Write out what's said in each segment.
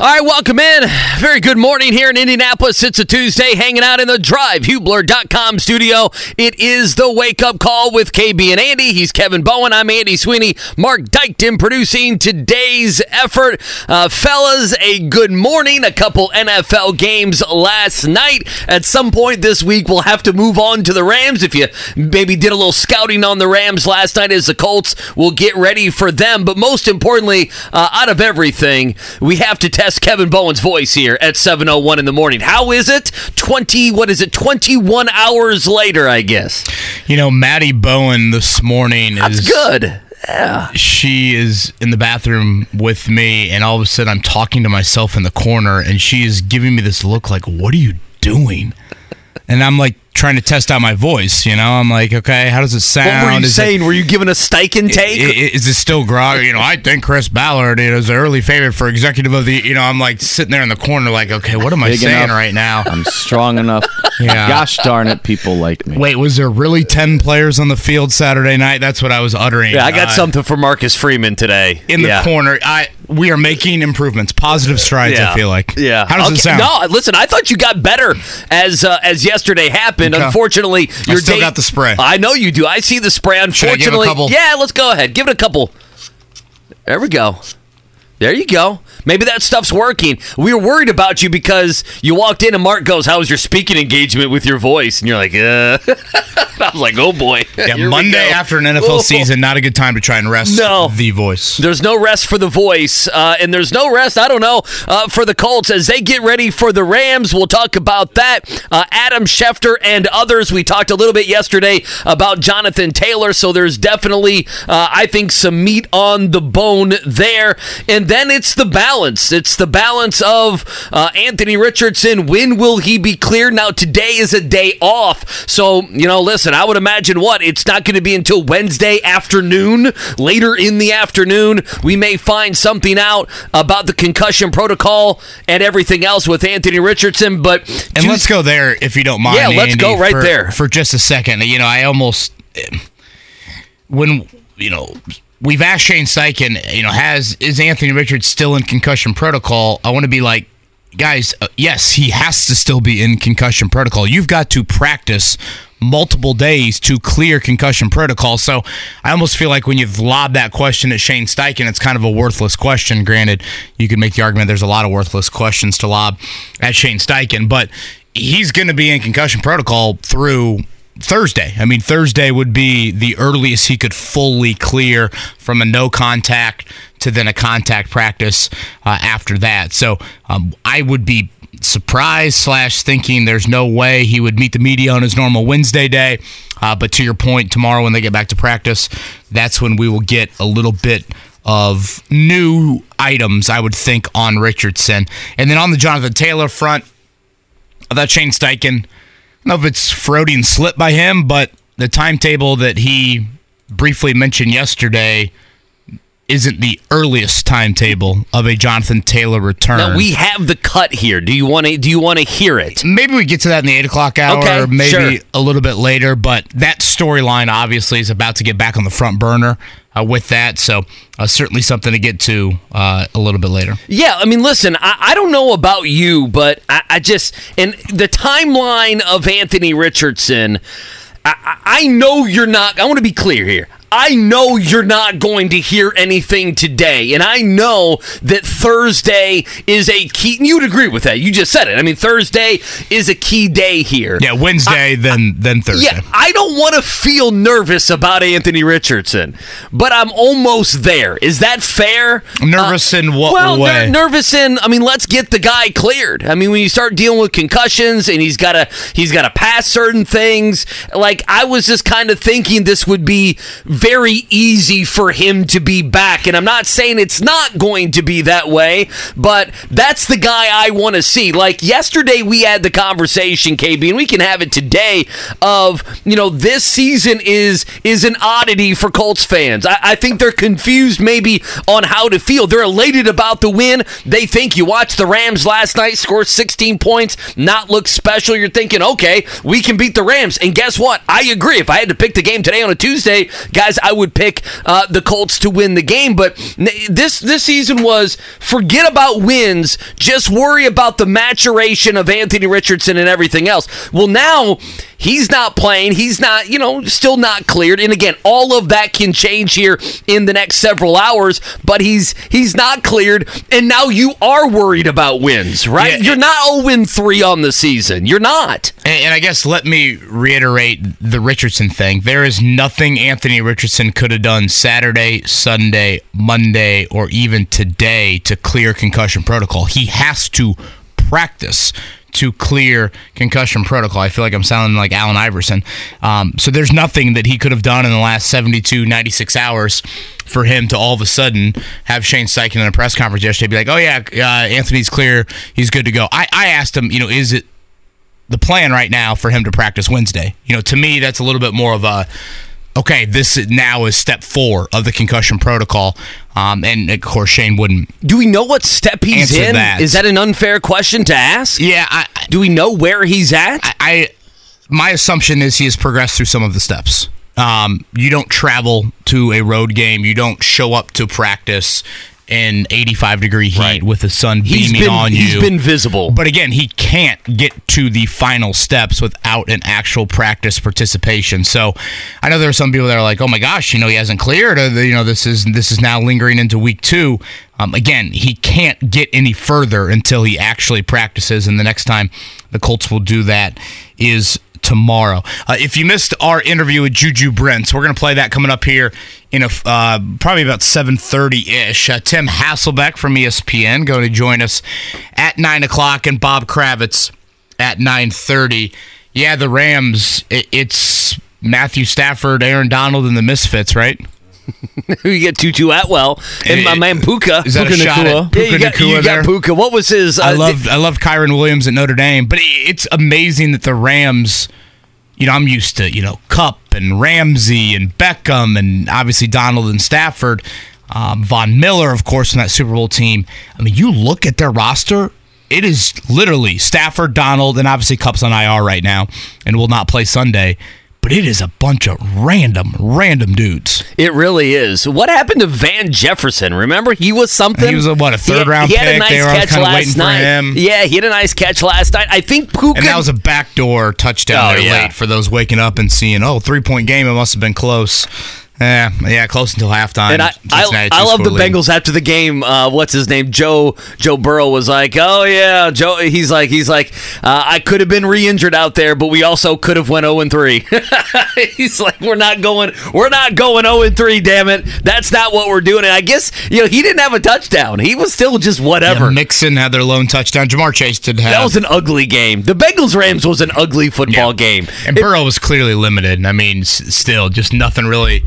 All right, welcome in. Very good morning here in Indianapolis. It's a Tuesday, hanging out in the Drive Hubler.com studio. It is the wake up call with KB and Andy. He's Kevin Bowen. I'm Andy Sweeney. Mark Dykton producing today's effort. Uh, fellas, a good morning. A couple NFL games last night. At some point this week, we'll have to move on to the Rams. If you maybe did a little scouting on the Rams last night as the Colts, we'll get ready for them. But most importantly, uh, out of everything, we have to test Kevin Bowen's voice here at 7:01 in the morning. How is it? 20 what is it? 21 hours later, I guess. You know, Maddie Bowen this morning That's is good. Yeah. She is in the bathroom with me, and all of a sudden I'm talking to myself in the corner, and she is giving me this look like, "What are you doing?" And I'm like trying to test out my voice. You know, I'm like, okay, how does it sound? What were you Is it- saying? were you giving a stake steichen take? I- i- Is it still grog? You know, I think Chris Ballard you know, is the early favorite for executive of the. You know, I'm like sitting there in the corner, like, okay, what am I saying enough. right now? I'm strong enough. Yeah. Gosh darn it, people like me. Wait, was there really ten players on the field Saturday night? That's what I was uttering. yeah, I got Uh, something for Marcus Freeman today. in the yeah. corner. I we are making improvements, positive strides. Yeah. I feel like. Yeah. How does Okay, it sound? No, listen. I thought you got better as uh, as yesterday happened. Okay. Unfortunately, I your still date- got the spray. I know you do. I see the spray. I give a Unfortunately, yeah. Let's go ahead. Give it a couple. There we go. There you go. Maybe that stuff's working. We were worried about you because you walked in and Mark goes, "How was your speaking engagement with your voice?" And you're like, "Uh." I was like, "Oh boy." Yeah, Here Monday after an NFL Oh. season, not a good time to try and rest No. the voice. There's no rest for the voice, uh, and there's no rest, I don't know, uh, for the Colts as they get ready for the Rams. We'll talk about that. Uh, Adam Schefter and others. We talked a little bit yesterday about Jonathan Taylor, so there's definitely, uh, I think, some meat on the bone there. And then it's the balance. It's the balance of uh, Anthony Richardson. When will he be cleared? Now, today is a day off. So, you know, listen, I would imagine what? It's not going to be until Wednesday afternoon, later in the afternoon. We may find something out about the concussion protocol and everything else with Anthony Richardson. But And let's go there if you don't mind. Yeah, let's Andy, go right for- there. for just a second. You know, I almost when you know we've asked Shane Steichen. You know, has is Anthony Richards still in concussion protocol? I want to be like. Guys, uh, yes, he has to still be in concussion protocol. You've got to practice multiple days to clear concussion protocol. So I almost feel like when you've lobbed that question at Shane Steichen, it's kind of a worthless question. Granted, you could make the argument there's a lot of worthless questions to lob at Shane Steichen, but he's going to be in concussion protocol through Thursday. I mean, Thursday would be the earliest he could fully clear from a no contact to then a contact practice uh, after that. So um, I would be surprised slash thinking there's no way he would meet the media on his normal Wednesday day. Uh, but to your point, tomorrow when they get back to practice, that's when we will get a little bit of new items, I would think, on Richardson. And then on the Jonathan Taylor front, I thought Shane Steichen, know if it's Freudian slip by him, but the timetable that he briefly mentioned yesterday isn't the earliest timetable of a Jonathan Taylor return. now we have the cut here. Do you want to? Do you want to hear it? Maybe we get to that in the eight o'clock hour, Okay, maybe sure. a little bit later. But that storyline obviously is about to get back on the front burner uh, with that. So uh, certainly something to get to uh, a little bit later. Yeah, I mean, listen, I, I don't know about you, but I, I just and the timeline of Anthony Richardson. I, I I know you're not. I want to be clear here. I know you're not going to hear anything today, and I know that Thursday is a key. and You'd agree with that. You just said it. I mean, Thursday is a key day here. Yeah, Wednesday, then then Thursday. Yeah, I don't want to feel nervous about Anthony Richardson, but I'm almost there. Is that fair? Nervous uh, in what way? well, way? nervous in. I mean, let's get the guy cleared. I mean, when you start dealing with concussions and he's got to he's got to pass certain things. Like I was just kind of thinking this would be very easy for him to be back, and I'm not saying it's not going to be that way, but that's the guy I want to see. Like yesterday, we had the conversation, KB, and we can have it today. Of you know, this season is is an oddity for Colts fans. I, I think they're confused maybe on how to feel. They're elated about the win. They think you watched the Rams last night, score 16 points, not look special. You're thinking, okay, we can beat the Rams. And guess what? I agree. If I had to pick the game today on a Tuesday, guys, guys, I would pick uh, the Colts to win the game. But this this season was forget about wins, just worry about the maturation of Anthony Richardson and everything else. Well, now he's not playing. He's not, you know, still not cleared. And again, all of that can change here in the next several hours. But he's he's not cleared, and now you are worried about wins, right? Yeah, You're not 0 3 on the season. You're not. And, and I guess let me reiterate the Richardson thing. There is nothing Anthony Richardson could have done Saturday, Sunday, Monday, or even today to clear concussion protocol. He has to practice to clear concussion protocol. I feel like I'm sounding like Allen Iverson. Um, so there's nothing that he could have done in the last 72, 96 hours for him to all of a sudden have Shane Steichen in a press conference yesterday be like, oh, yeah, uh, Anthony's clear. He's good to go. I, I asked him, you know, is it the plan right now for him to practice Wednesday? You know, to me, that's a little bit more of a okay, this now is step four of the concussion protocol. Um, and of course, Shane wouldn't. Do we know what step he's in? that. Is that an unfair question to ask? Yeah, I, Do we know where he's at? I, I my assumption is he has progressed through some of the steps. Um, you don't travel to a road game. You don't show up to practice in 85 degree heat Right. with the sun He's beaming been on you. he's been visible. But again, he can't get to the final steps without an actual practice participation. So, I know there are some people that are like, "Oh my gosh, you know, he hasn't cleared. Or, you know, this is this is now lingering into week two. Um, again, he can't get any further until he actually practices, and the next time the Colts will do that is tomorrow. Uh, if you missed our interview with Juju Brents, we're going to play that coming up here in a uh, probably about 7:30 ish. Uh, Tim Hasselbeck from ESPN going to join us at nine o'clock, and Bob Kravitz at 9:30. Yeah, the Rams. It, it's Matthew Stafford, Aaron Donald, and the Misfits, right? you get Tutu Atwell and my man Puka. Is that a shot Nacua. at yeah, Puka you got, Nacua you there? got Puka. What was his? Uh, I loved I loved Kyren Williams at Notre Dame, but it's amazing that the Rams. You know, I'm used to you know Kupp and Ramsey and Beckham and obviously Donald and Stafford, um, Von Miller, of course, in that Super Bowl team. I mean, you look at their roster. It is literally Stafford, Donald, and obviously Kupp's on IR right now and will not play Sunday. But it is a bunch of random, random dudes. It really is. What happened to Van Jefferson? Remember, he was something. He was a, what, a He third-round He had a pick? nice catch last night. him. Yeah, he had a nice catch last night. I think Puka. And that was a backdoor touchdown Oh, there yeah. late for those waking up and seeing, oh, three point game. It must have been close. Yeah, yeah, close until halftime. And I, I, I love the lead. Bengals after the game. Uh, what's his name? Joe Joe Burrow was like, "Oh yeah, Joe." He's like, he's like, uh, I could have been re-injured out there, but we also could have went zero and three. he's like, we're not going, we're not going zero and three. Damn it, that's not what we're doing. And I guess you know he didn't have a touchdown. He was still just whatever. Yeah, Mixon had their lone touchdown. Ja'Marr Chase did have. that was an ugly game. The Bengals Rams was an ugly football Yeah. game. and Burrow was clearly limited. I mean, s- still, just nothing really,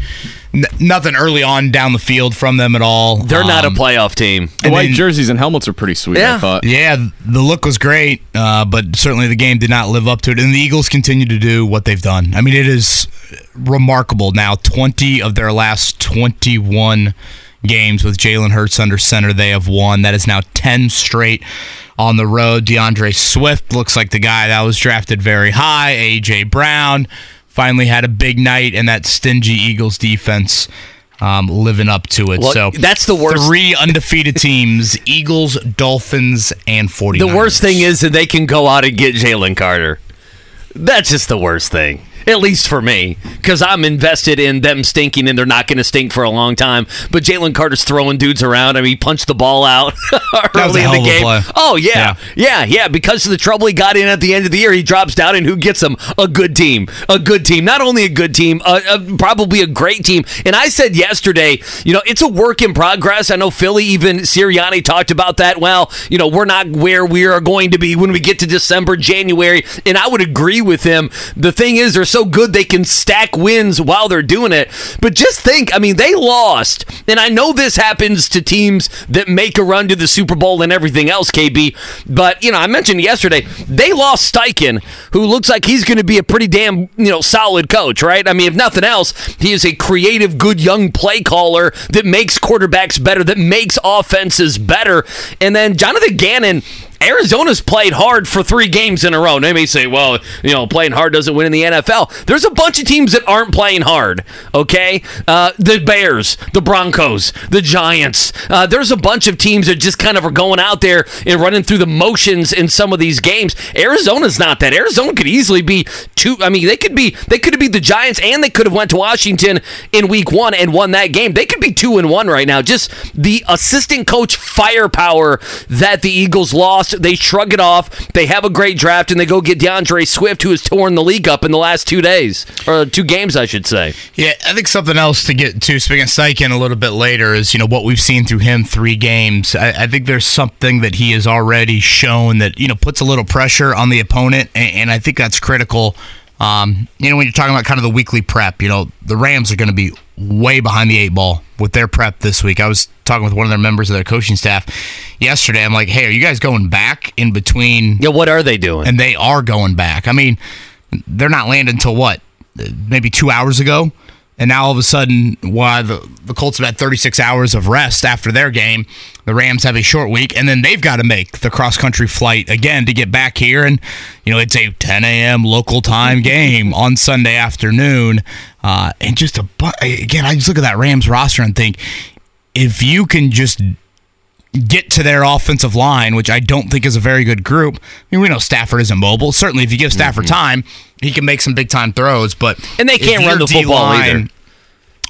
n- nothing early on down the field from them at all. They're not a Um, playoff team. The white then- jerseys and helmets are pretty sweet. Yeah. I thought. Yeah, the look was great, uh, but certainly the game did not live up to it. And the Eagles continue to do what they've done. I mean, it is remarkable now. 20 of their last 21 games with Jalen Hurts under center, they have won. That is now 10 straight on the road. D'Andre Swift looks like the guy that was drafted very high. A.J. Brown finally had a big night, and that stingy Eagles defense. Um, living up to it. Well, so that's the worst- Three undefeated teams: Eagles, Dolphins, and 49ers. The worst thing is that they can go out and get Jalen Carter. That's just the worst thing. At least for me, because I'm invested in them stinking, and they're not going to stink for a long time. But Jalen Carter's throwing dudes around. I mean, he punched the ball out early in the game. Oh yeah. yeah, yeah, Because of the trouble he got in at the end of the year, he drops down, and who gets him? A good team, a good team. Not only a good team, uh, uh, probably a great team. And I said yesterday, you know, it's a work in progress. I know Philly, even Sirianni talked about that. Well, you know, we're not where we are going to be when we get to December, January, and I would agree with him. The thing is, they're so good they can stack wins while they're doing it. But just think, I mean, they lost, and I know this happens to teams that make a run to the Super Bowl and everything else, KB. But you know, I mentioned yesterday they lost Steichen, who looks like he's going to be a pretty damn you know solid coach, right? I mean, if nothing else, he is a creative, good young play caller that makes quarterbacks better, that makes offenses better. And then Jonathan Gannon. Arizona's played hard for three games in a row. They may say, well, you know, playing hard doesn't win in the NFL. There's a bunch of teams that aren't playing hard, okay? Uh, the Bears, the Broncos, the Giants. Uh, there's a bunch of teams that just kind of are going out there and running through the motions in some of these games. Arizona's not that. Arizona could easily be two. I mean, they could be they could have beat the Giants and they could have went to Washington in week one and won that game. They could be two and one right now. Just the assistant coach firepower that the Eagles lost. They shrug it off. They have a great draft and they go get D'Andre Swift, who has torn the league up in the last two days or two games, I should say. Yeah, I think something else to get to, speaking of Steichen a little bit later, is you know what we've seen through him three games. I, I think there's something that he has already shown that you know puts a little pressure on the opponent, and, and I think that's critical. Um, you know, when you're talking about kind of the weekly prep, you know, the Rams are going to be way behind the eight ball with their prep this week. I was talking with one of their members of their coaching staff yesterday. I'm like, hey, are you guys going back in between? Yeah, what are they doing? And they are going back. I mean, they're not landing until what? Maybe two hours ago. And now all of a sudden, while the, the Colts have had 36 hours of rest after their game, the Rams have a short week, and then they've got to make the cross country flight again to get back here. And, you know, it's a 10 a.m. local time game on Sunday afternoon. Uh, and just a, again, I just look at that Rams roster and think if you can just get to their offensive line, which I don't think is a very good group. I mean, we know Stafford isn't mobile. Certainly, if you give Stafford mm-hmm. time, he can make some big time throws. But and they can't run the football either.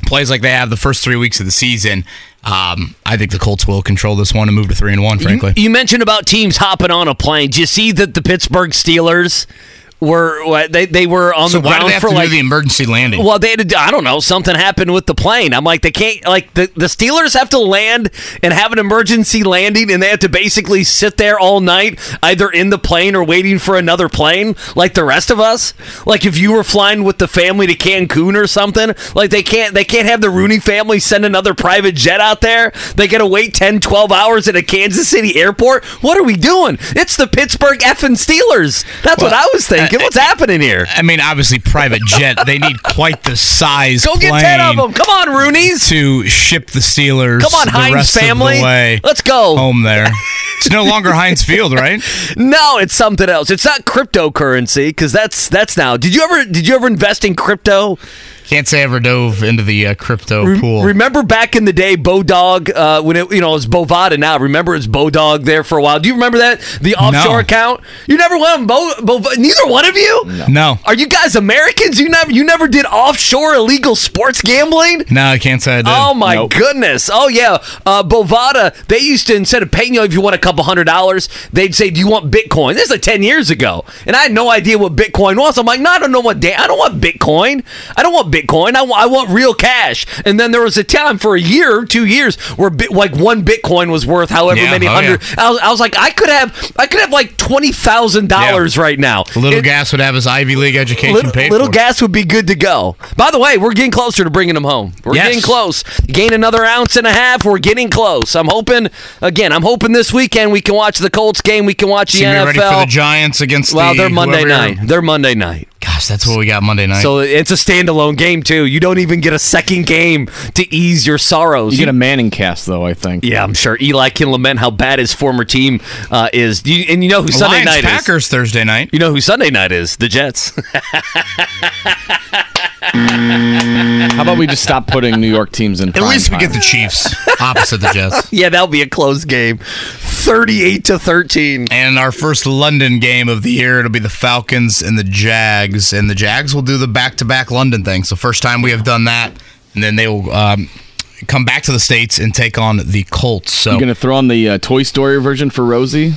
Plays like they have the first three weeks of the season. Um, I think the Colts will control this one and move to three and one. Frankly, you, you mentioned about teams hopping on a plane. Do you see that the Pittsburgh Steelers? Were they they were on so the ground for like the emergency landing. Well, they had to, I don't know something happened with the plane. I'm like they can't like the the Steelers have to land and have an emergency landing, and they have to basically sit there all night, either in the plane or waiting for another plane, like the rest of us. Like if you were flying with the family to Cancun or something, like they can't they can't have the Rooney family send another private jet out there. They got to wait 10, 12 hours at a Kansas City airport. What are we doing? It's the Pittsburgh effing Steelers. That's well, what I was thinking. What's happening here? I mean, obviously, private jet. they need quite the size. Go get ten of them. Come on, Roonies. To ship the Steelers. Come on, Heinz family. Let's go home there. It's no longer Heinz Field, right? No, it's something else. It's not cryptocurrency because that's that's now. Did you ever did you ever invest in crypto? Can't say I ever dove into the uh, crypto Re- pool. Remember back in the day, Bodog, uh, when it you know it was Bovada now. Remember it's Bodog there for a while. Do you remember that the offshore no. account? You never went on Bo, Bo, Neither one of you. No. no. Are you guys Americans? You never you never did offshore illegal sports gambling? No, I can't say I did. Oh my nope. goodness. Oh yeah, uh, Bovada. They used to instead of paying you if you want a couple hundred dollars, they'd say, "Do you want Bitcoin?" This is like ten years ago, and I had no idea what Bitcoin was. I'm like, no, I don't know what. Da- I don't want Bitcoin. I don't want Bitcoin. Bitcoin. I, I want real cash. And then there was a time for a year, two years, where bit, like one Bitcoin was worth however yeah, many oh, hundred. Yeah. I, was, I, was, like, I could have, I could have like twenty thousand yeah. dollars right now. Little it, gas would have his Ivy League education little, paid. Little for. gas would be good to go. By the way, we're getting closer to bringing him home. We're yes. getting close. Gain another ounce and a half. We're getting close. I'm hoping again. I'm hoping this weekend we can watch the Colts game. We can watch the so NFL. Ready for the Giants against well, the they're Monday night. They're Monday night. Gosh, that's what we got Monday night. So it's a standalone game too. You don't even get a second game to ease your sorrows. You get a Manning cast though, I think. Yeah, I'm sure Eli can lament how bad his former team uh, is. You, and you know who the Sunday night Packers is? Packers Thursday night. You know who Sunday night is? The Jets. How about we just stop putting New York teams in? At least we get the Chiefs opposite the Jets. yeah, that'll be a close game, thirty-eight to thirteen. And our first London game of the year, it'll be the Falcons and the Jags, and the Jags will do the back-to-back London thing. So first time we have done that, and then they will. Um, come back to the states and take on the Colts. So you're gonna throw on the uh, Toy Story version for Rosie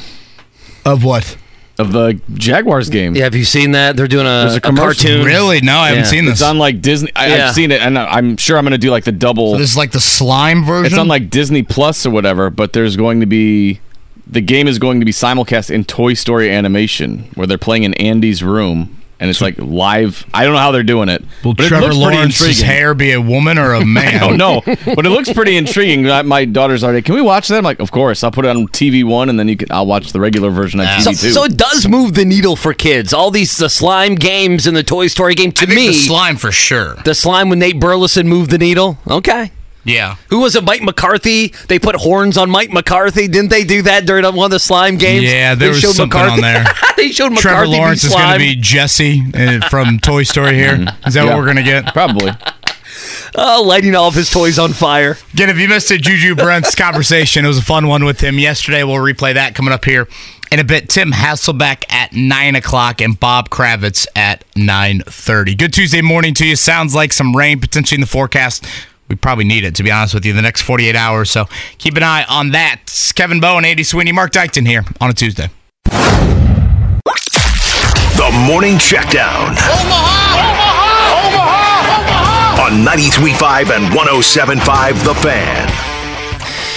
of what? of the Jaguars game. Yeah, have you seen that? They're doing a, a, a cartoon. Really? No, I haven't seen this. It's on like Disney. I, have seen it, and I'm sure I'm going to do like the double. So this is like the slime version. It's on like Disney Plus or whatever. But there's going to be the game is going to be simulcast in Toy Story animation, where they're playing in Andy's room and it's like live. I don't know how they're doing it. Will but Trevor Lawrence's hair be a woman or a man? I don't know, but it looks pretty intriguing. My daughter's already. Can we watch that? I'm like, of course. I'll put it on TV one, and then you can. I'll watch the regular version on TV so, two. So it does move the needle for kids. All these the slime games and the Toy Story game. To me, the slime for sure. The slime when Nate Burleson moved the needle. Okay. Yeah. Who was it? Mike McCarthy. They put horns on Mike McCarthy. Didn't they do that during one of the slime games? Yeah, there They was showed something McCarthy- on there. they showed McCarthy Trevor be Lawrence is going to be Jesse uh, from Toy Story here. Is that Yeah. what we're going to get? Probably. oh, lighting all of his toys on fire. Again, if you missed it, Juju Brent's conversation, it was a fun one with him yesterday. We'll replay that coming up here in a bit. Tim Hasselbeck at 9 o'clock and Bob Kravitz at 9.30. Good Tuesday morning to you. Sounds like some rain potentially in the forecast. We probably need it, to be honest with you, the next 48 hours. So keep an eye on that. It's Kevin Bowen, Andy Sweeney, Mark Dykton here on a Tuesday. The Morning Checkdown. Omaha! Omaha! Omaha! Omaha! On 93.5 and 107.5 The Fan.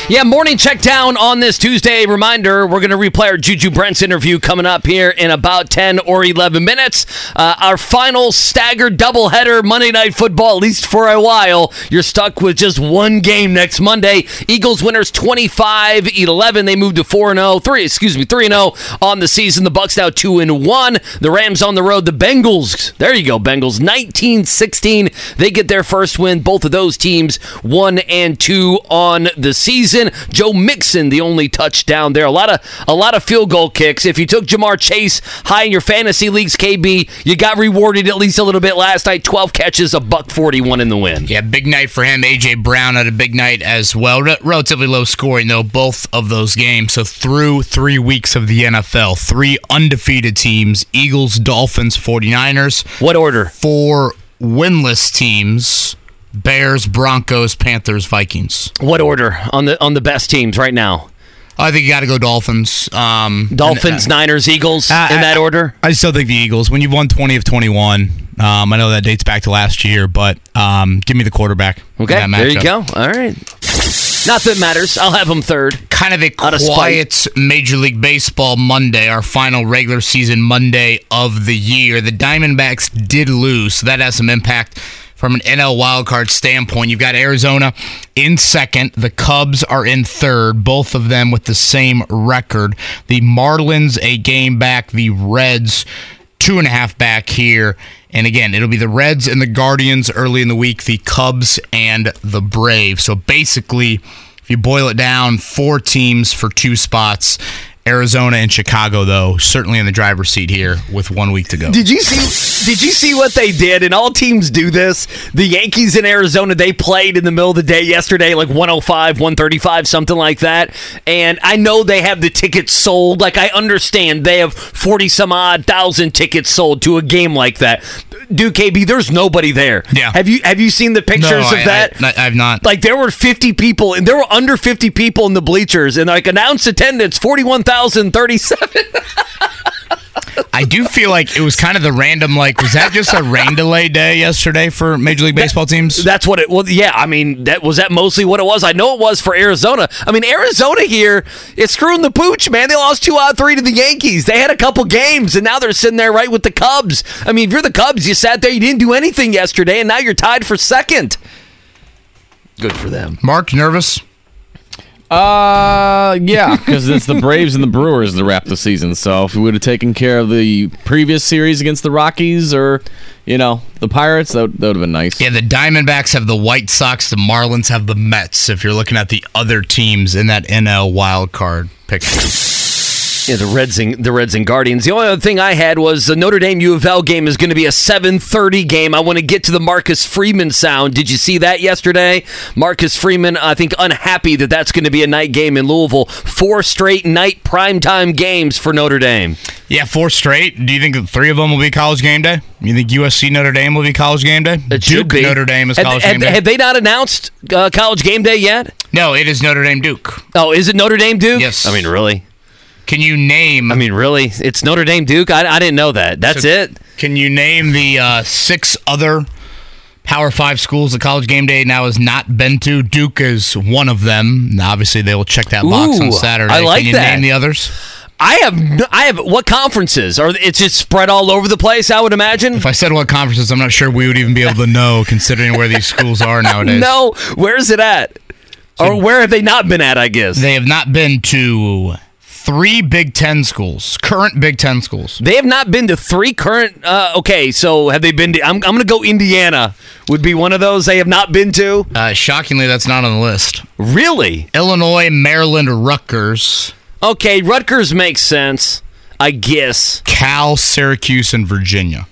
Yeah, morning check down on this Tuesday. Reminder, we're going to replay our Juju Brent's interview coming up here in about 10 or 11 minutes. Uh, our final staggered doubleheader Monday Night Football, at least for a while. You're stuck with just one game next Monday. Eagles winners 25-11. They moved to 4-0, 3, excuse me, 3-0 on the season. The Bucs now 2 and 1. The Rams on the road. The Bengals, there you go, Bengals 19-16. They get their first win. Both of those teams 1 and 2 on the season. Joe Mixon, the only touchdown there. A lot of a lot of field goal kicks. If you took Ja'Marr Chase high in your fantasy leagues, KB, you got rewarded at least a little bit last night. 12 catches, a buck 41 in the win. Yeah, big night for him. AJ Brown had a big night as well. Re- relatively low scoring though, both of those games. So through three weeks of the NFL, three undefeated teams: Eagles, Dolphins, 49ers. What order? Four winless teams: Bears, Broncos, Panthers, Vikings. What order on the on the best teams right now? I think you got to go Dolphins. Um, Dolphins, and- Niners, Eagles Uh, in I- that order. I still think the Eagles. When you've won 20 of 21, um, I know that dates back to last year, but um, give me the quarterback. Okay, that there you go. All right. Not that it matters. I'll have them third. kind of a Out of quiet Major League Baseball Monday, our final regular season Monday of the year. The Diamondbacks did lose, so that has some impact from an NL wildcard standpoint. You've got Arizona in second, the Cubs are in third, both of them with the same record. The Marlins a game back, the Reds two and a half back here. And again, it'll be the Reds and the Guardians early in the week, the Cubs and the Braves. So basically, if you boil it down, four teams for two spots. Arizona and Chicago, though, certainly in the driver's seat here with one week to go. Did you see? Did you see what they did? And all teams do this. The Yankees in Arizona they played in the middle of the day yesterday, like 105, 135, something like that. And I know they have the tickets sold. Like I understand they have forty some odd thousand tickets sold to a game like that. Dude, KB, there's nobody there. Yeah. Have you have you seen the pictures no, of I, that? I, have not. like there were 50 people and there were under 50 people in the bleachers and like announced attendance 41,037 I do feel like it was kind of the random. Like, was that just a rain delay day yesterday for Major League Baseball teams? That's what it well yeah, I mean that was that mostly what it was. I know it was for Arizona. I mean Arizona here is screwing the pooch, man. They lost 2 out of 3 to the Yankees. They had a couple games and now they're sitting there right with the Cubs. I mean, if you're the Cubs, you sat there, you didn't do anything yesterday and now you're tied for second. Good for them. Mark, nervous? Uh, yeah, because it's the Braves and the Brewers to wrap the season. So if we would have taken care of the previous series against the Rockies or, you know, the Pirates, that, that would have been nice. Yeah, the Diamondbacks have the White Sox. The Marlins have the Mets. If you're looking at the other teams in that NL wild card picture. Yeah, the Reds and the Reds and Guardians. The only other thing I had was the Notre Dame U of L game is going to be a 7:30 game. I want to get to the Marcus Freeman sound. Did you see that yesterday? Marcus Freeman, I think, unhappy that that's going to be a night game in Louisville. Four straight night primetime games for Notre Dame. Yeah, four straight. Do you think the three of them will be college game day? You think USC Notre Dame will be college game day? It should Duke be. Notre Dame is Have- college have, game day. have they not announced uh, college game day yet? no, it is Notre Dame Duke. Oh, is it Notre Dame Duke? Yes. I mean, really? Can you name? I mean, really? It's Notre Dame Duke? I, I didn't know that. That's So- it. Can you name the uh, six other Power Five schools that College Game Day now has not been to? Duke is one of them. Now, obviously, they will check that box Ooh, on Saturday. I like Can you that. name the others? I have, I have. What conferences? are? it's just spread all over the place? I would imagine. If I said what conferences, I'm not sure we would even be able to know, considering where these schools are nowadays. No, where's it at? Or where have they not been at? I guess. They have not been to three Big Ten schools, current Big Ten schools. They have not been to three current. Uh, okay, so have they been to? I'm, I'm going to go Indiana. Would be one of those they have not been to. Uh, shockingly, that's not on the list. Really? Illinois, Maryland, Rutgers, Okay, Rutgers makes sense. I guess Cal, Syracuse, and Virginia.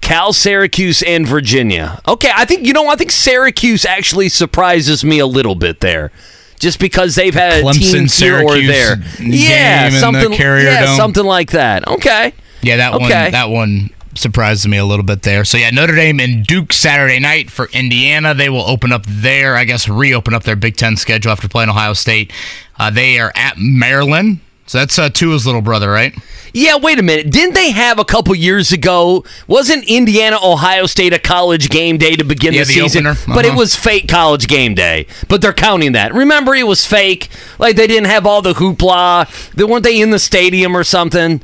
Cal, Syracuse, and Virginia. Okay, I think you know. I think Syracuse actually surprises me a little bit there, just because they've had a Clemson, team here or Syracuse there. game Yeah, in the something. Carrier yeah, Dome. something like that. Okay. Yeah, that Okay. one. That one surprises me a little bit there. So yeah, Notre Dame and Duke Saturday night for Indiana. They will open up their, I guess, reopen up their Big Ten schedule after playing Ohio State. Uh, they are at Maryland. So that's uh, Tua's little brother, right? Yeah, wait a minute. Didn't they have a couple years ago? Wasn't Indiana Ohio State a college game day to begin Yeah, the, the season? opener. But it Uh-huh. was fake college game day. But they're counting that. Remember, it was fake. Like they didn't have all the hoopla. They weren't they in the stadium or something?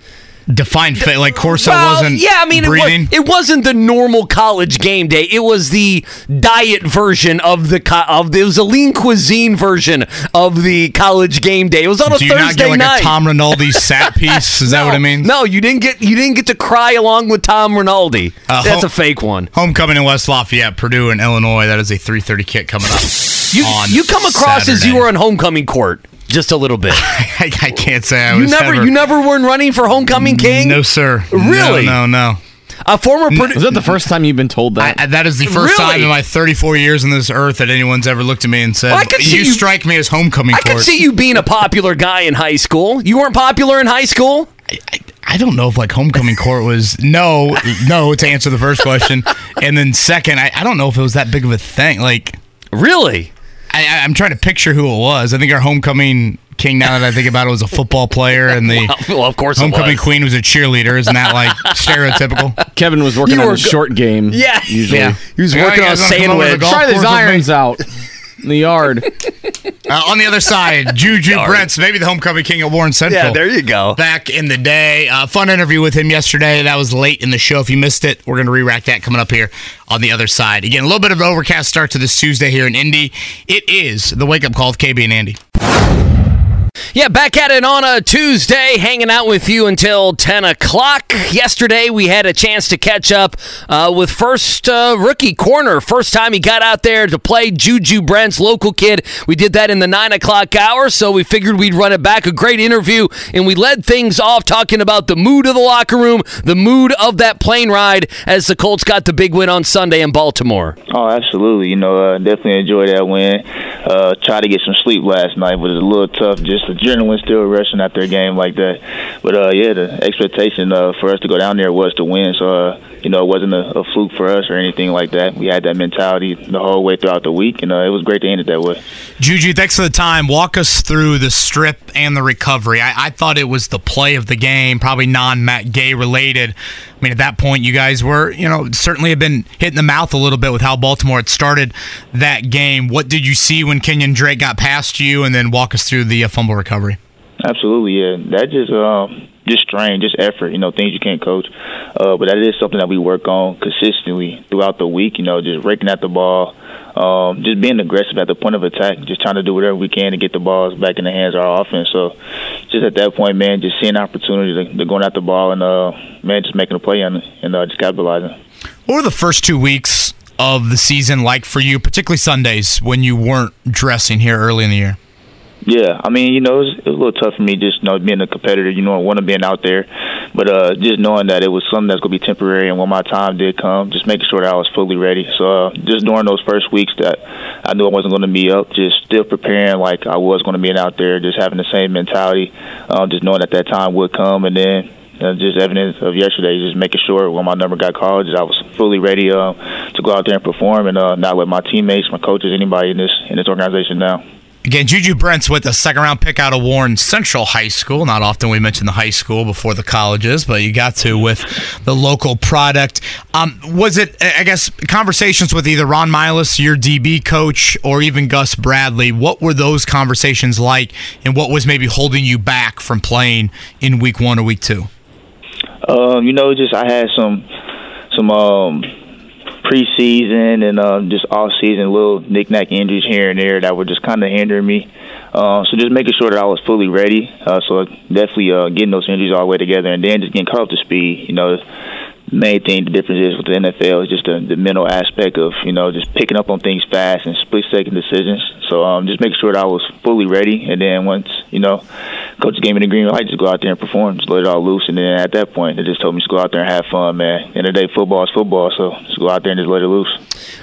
Defined fit like Corso well, wasn't. yeah, I mean, it, breathing. was, it wasn't the normal college game day. It was the diet version of the co- of it was a lean cuisine version of the college game day. It was on a Do you not Thursday get like night. a Tom Rinaldi sat piece? Is that what I mean? No, you didn't get you didn't get to cry along with Tom Rinaldi. Uh, That's ho- a fake one. Homecoming in West Lafayette, Purdue, and Illinois. That is a 3:30 kick coming up. You you come across as you Saturday. were on homecoming court just a little bit. I, I can't say I you was never ever- you never were running for homecoming king. No, sir. Really? No, no, no. A former Purdue. Was that the first time you've been told that? I, that is the first Really? time in my 34 years on this earth that anyone's ever looked at me and said, Well, I could see "You you- strike me as homecoming I court." could see you being a popular guy in high school. You weren't popular in high school. I, I, I don't know if like homecoming court was no, no to answer the first question, and then second, I, I don't know if it was that big of a thing. Like Really? I, I- I'm trying to picture who it was. I think our homecoming king. Now that I think about it, was a football player, and the Well, of course homecoming was. queen was a cheerleader. Isn't that like stereotypical? Kevin was working You on a go- short game. Yeah. usually. Yeah. He was Yeah, working on a guys wanna come over to the sandwich. golf Try course these irons out in the yard. Uh, on the other side, Juju Brents, maybe the homecoming king at Warren Central. Yeah, there you go. back in the day. Uh, fun interview with him yesterday. That was late in the show. If you missed it, we're going to re-rack that coming up here on the other side. Again, a little bit of an overcast start to this Tuesday here in Indy. It is the wake up call with KB and Andy. Yeah, back at it on a Tuesday, hanging out with you until 10 o'clock. Yesterday, we had a chance to catch up uh, with first uh, rookie corner. First time he got out there to play Juju Brent's local kid. We did that in the 9 o'clock hour, so we figured we'd run it back. A great interview, and we led things off talking about the mood of the locker room, the mood of that plane ride as the Colts got the big win on Sunday in Baltimore. Oh, absolutely. You know, uh, definitely enjoyed that win. Uh, tried to get some sleep last night, but it was a little tough. Just adrenaline still rushing after a game like that. But uh, yeah, the expectation uh, for us to go down there was to win. So uh, you know, it wasn't a, a fluke for us or anything like that. We had that mentality the whole way throughout the week, and uh, it was great to end it that way. Juju, thanks for the time. Walk us through the strip and the recovery. I, I thought it was the play of the game, probably non Matt Gay related. I mean, at that point, you guys were, you know, certainly have been hit in the mouth a little bit with how Baltimore had started that game. What did you see when Kenyon Drake got past you, and then walk us through the uh, fumble recovery? Absolutely, yeah. That just um just strain, just effort, you know, things you can't coach. Uh, but that is something that we work on consistently throughout the week. You know, just raking at the ball, um, just being aggressive at the point of attack, just trying to do whatever we can to get the balls back in the hands of our offense. So, just at that point, man, just seeing opportunity to, to going at the ball and uh, man, just making a play and uh, just capitalizing. What were the first two weeks of the season like for you, particularly Sundays when you weren't dressing here early in the year? Yeah, I mean, you know, it was, it was a little tough for me just you know being a competitor. You know, want to being out there, but uh, just knowing that it was something that's gonna be temporary, and when my time did come, just making sure that I was fully ready. So uh, just during those first weeks that I knew I wasn't gonna be up, just still preparing like I was gonna be out there, just having the same mentality, uh, just knowing that that time would come, and then. Uh, just evidence of yesterday, just making sure when my number got called, I was fully ready uh, to go out there and perform, and uh, not let my teammates, my coaches, anybody in this in this organization down. Again, Juju Brents with a second round pick out of Warren Central High School. Not often we mention the high school before the colleges, but you got to with the local product. Um, was it, I guess, conversations with either Ron Milus, your DB coach, or even Gus Bradley? What were those conversations like, and what was maybe holding you back from playing in week one or week two? Um, you know, just I had some some um preseason and um, just off season little knick-knack injuries here and there that were just kind of hindering me. Uh, so just making sure that I was fully ready. Uh, so definitely uh, getting those injuries all the way together, and then just getting caught up to speed. You know, main thing the difference is with the NFL is just the, the mental aspect of you know just picking up on things fast and split second decisions. So um, just making sure that I was fully ready, and then once you know coach gave me the green light, just go out there and perform, just let it all loose. And then at that point, they just told me to go out there and have fun, man. End of the day, football is football, so just go out there and just let it loose.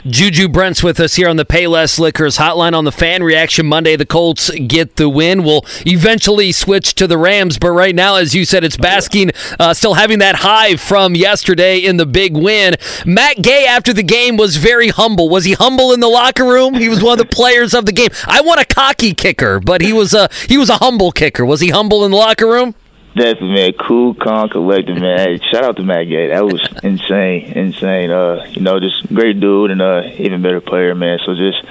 Juju Brents with us here on the Payless Liquors hotline on the fan reaction Monday. The Colts get the win. We'll eventually switch to the Rams, but right now, as you said, it's basking, uh, still having that high from yesterday in the big win. Matt Gay after the game was very humble. Was he humble in the locker room? He was one of the players of the game. I want a cocky kicker, but he was a he was a humble kicker. Was he humble in the locker room? Definitely, man. Cool, calm, collected, man. Hey, shout out to Matt Gay. That was insane, insane. Uh, you know, just great dude and uh, even better player, man. So just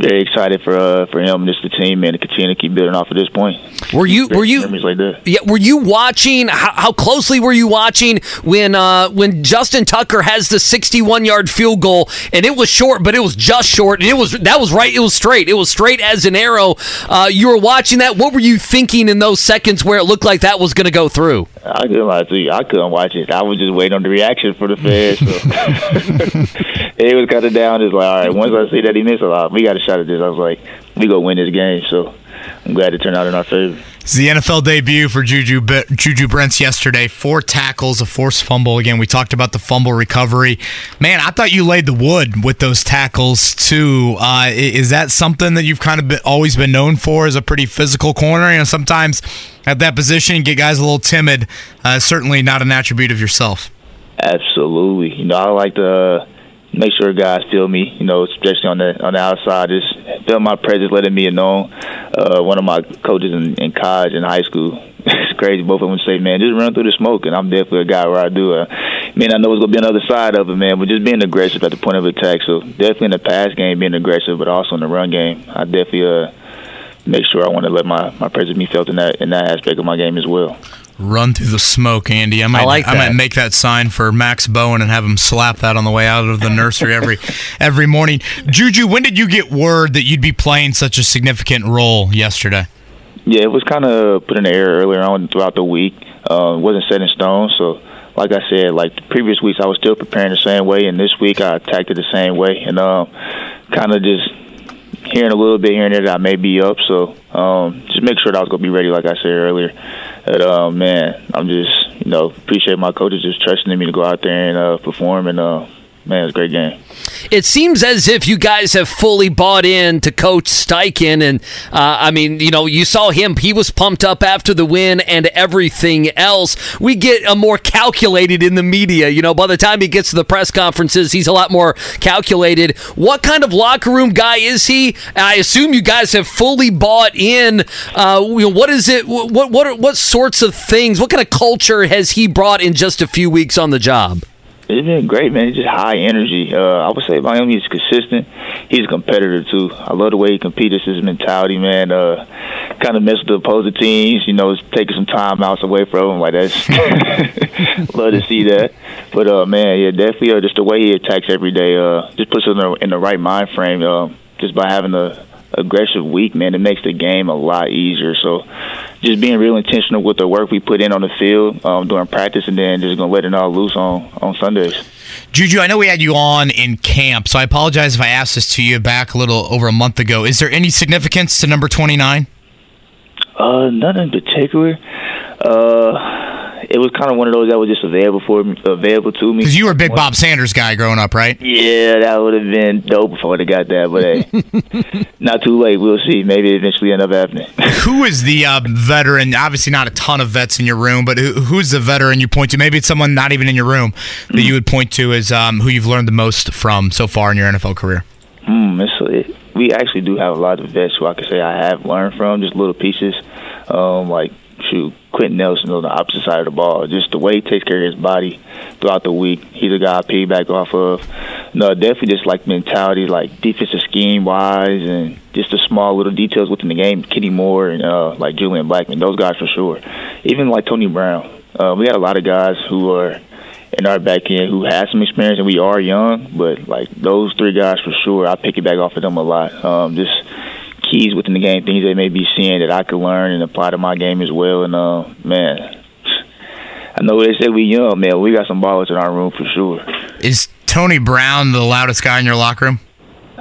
very excited for uh, for him and just the team, man, to continue to keep building off of this point. Were you were you like yeah were you watching how, how closely were you watching when uh, when Justin Tucker has the 61 yard field goal and it was short but it was just short and it was that was right it was straight it was straight as an arrow. Uh, you were watching that. What were you thinking in those seconds where it looked like that was going to go through? I couldn't lie to you. I couldn't watch it. I was just waiting on the reaction for the fans. So. it was kind of down. It's like, all right, once I see that he missed a lot, we got a shot at this. I was like, we go win this game. So I'm glad it turned out in our favor. It's the NFL debut for Juju Juju Brents yesterday. Four tackles, a forced fumble. Again, we talked about the fumble recovery. Man, I thought you laid the wood with those tackles too. Uh, is that something that you've kind of been, always been known for as a pretty physical corner? You know, sometimes at that position, get guys a little timid. Uh, certainly not an attribute of yourself. Absolutely. You know, I like to make sure guys feel me. You know, especially on the on the outside, just feel my presence, letting me know. Uh, one of my coaches in, in college and high school, it's crazy. Both of them say, "Man, just run through the smoke," and I'm definitely a guy where I do. Uh, man, I know it's gonna be another side of it, man, but just being aggressive at the point of attack. So definitely in the pass game, being aggressive, but also in the run game, I definitely uh, make sure I want to let my my presence be felt in that in that aspect of my game as well. Run through the smoke, Andy. I might, I like I might make that sign for Max Bowen and have him slap that on the way out of the nursery every every morning. Juju, when did you get word that you'd be playing such a significant role yesterday? Yeah, it was kind of put in the air earlier on throughout the week. Uh, it wasn't set in stone, so like I said, like the previous weeks, I was still preparing the same way, and this week I attacked it the same way, and um, kind of just hearing a little bit here and there that I may be up. So um, just make sure that I was gonna be ready, like I said earlier. And uh, man, I'm just you know appreciate my coaches just trusting me to go out there and uh, perform, and uh, man, it's a great game. It seems as if you guys have fully bought in to Coach Steichen, and uh, I mean, you know, you saw him; he was pumped up after the win and everything else. We get a more calculated in the media. You know, by the time he gets to the press conferences, he's a lot more calculated. What kind of locker room guy is he? I assume you guys have fully bought in. Uh, you know, what is it? What what what sorts of things? What kind of culture has he brought in just a few weeks on the job? It's been great, man. He's just high energy. Uh, I would say Miami is consistent. He's a competitor too. I love the way he competes. His mentality, man. Uh, kind of mess with the opposing teams. You know, taking some time outs away from him. Like that's love to see that. But uh, man, yeah, definitely. Uh, just the way he attacks every day. Uh, just puts him in the, in the right mind frame. Uh, just by having a aggressive week, man, it makes the game a lot easier. So, just being real intentional with the work we put in on the field um, during practice, and then just gonna let it all loose on on Sundays. Juju, I know we had you on in camp, so I apologize if I asked this to you back a little over a month ago. Is there any significance to number 29? Uh, none in particular. Uh, it was kind of one of those that was just available for me, available to me. Because you were a big Bob Sanders guy growing up, right? Yeah, that would have been dope if I would have got that, but hey, not too late. We'll see. Maybe eventually end up happening. Who is the uh, veteran? Obviously, not a ton of vets in your room, but who, who's the veteran you point to? Maybe it's someone not even in your room that you would point to as um, who you've learned the most from so far in your NFL career. Hmm, it's, it, we actually do have a lot of vets who I could say I have learned from, just little pieces. Um, like shoot, Quenton Nelson on the opposite side of the ball. Just the way he takes care of his body throughout the week. He's a guy I piggyback off of. No, definitely just like mentality, like defensive scheme wise, and just the small little details within the game. Kenny Moore and uh, like Julian Blackmon, those guys for sure. Even like Tony Brown. Uh, we got a lot of guys who are in our back end who has some experience, and we are young. But like those three guys for sure, I pick it back off of them a lot. Um, just keys within the game, things they may be seeing that I could learn and apply to my game as well. And uh, man, I know they say we young, man. We got some ballers in our room for sure. Is Tony Brown the loudest guy in your locker room?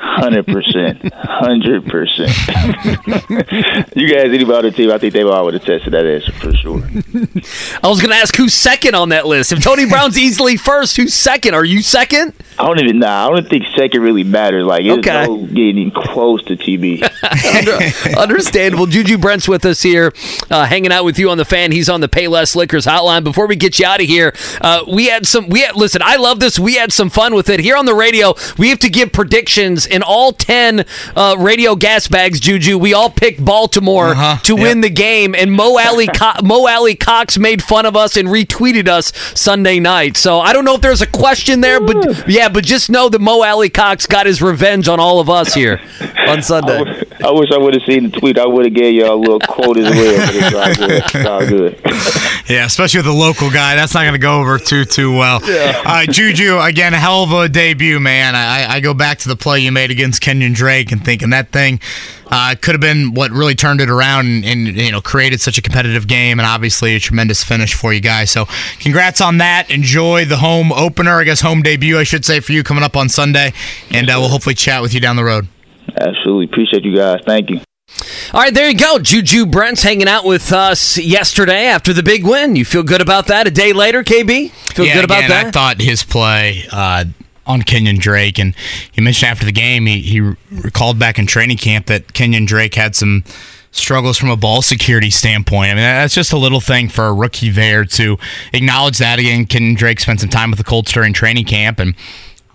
Hundred percent, hundred percent. You guys, anybody on the team, I think they all would attest to that answer for sure. I was going to ask who's second on that list. If Tony Brown's easily first, who's second? Are you second? I don't even nah. I don't think second really matters. Like it's Okay. no getting close to TB. Understandable. Juju Brent's with us here, uh, hanging out with you on the fan. He's on the Payless Liquors hotline. Before we get you out of here, uh, we had some. We had listen. I love this. We had some fun with it here on the radio. We have to give predictions in all ten uh, radio gas bags. Juju, we all picked Baltimore Uh-huh. to win the game, and Mo Alley Co- Mo Alie-Cox made fun of us and retweeted us Sunday night. So I don't know if there's a question there, but yeah, but just know that Mo Alie-Cox got his revenge on all of us here on Sunday. I wish I would have seen the tweet. I would have gave y'all a little quote as well. But it's all good. It's all good. Yeah, especially with the local guy, that's not going to go over too too well. Yeah. Uh, Juju, again, a hell of a debut, man. I, I go back to the play you made against Kenyon Drake and thinking that thing uh, could have been what really turned it around and, and you know created such a competitive game and obviously a tremendous finish for you guys. So, congrats on that. Enjoy the home opener, I guess home debut, I should say, for you coming up on Sunday, and uh, we'll hopefully chat with you down the road. Absolutely appreciate you guys. Thank you. All right, there you go. Juju Brents hanging out with us yesterday after the big win. You feel good about that? A day later, KB? Feel yeah, good about again, that? I thought his play uh, on Kenyon Drake, and he mentioned after the game, he, he recalled back in training camp that Kenyon Drake had some struggles from a ball security standpoint. I mean, that's just a little thing for a rookie there to acknowledge that. Again, Kenyon Drake spent some time with the Colts during training camp, and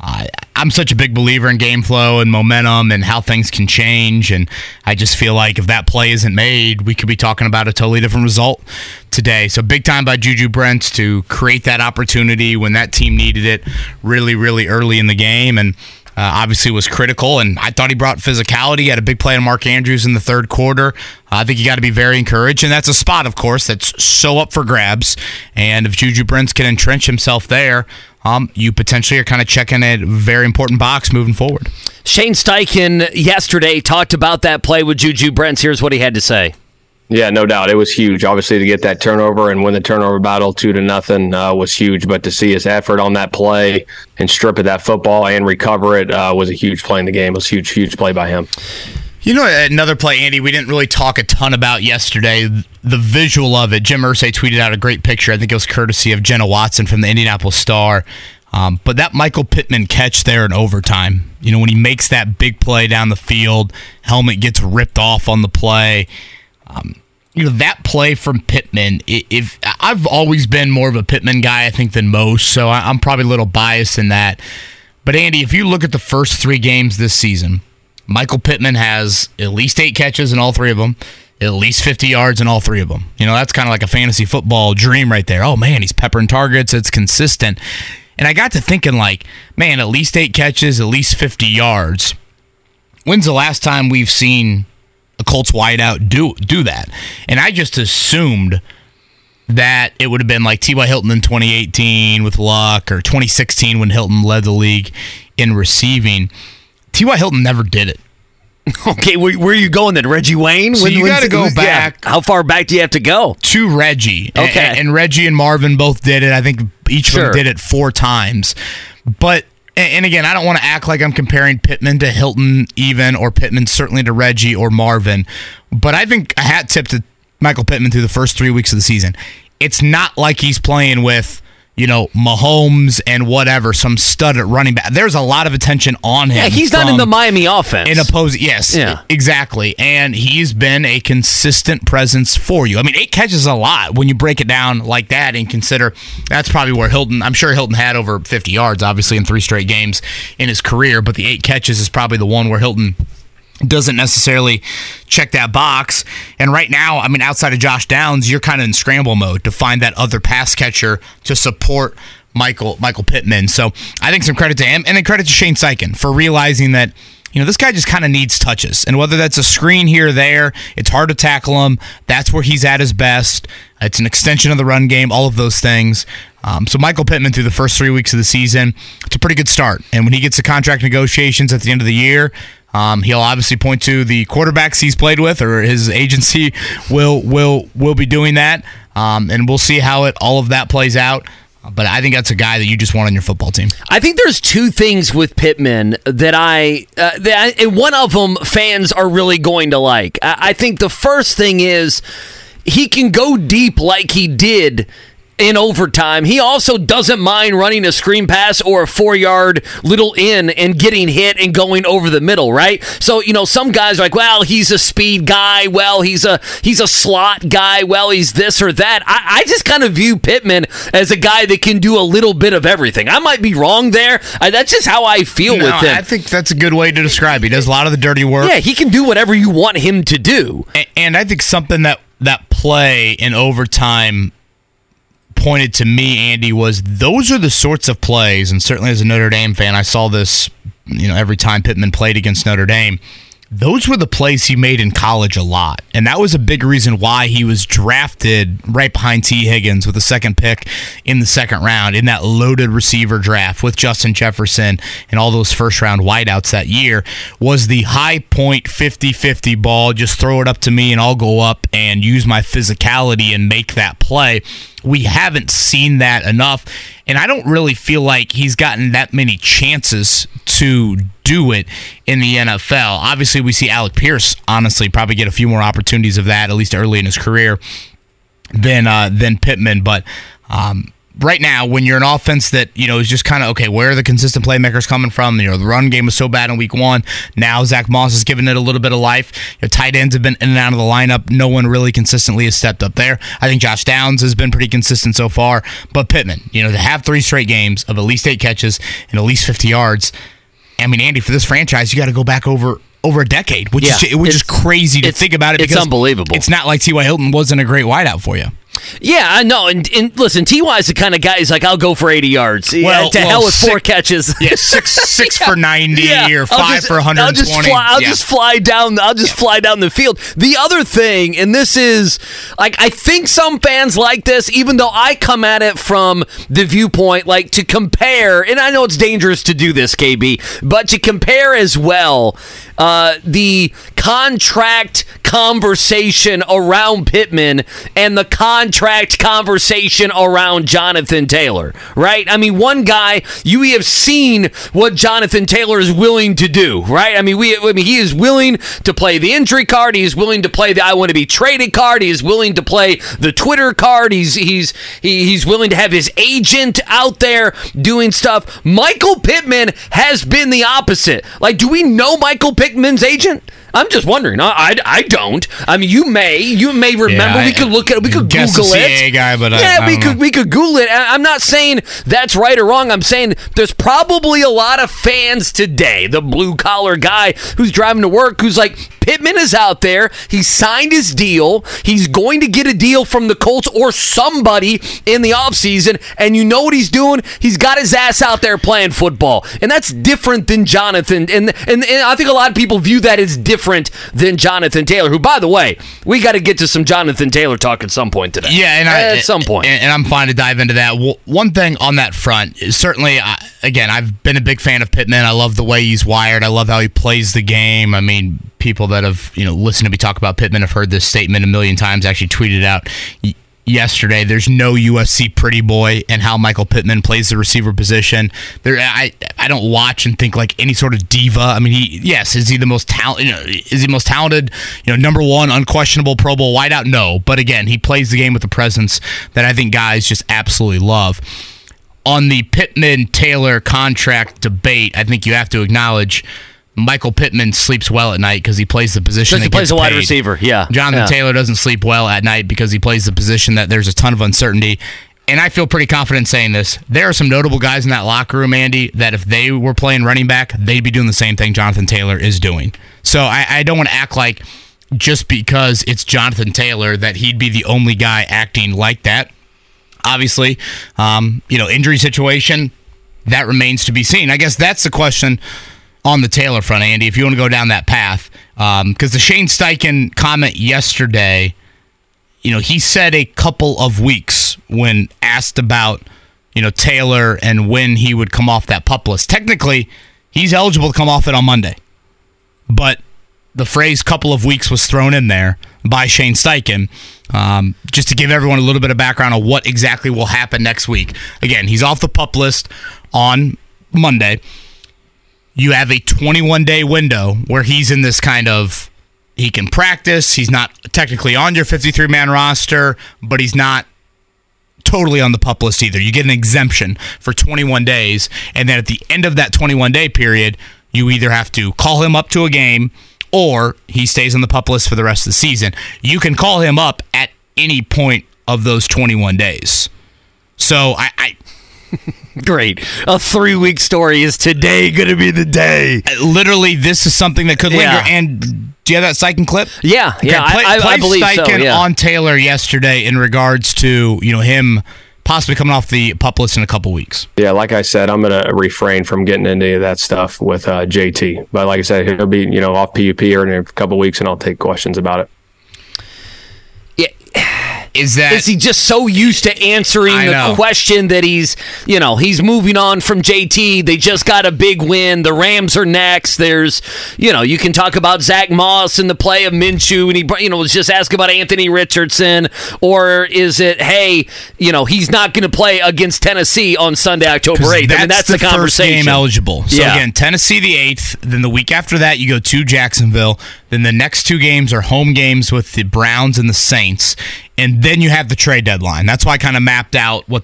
I I'm such a big believer in game flow and momentum and how things can change. And I just feel like if that play isn't made, we could be talking about a totally different result today. So big time by Juju Brent to create that opportunity when that team needed it really, really early in the game. And uh, obviously was critical, and I thought he brought physicality. He had a big play on Mark Andrews in the third quarter. I think you got to be very encouraged, and that's a spot, of course, that's so up for grabs. And if Juju Brents can entrench himself there, um, you potentially are kind of checking a very important box moving forward. Shane Steichen yesterday talked about that play with Juju Brents. Here's what he had to say. Yeah, no doubt. It was huge. Obviously, to get that turnover and win the turnover battle two to nothing uh, was huge. But to see his effort on that play and strip of that football and recover it uh, was a huge play in the game. It was a huge, huge play by him. You know, another play, Andy, we didn't really talk a ton about yesterday. The visual of it. Jim Irsay tweeted out a great picture. I think it was courtesy of Jenna Watson from the Indianapolis Star. Um, but that Michael Pittman catch there in overtime, you know, when he makes that big play down the field, helmet gets ripped off on the play. Um, you know that play from Pittman. If I've always been more of a Pittman guy, I think than most, so I'm probably a little biased in that. But Andy, if you look at the first three games this season, Michael Pittman has at least eight catches in all three of them, at least 50 yards in all three of them. You know, that's kind of like a fantasy football dream right there. Oh man, he's peppering targets. It's consistent. And I got to thinking, like, man, at least eight catches, at least 50 yards. When's the last time we've seen a Colts wideout do do that? And I just assumed that it would have been like T.Y. Hilton in 2018 with Luck or 2016 when Hilton led the league in receiving. T.Y. Hilton never did it. Okay, where, where are you going then? Reggie Wayne? So you gotta go yeah, back- How far back do you have to go? to Reggie. Okay. And, Reggie and Marvin both did it. I think each of them did it four times. But and and again, I don't want to act like I'm comparing Pittman to Hilton even or Pittman certainly to Reggie or Marvin. But I think a hat tip to Michael Pittman through the first three weeks of the season. It's not like he's playing with you know, Mahomes and whatever, some stud at running back. There's a lot of attention on him. Yeah, he's not in the Miami offense. in opposing, yes, Yeah. exactly. And he's been a consistent presence for you. I mean, eight catches a lot when you break it down like that and consider that's probably where Hilton. I'm sure Hilton had over 50 yards, obviously, in three straight games in his career. But the eight catches is probably the one where Hilton doesn't necessarily check that box. And right now, I mean, outside of Josh Downs, you're kind of in scramble mode to find that other pass catcher to support Michael Michael Pittman. So I think some credit to him, and then credit to Shane Steichen for realizing that you know, this guy just kind of needs touches. And whether that's a screen here or there, it's hard to tackle him. That's where he's at his best. It's an extension of the run game, all of those things. Um, so Michael Pittman through the first three weeks of the season, it's a pretty good start. And when he gets to contract negotiations at the end of the year, um, he'll obviously point to the quarterbacks he's played with, or his agency will will will be doing that. Um, and we'll see how it all of that plays out. But I think that's a guy that you just want on your football team. I think there's two things with Pittman that I, uh, that I, one of them fans are really going to like. I, I think the first thing is he can go deep like he did in overtime. He also doesn't mind running a screen pass or a four yard little in and getting hit and going over the middle, right? So, you know, some guys are like, well, he's a speed guy. Well, he's a he's a slot guy. Well, he's this or that. I, I just kind of view Pittman as a guy that can do a little bit of everything. I might be wrong there. I, that's just how I feel No, with him. I think that's a good way to describe. He does a lot of the dirty work. yeah, he can do whatever you want him to do. A- and I think something that that play in overtime pointed to me, Andy, was those are the sorts of plays, and certainly as a Notre Dame fan, I saw this, you know, every time Pittman played against Notre Dame. Those were the plays he made in college a lot. And that was a big reason why he was drafted right behind Tee Higgins with the second pick in the second round in that loaded receiver draft with Justin Jefferson and all those first round wideouts that year was the high point 50-50 ball. Just throw it up to me and I'll go up and use my physicality and make that play. We haven't seen that enough. And I don't really feel like he's gotten that many chances to do it in the NFL. Obviously, we see Alec Pierce, honestly, probably get a few more opportunities of that, at least early in his career, than uh, than Pittman. But um, right now, when you're an offense that you know is just kind of okay, where are the consistent playmakers coming from? You know, the run game was so bad in Week One. Now Zach Moss is giving it a little bit of life. Your tight ends have been in and out of the lineup. No one really consistently has stepped up there. I think Josh Downs has been pretty consistent so far. But Pittman, you know, to have three straight games of at least eight catches and at least 50 yards. I mean, Andy, for this franchise, you got to go back over over a decade, which Yeah, is which is crazy to think about it. it's unbelievable. It's not like T.Y. Hilton wasn't a great wideout for you. Yeah, I know. And, and listen, Ty is the kind of guy. He's like, I'll go for eighty yards. Yeah, Well- to well, hell with four catches. Yeah, six six for ninety Yeah, or five just- for one hundred I'll just fly. I'll yeah. just fly down. I'll just fly down the field. The other thing, and this is like I think some fans like this, even though I come at it from the viewpoint like to compare, and I know it's dangerous to do this, KB, but to compare as well uh, the contract conversation around Pittman and the contract conversation around Jonathan Taylor, right? I mean, one guy you have seen what Jonathan Taylor is willing to do, right? I mean, we, I mean, he is willing to play the injury card. He is willing to play the I want to be traded card. He is willing to play the Twitter card. He's he's he, he's willing to have his agent out there doing stuff. Michael Pittman has been the opposite. Like, do we know Michael Pittman's agent? I'm just wondering. I, I, I don't. I mean, you may you may remember. I- we could look at we could guess Google the it. Guy, but yeah, I we don't could know. we could Google it. I- I'm not saying that's right or wrong. I'm saying there's probably a lot of fans today, the blue collar guy who's driving to work, who's like, Pittman is out there. He signed his deal. He's going to get a deal from the Colts or somebody in the offseason. And you know what he's doing? He's got his ass out there playing football. And that's different than Jonathan. And, and, and I think a lot of people view that as different than Jonathan Taylor, who, by the way, we got to get to some Jonathan Taylor talk at some point today. Yeah, and I, at some point. and, and I'm fine to dive into that. One thing on that front, is certainly, I, again, I've been a big fan of Pittman. I love the way he's wired. I love how he plays the game. I mean, people that have you know listened to me talk about Pittman have heard this statement a million times. Actually, tweeted out. Yesterday, there's no UFC pretty boy, and how Michael Pittman plays the receiver position. There, I I don't watch and think like any sort of diva. I mean, he yes, is he the most talented? You know, is he most talented? You know, number one, unquestionable Pro Bowl wideout. No, but again, he plays the game with a presence that I think guys just absolutely love. On the Pittman Taylor contract debate, I think you have to acknowledge Michael Pittman sleeps well at night because he plays the position. He plays a wide paid. receiver, yeah. Jonathan Yeah. Taylor doesn't sleep well at night because he plays the position that there's a ton of uncertainty. And I feel pretty confident saying this. There are some notable guys in that locker room, Andy, that if they were playing running back, they'd be doing the same thing Jonathan Taylor is doing. So I, I don't want to act like just because it's Jonathan Taylor that he'd be the only guy acting like that. Obviously, um, you know, injury situation, that remains to be seen. I guess that's the question on the Taylor front, Andy, if you want to go down that path, because um, the Shane Steichen comment yesterday, you know, he said a couple of weeks when asked about, you know, Taylor and when he would come off that pup list. Technically, he's eligible to come off it on Monday, but the phrase couple of weeks was thrown in there by Shane Steichen um, just to give everyone a little bit of background on what exactly will happen next week. Again, he's off the pup list on Monday. You have a 21 day window where he's in this kind of he can practice. He's not technically on your 53 man roster, but he's not totally on the pup list either. You get an exemption for 21 days, and then at the end of that 21 day period, you either have to call him up to a game or he stays on the pup list for the rest of the season. You can call him up at any point of those 21 days. So I. I Great. A three week story is today going to be the day. Literally, this is something that could linger. Yeah. And do you have that Steichen clip? Yeah, yeah, play, I, I, play I believe Steichen so. Yeah. on Taylor yesterday in regards to you know him possibly coming off the pup list in a couple weeks. Yeah, like I said, I'm going to refrain from getting into any of that stuff with uh, JT. But like I said, he'll be you know off PUP here in a couple weeks, and I'll take questions about it. Is that Is he just so used to answering I the know. question that he's, you know, he's moving on from JT. They just got a big win. The Rams are next. There's, you know, you can talk about Zach Moss and the play of Minshew, and he, you know, was just asking about Anthony Richardson, or is it, hey, you know, he's not going to play against Tennessee on Sunday, October eighth. I mean, that's the, first conversation. game eligible. So Yeah. again, Tennessee the eighth. Then the week after that, you go to Jacksonville. Then the next two games are home games with the Browns and the Saints, and then you have the trade deadline. That's why I kind of mapped out what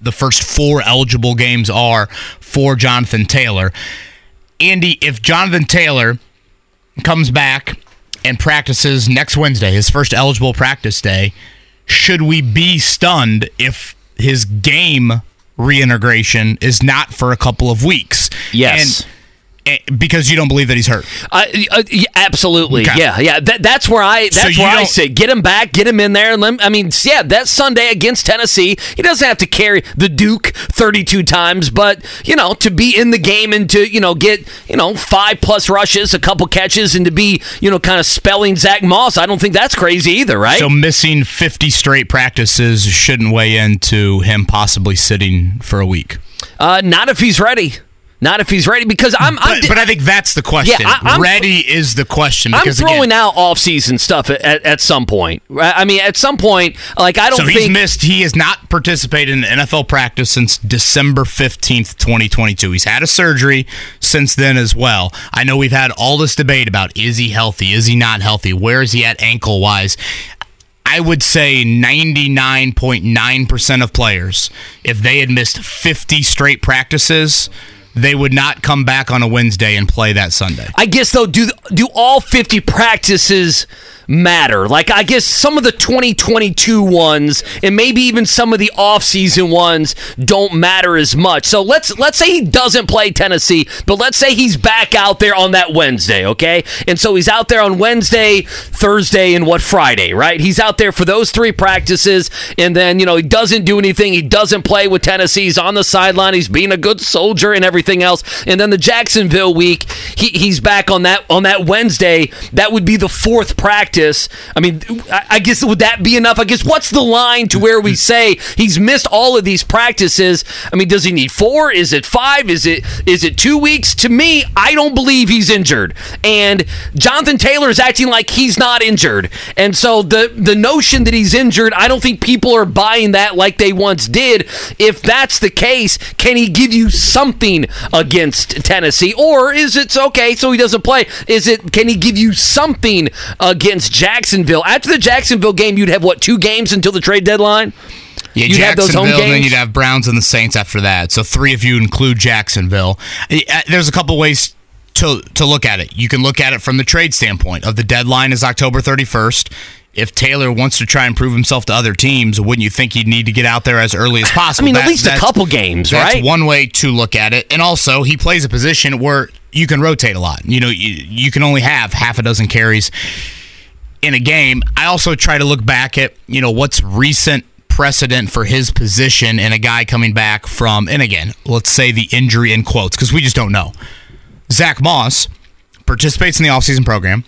the first four eligible games are for Jonathan Taylor. Andy, if Jonathan Taylor comes back and practices next Wednesday, his first eligible practice day, should we be stunned if his game reintegration is not for a couple of weeks? Yes. And, because you don't believe that he's hurt. Uh, uh, absolutely, Okay. yeah, yeah. That, that's where I. That's you where I say get him back, get him in there. And let I mean, yeah, that Sunday against Tennessee, he doesn't have to carry the Duke thirty-two times, but you know, to be in the game and to you know get you know five plus rushes, a couple catches, and to be you know kind of spelling Zach Moss, I don't think that's crazy either, right? So missing 50 straight practices shouldn't weigh into him possibly sitting for a week. uh, not if he's ready. Not if he's ready, because I'm. I'm But, but I think that's the question. Yeah, I- I'm- Ready is the question. I'm throwing again, out off-season stuff at, at, at some point. I mean, at some point, like I don't so think he's missed. He has not participated in NFL practice since December fifteenth, twenty twenty two. He's had a surgery since then as well. I know we've had all this debate about is he healthy, is he not healthy, where is he at ankle wise. I would say 99.9% of players, if they had missed 50 straight practices, they would not come back on a Wednesday and play that Sunday. I guess though, do do all fifty practices matter? Like I guess some of the 2022 ones and maybe even some of the off-season ones don't matter as much. So let's let's say he doesn't play Tennessee, but let's say he's back out there on that Wednesday, okay? And so he's out there on Wednesday, Thursday, and what Friday, right? He's out there for those three practices, and then you know he doesn't do anything. He doesn't play with Tennessee. He's on the sideline. He's being a good soldier and everything else. And then the Jacksonville week, he, he's back on that on that Wednesday. That would be the fourth practice. I mean, I, I guess would that be enough? I guess what's the line to where we mm-hmm. say he's missed all of these practices? I mean, does he need four? Is it five? Is it is it two weeks? To me, I don't believe he's injured. And Jonathan Taylor is acting like he's not injured. And so the the notion that he's injured, I don't think people are buying that like they once did. If that's the case, can he give you something against Tennessee? Or is it okay, so he doesn't play? Is it can he give you something against Jacksonville? After the Jacksonville game, you'd have what, two games until the trade deadline? Yeah, You'd have those home Jacksonville, then you'd have Browns and the Saints after that. So three if you include Jacksonville. There's a couple ways to to look at it. You can look at it from the trade standpoint of the deadline is October 31st. If Taylor wants to try and prove himself to other teams, wouldn't you think he'd need to get out there as early as possible? I mean, at least a couple games, That's right? one way to look at it. And also, he plays a position where you can rotate a lot. You know, you, you can only have half a dozen carries in a game. I also try to look back at, you know, what's recent precedent for his position and a guy coming back from, and again, let's say the injury in quotes, because we just don't know. Zach Moss participates in the offseason program,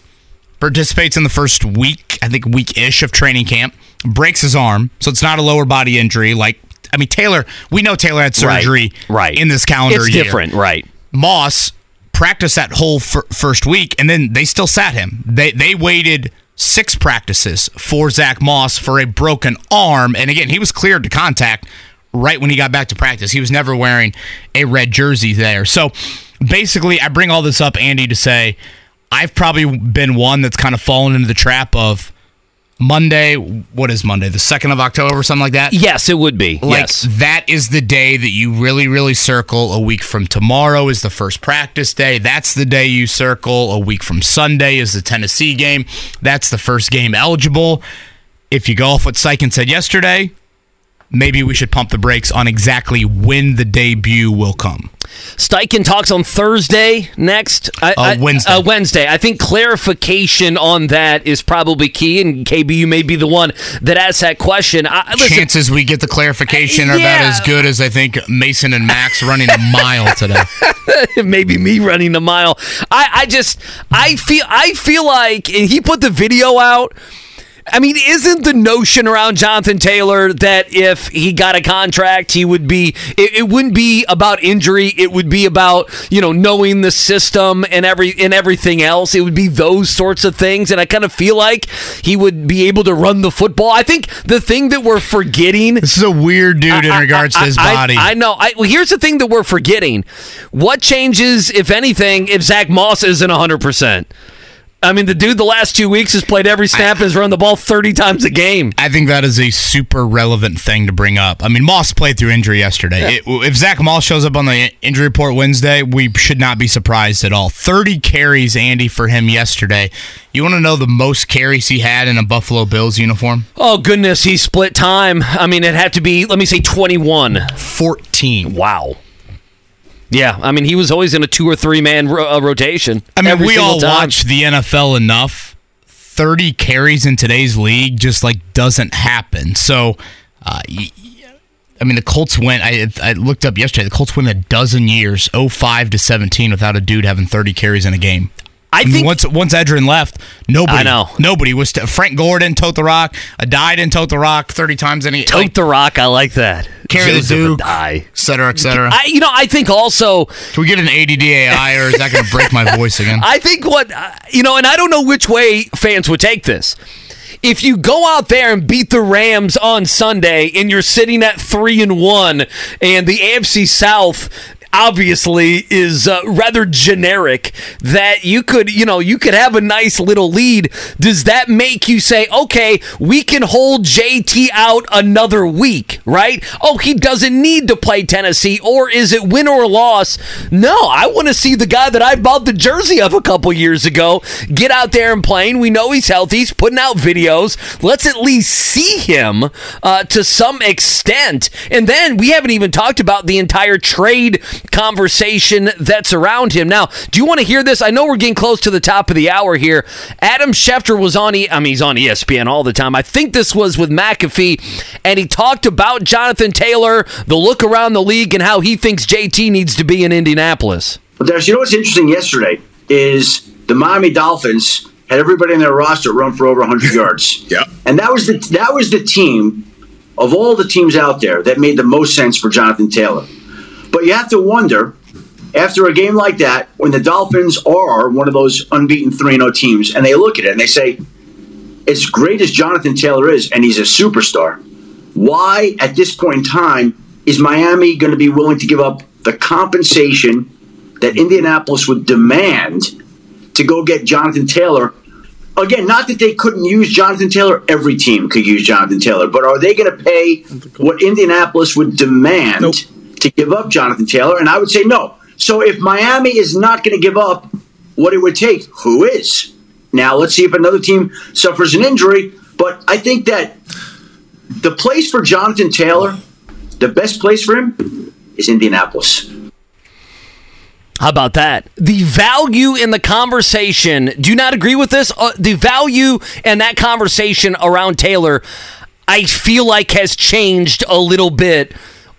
participates in the first week, I think week ish of training camp, breaks his arm. So it's not a lower body injury. Like, I mean, Taylor, we know Taylor had surgery right. in this calendar year. it's year. different, right? Moss practiced that whole fir- first week, and then they still sat him. They they waited six practices for Zach Moss for a broken arm, and again, he was cleared to contact right when he got back to practice. He was never wearing a red jersey there. So basically, I bring all this up, Andy, to say I've probably been one that's kind of fallen into the trap of Monday. What is Monday? The second of October, or something like that. Yes, it would be. Like yes. that is the day that you really, really circle. A week from tomorrow is the first practice day. That's the day you circle. A week from Sunday is the Tennessee game. That's the first game eligible. If you go off what Steichen said yesterday, maybe we should pump the brakes on exactly when the debut will come. Steichen talks on Thursday next. I, Uh, I- Wednesday. Uh, Wednesday. I think clarification on that is probably key, and KB, you may be the one that asks that question. I, listen, Chances we get the clarification are about as good as I think Mason and Max running a mile today. maybe me running a mile. I, I just I feel I feel like and he put the video out. I mean, isn't the notion around Jonathan Taylor that if he got a contract, he would be, it, it wouldn't be about injury. It would be about, you know, knowing the system and every, and everything else. It would be those sorts of things. And I kind of feel like he would be able to run the football. I think the thing that we're forgetting This is a weird dude in regards I- to his I- body. I, know. I, well, here's the thing that we're forgetting. What changes, if anything, if Zach Moss isn't 100%? I mean, the dude the last two weeks has played every snap and has run the ball 30 times a game. I think that is a super relevant thing to bring up. I mean, Moss played through injury yesterday. It- if Zach Moss shows up on the injury report Wednesday, we should not be surprised at all. 30 carries, Andy, for him yesterday. You want to know the most carries he had in a Buffalo Bills uniform? Oh, goodness. He split time. I mean, it had to be, let me say, 21. 14. Wow. Yeah, I mean, he was always in a two or three man ro- uh, rotation. I mean, we all time. watch the NFL enough. 30 carries in today's league just like doesn't happen. So, uh, I mean, the Colts went. I, I looked up yesterday. The Colts went a dozen years, 05 to 17, without a dude having 30 carries in a game. I I mean, think once once Edgerrin left, nobody. I know. nobody was. T- Frank Gordon tote the rock. Addai and tote the rock 30 times in a tote the rock. I like that. Carry the Joseph Duke. Die. et cetera, et cetera. I, you know, I think also Can we get an ADDAI or is that going to break my voice again? I think what uh, you know, and I don't know which way fans would take this. If you go out there and beat the Rams on Sunday, and you're sitting at three and one, and the AFC South obviously is uh, rather generic that you could you know you could have a nice little lead. Does that make you say okay we can hold JT out another week right? Oh he doesn't need to play Tennessee or is it win or loss? No I want to see the guy that I bought the jersey of a couple years ago get out there and playing. We know he's healthy he's putting out videos. Let's at least see him uh, to some extent. And then we haven't even talked about the entire trade conversation that's around him. Now, do you want to hear this? I know we're getting close to the top of the hour here. Adam Schefter was on, e- I mean, he's on ESPN all the time. I think this was with McAfee, and he talked about Jonathan Taylor, the look around the league, and how he thinks JT needs to be in Indianapolis. But there's, you know what's interesting yesterday is the Miami Dolphins had everybody in their roster run for over 100 yards. Yeah. And that was the that was the team of all the teams out there that made the most sense for Jonathan Taylor. But you have to wonder after a game like that when the Dolphins are one of those unbeaten 3-0 teams and they look at it and they say as great as Jonathan Taylor is and he's a superstar, why at this point in time is Miami going to be willing to give up the compensation that Indianapolis would demand to go get Jonathan Taylor. Again, not that they couldn't use Jonathan Taylor, every team could use Jonathan Taylor, but are they going to pay what Indianapolis would demand to give up Jonathan Taylor? And I would say no. So if Miami is not going to give up what it would take, who is? Now, let's see if another team suffers an injury, but I think that the place for Jonathan Taylor, the best place for him, is Indianapolis. How about that? The value in the conversation. Do you not agree with this? Uh, the value and that conversation around Taylor, I feel like has changed a little bit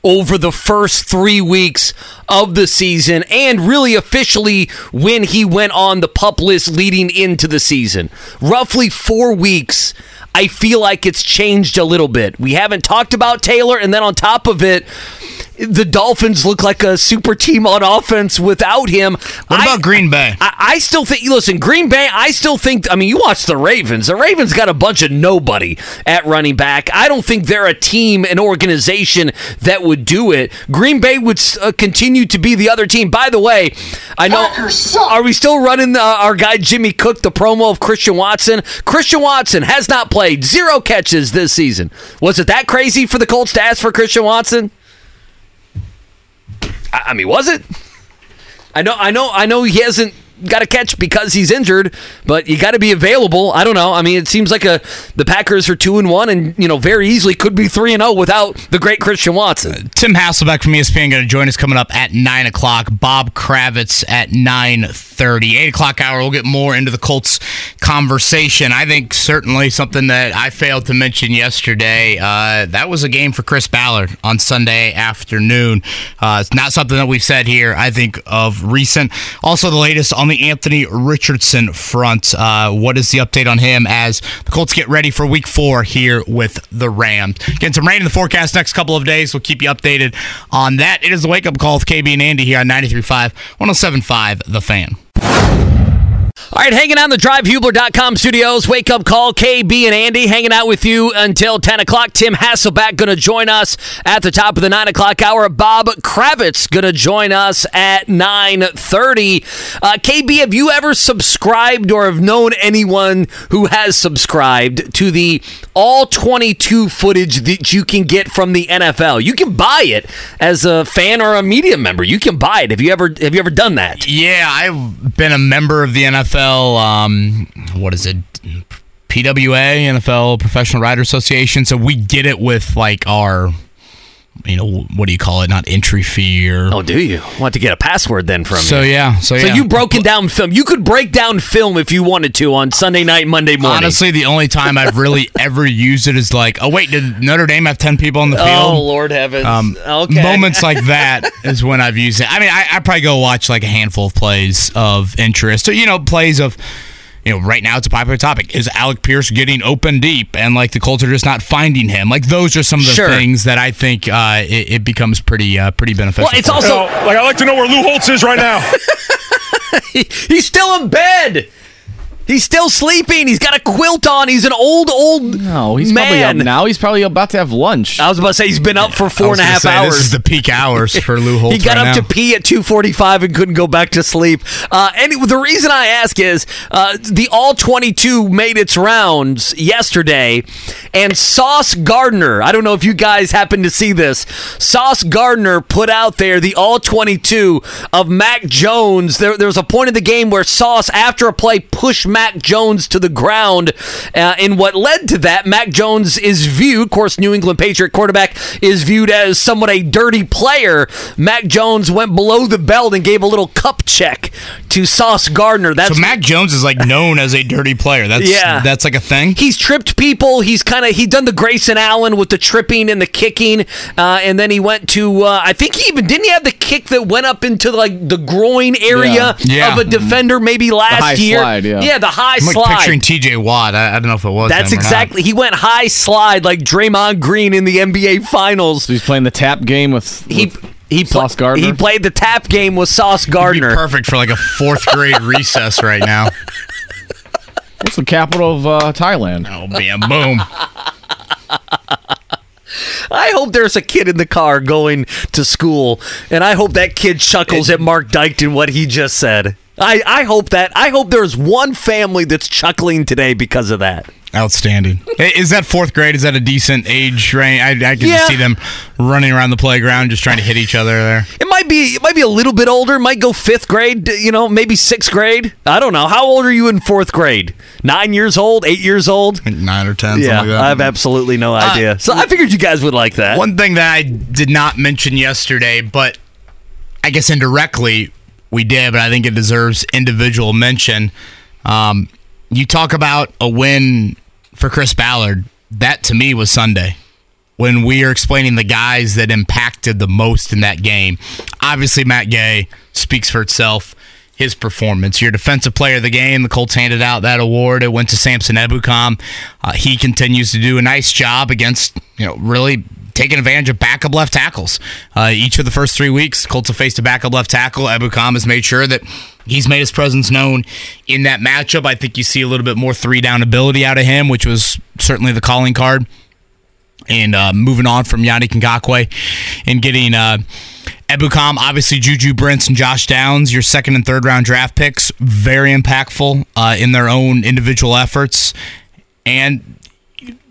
over the first three weeks of the season and really officially when he went on the pup list leading into the season. Roughly four weeks. I feel like it's changed a little bit. We haven't talked about Taylor, and then on top of it, the Dolphins look like a super team on offense without him. What about Green Bay? I, I still think. Listen, Green Bay. I still think. I mean, you watch the Ravens. The Ravens got a bunch of nobody at running back. I don't think they're a team, an organization that would do it. Green Bay would uh, continue to be the other team. By the way, I know. Are we still running the, our guy Jimmy Cook the promo of Christian Watson? Christian Watson has not played zero catches this season. Was it that crazy for the Colts to ask for Christian Watson? I, I mean, was it? I know, I know, I know. He hasn't got to catch because he's injured, but you got to be available. I don't know. I mean, it seems like a the Packers are two and one, and you know very easily could be three and zero without the great Christian Watson. Tim Hasselbeck from ESPN going to join us coming up at nine o'clock. Bob Kravitz at nine thirty. Eight o'clock hour. We'll get more into the Colts conversation. I think certainly something that I failed to mention yesterday. Uh, that was a game for Chris Ballard on Sunday afternoon. Uh, it's not something that we've said here. I think of recent. Also, the latest on the Anthony Richardson front. Uh, what is the update on him as the Colts get ready for Week Four here with the Rams? Getting some rain in the forecast next couple of days. We'll keep you updated on that. It is the wake up call with KB and Andy here on 93.5, 107.5 The Fan. All right, hanging in the drivehubler.com studios. Wake up call, KB and Andy hanging out with you until 10 o'clock. Tim Hasselbeck going to join us at the top of the 9 o'clock hour. Bob Kravitz going to join us at 9.30. Uh, KB, have you ever subscribed or have known anyone who has subscribed to the all 22 footage that you can get from the NFL? You can buy it as a fan or a media member. You can buy it. Have you ever, have you ever done that? Yeah, I've been a member of the NFL. Um, what is it? PWA, NFL Professional Rider Association. So we get it with like our, you know, what do you call it? Not entry fee or. Oh, do you want to get a password then from So you? yeah, so yeah. So yeah. you've broken down film. You could break down film if you wanted to on Sunday night, Monday morning. Honestly, the only time I've really ever used it is like, oh wait, did Notre Dame have ten people on the field? oh Lord heavens. Um, okay. Moments like that is when I've used it. I mean, I, I probably go watch like a handful of plays of interest. So, you know, plays of, you know, right now it's a popular topic. Is Alec Pierce getting open deep and like the Colts are just not finding him? Like those are some of the Sure. things that I think uh, it, it becomes pretty uh, pretty beneficial. Well, it's for. also like I like to know where Lou Holtz is right now. he's still in bed. He's still sleeping. He's got a quilt on. He's an old, old No, he's probably up man. now. He's probably about to have lunch. I was about to say he's been up for I four was and a half say, hours. This is the peak hours for Lou Holtz He got right up now. to pee at 2:45 and couldn't go back to sleep. Uh, and the reason I ask is uh, the All 22 made its rounds yesterday, and Sauce Gardner. I don't know if you guys happened to see this. Sauce Gardner put out there the All 22 of Mac Jones. There, there was a point in the game where Sauce, after a play, pushed Mac Jones to the ground, uh, and what led to that, Mac Jones is viewed, of course, New England Patriot quarterback is viewed as somewhat a dirty player. Mac Jones went below the belt and gave a little cup check to Sauce Gardner. That's so Mac Jones is like known as a dirty player. That's Yeah. that's like a thing. He's tripped people. He's kind of he done the Grayson Allen with the tripping and the kicking, uh, and then he went to uh, I think he even didn't he have the kick that went up into like the groin area Yeah. of a defender maybe last high year. slide, yeah. yeah, the high I'm like slide. picturing T.J. Watt. I, I don't know if it was. That's him or not. exactly. He went high slide like Draymond Green in the NBA Finals. So he's playing the tap game with, He with he pla- Sauce Gardner. He played the tap game with Sauce He'd be Gardner. perfect for like a fourth grade recess right now. What's the capital of uh, Thailand? Oh, bam, boom. I hope there's a kid in the car going to school, and I hope that kid chuckles at Mark Dykton what he just said. I, I hope that I hope there's one family that's chuckling today because of that. Outstanding. Is that fourth grade? Is that a decent age range? I, I can Yeah. see them running around the playground just trying to hit each other there. It might be it might be a little bit older. Might go fifth grade. You know, maybe sixth grade. I don't know. How old are you in fourth grade? Nine years old? Eight years old? Nine or ten, Yeah, like that. I have absolutely no uh, idea. so I figured you guys would like that. One thing that I did not mention yesterday, but I guess indirectly we did, but I think it deserves individual mention. Um, you talk about a win for Chris Ballard. That to me was Sunday. when we are explaining the guys that impacted the most in that game. Obviously, Matt Gay speaks for itself. His performance, your defensive player of the game, the Colts handed out that award. It went to Samson Ebukam. Uh, he continues to do a nice job against, you know, really taking advantage of backup left tackles. Uh, each of the first three weeks, Colts have faced a backup left tackle. Ebukam has made sure that he's made his presence known in that matchup. I think you see a little bit more three down ability out of him, which was certainly the calling card. And uh, moving on from Yannick Ngakoue and getting uh, Ebukam, obviously Juju Brents and Josh Downs, your second and third round draft picks, very impactful uh, in their own individual efforts. And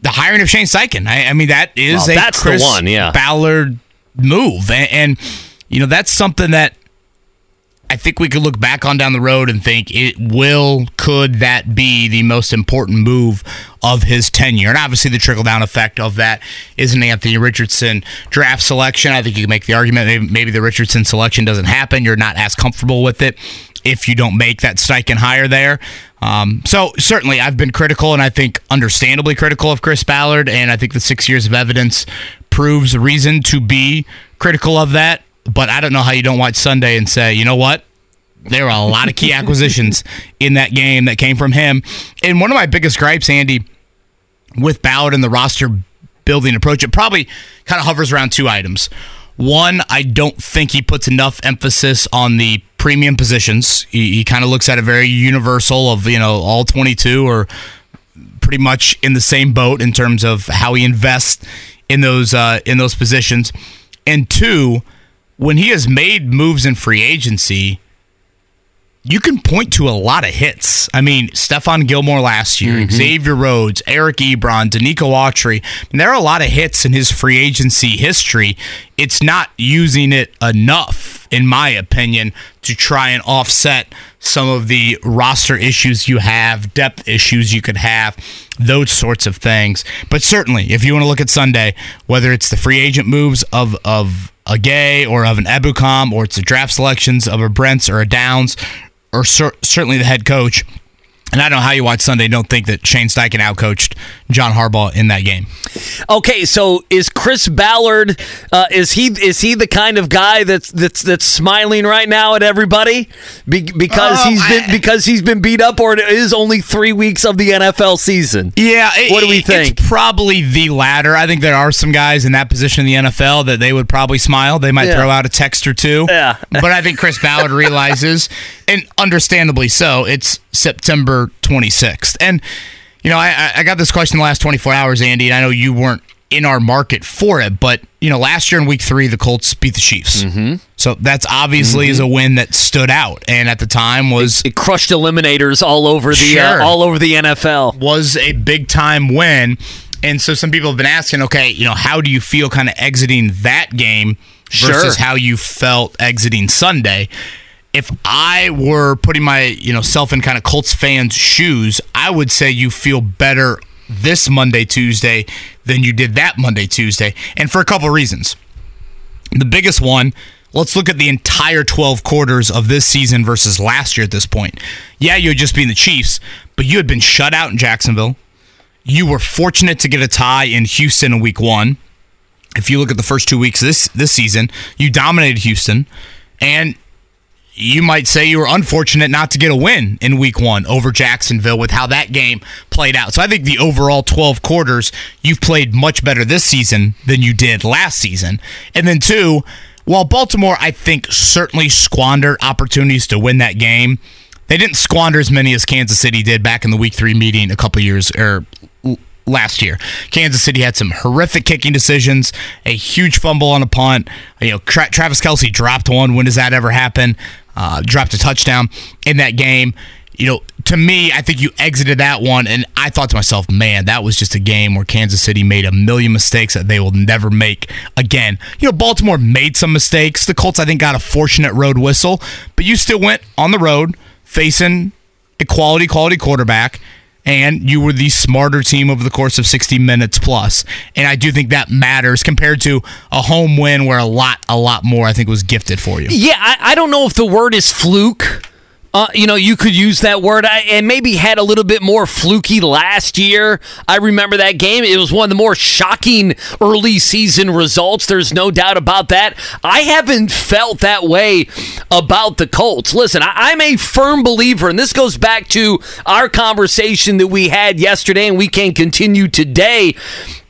the hiring of Shane Steichen. I, I mean, that is Well, a that's the Chris one, yeah. Ballard move. And, and, you know, that's something that I think we could look back on down the road and think it will could that be the most important move of his tenure and obviously the trickle down effect of that is an Anthony Richardson draft selection I think you can make the argument maybe, maybe the Richardson selection doesn't happen you're not as comfortable with it if you don't make that Steichen hire there um, so certainly I've been critical and I think understandably critical of Chris Ballard and I think the six years of evidence proves reason to be critical of that but I don't know how you don't watch Sunday and say, you know what? There are a lot of key acquisitions in that game that came from him. And one of my biggest gripes, Andy, with Ballard and the roster building approach, it probably kind of hovers around two items. One, I don't think he puts enough emphasis on the premium positions. He, he kind of looks at it very universal of, you know, all 22 or pretty much in the same boat in terms of how he invests in those uh, in those positions. And two, when he has made moves in free agency, you can point to a lot of hits. I mean, Stephon Gilmore last year, mm-hmm. Xavier Rhodes, Eric Ebron, Denico Autry. And there are a lot of hits in his free agency history. It's not using it enough, in my opinion, to try and offset some of the roster issues you have, depth issues you could have, those sorts of things. But certainly, if you want to look at Sunday, whether it's the free agent moves of of a Gay or of an Ebukam, or it's the draft selections of a Brents or a Downs, or cer- certainly the head coach. And I don't know how you watch Sunday don't think that Shane Steichen outcoached John Harbaugh in that game. Okay, so is Chris Ballard? Uh, is he is he the kind of guy that's that's that's smiling right now at everybody Be- because Oh, he's been I- because he's been beat up, or it is only three weeks of the NFL season? Yeah, it- What do we think? It's probably the latter. I think there are some guys in that position in the NFL that they would probably smile. They might Yeah. throw out a text or two. Yeah. but I think Chris Ballard realizes, and understandably so, it's September 26th. And, you know, I, I got this question the last 24 hours, Andy, and I know you weren't in our market for it, but, you know, last year in week three, the Colts beat the Chiefs. Mm-hmm. So that's obviously is a win that stood out. And at the time was It crushed eliminators all over the Sure. uh, all over the NFL. was a big time win. And so some people have been asking, okay, you know, how do you feel kind of exiting that game versus Sure. how you felt exiting Sunday? If I were putting my, you know, self in kind of Colts fans' shoes, I would say you feel better this Monday, Tuesday than you did that Monday, Tuesday. And for a couple of reasons. The biggest one, let's look at the entire 12 quarters of this season versus last year at this point. Yeah, you had just been the Chiefs, but you had been shut out in Jacksonville. You were fortunate to get a tie in Houston in week one. If you look at the first two weeks this this season, you dominated Houston, and you might say you were unfortunate not to get a win in week one over Jacksonville with how that game played out. So I think the overall 12 quarters, you've played much better this season than you did last season. And then, two, while Baltimore, I think, certainly squandered opportunities to win that game, they didn't squander as many as Kansas City did back in the week three meeting a couple years or last year. Kansas City had some horrific kicking decisions, a huge fumble on a punt. You know, Tra- Travis Kelce dropped one. When does that ever happen? Uh, dropped a touchdown in that game. You know, to me, I think you exited that one, and I thought to myself, man, that was just a game where Kansas City made a million mistakes that they will never make again. You know, Baltimore made some mistakes. The Colts, I think, got a fortunate road whistle, but you still went on the road facing a quality, quality quarterback, and you were the smarter team over the course of 60 minutes plus. And I do think that matters compared to a home win where a lot, a lot more, I think, was gifted for you. Yeah, I, I don't know if the word is fluke. Uh, you know, you could use that word I, and maybe had a little bit more fluky last year. I remember that game. It was one of the more shocking early season results. There's no doubt about that. I haven't felt that way about the Colts. Listen, I, I'm a firm believer, and this goes back to our conversation that we had yesterday, and we can continue today.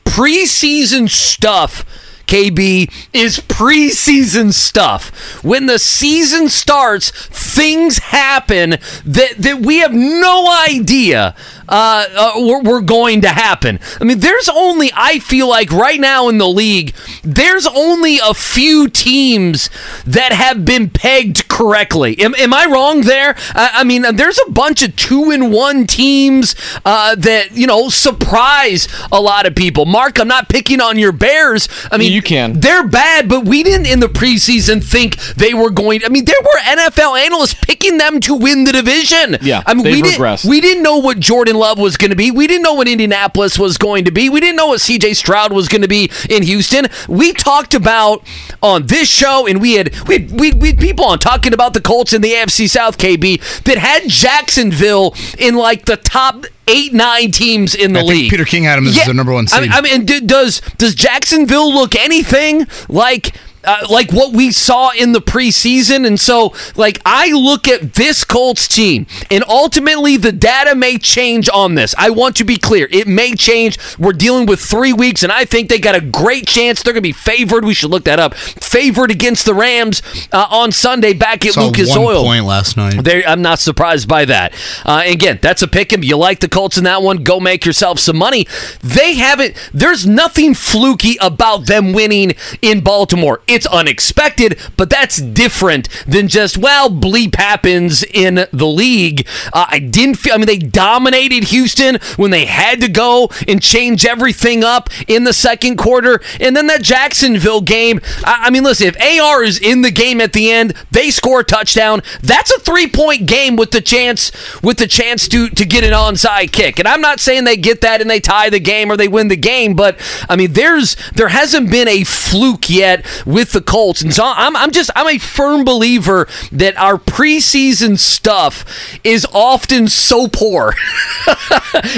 Preseason stuff KB, is preseason stuff. When the season starts, things happen that, that we have no idea uh, uh, we're, we're going to happen. I mean, there's only, I feel like right now in the league, there's only a few teams that have been pegged correctly. Am, am I wrong there? I, I, mean, there's a bunch of two and one teams uh, that, you know, surprise a lot of people. Mark, I'm not picking on your Bears. I mean, you can. They're bad, but we didn't in the preseason think they were going. I mean, there were NFL analysts picking them to win the division. Yeah, I mean, we didn't we didn't know what Jordan Love was going to be. We didn't know what Indianapolis was going to be. We didn't know what C.J. Stroud was going to be in Houston. We talked about on this show, and we had we had, we we had people on talking about the Colts in the AFC South, KB, that had Jacksonville in like the top eight nine teams in the league. Peter King had him as Yeah, the number one I mean, I mean, does does Jacksonville look anything like? Uh, like what we saw in the preseason. And so, like, I look at this Colts team, and ultimately the data may change on this. I want to be clear. It may change. We're dealing with three weeks, and I think they got a great chance. They're going to be favored. We should look that up. Favored against the Rams uh, on Sunday back at Saw Lucas one Oil. point last night. There, I'm not surprised by that. Uh, again, that's a pick. 'em. You like the Colts in that one? Go make yourself some money. They haven't. There's nothing fluky about them winning in Baltimore. It's unexpected, but that's different than just well, bleep happens in the league. Uh, I didn't feel. I mean, they dominated Houston when they had to go and change everything up in the second quarter, and then that Jacksonville game. I, I mean, listen, if AR is in the game at the end, they score a touchdown. That's a three point game with the chance with the chance to to get an onside kick. And I'm not saying they get that and they tie the game or they win the game, but I mean, there's there hasn't been a fluke yet with the Colts, and so I'm I'm just I'm a firm believer that our preseason stuff is often so poor,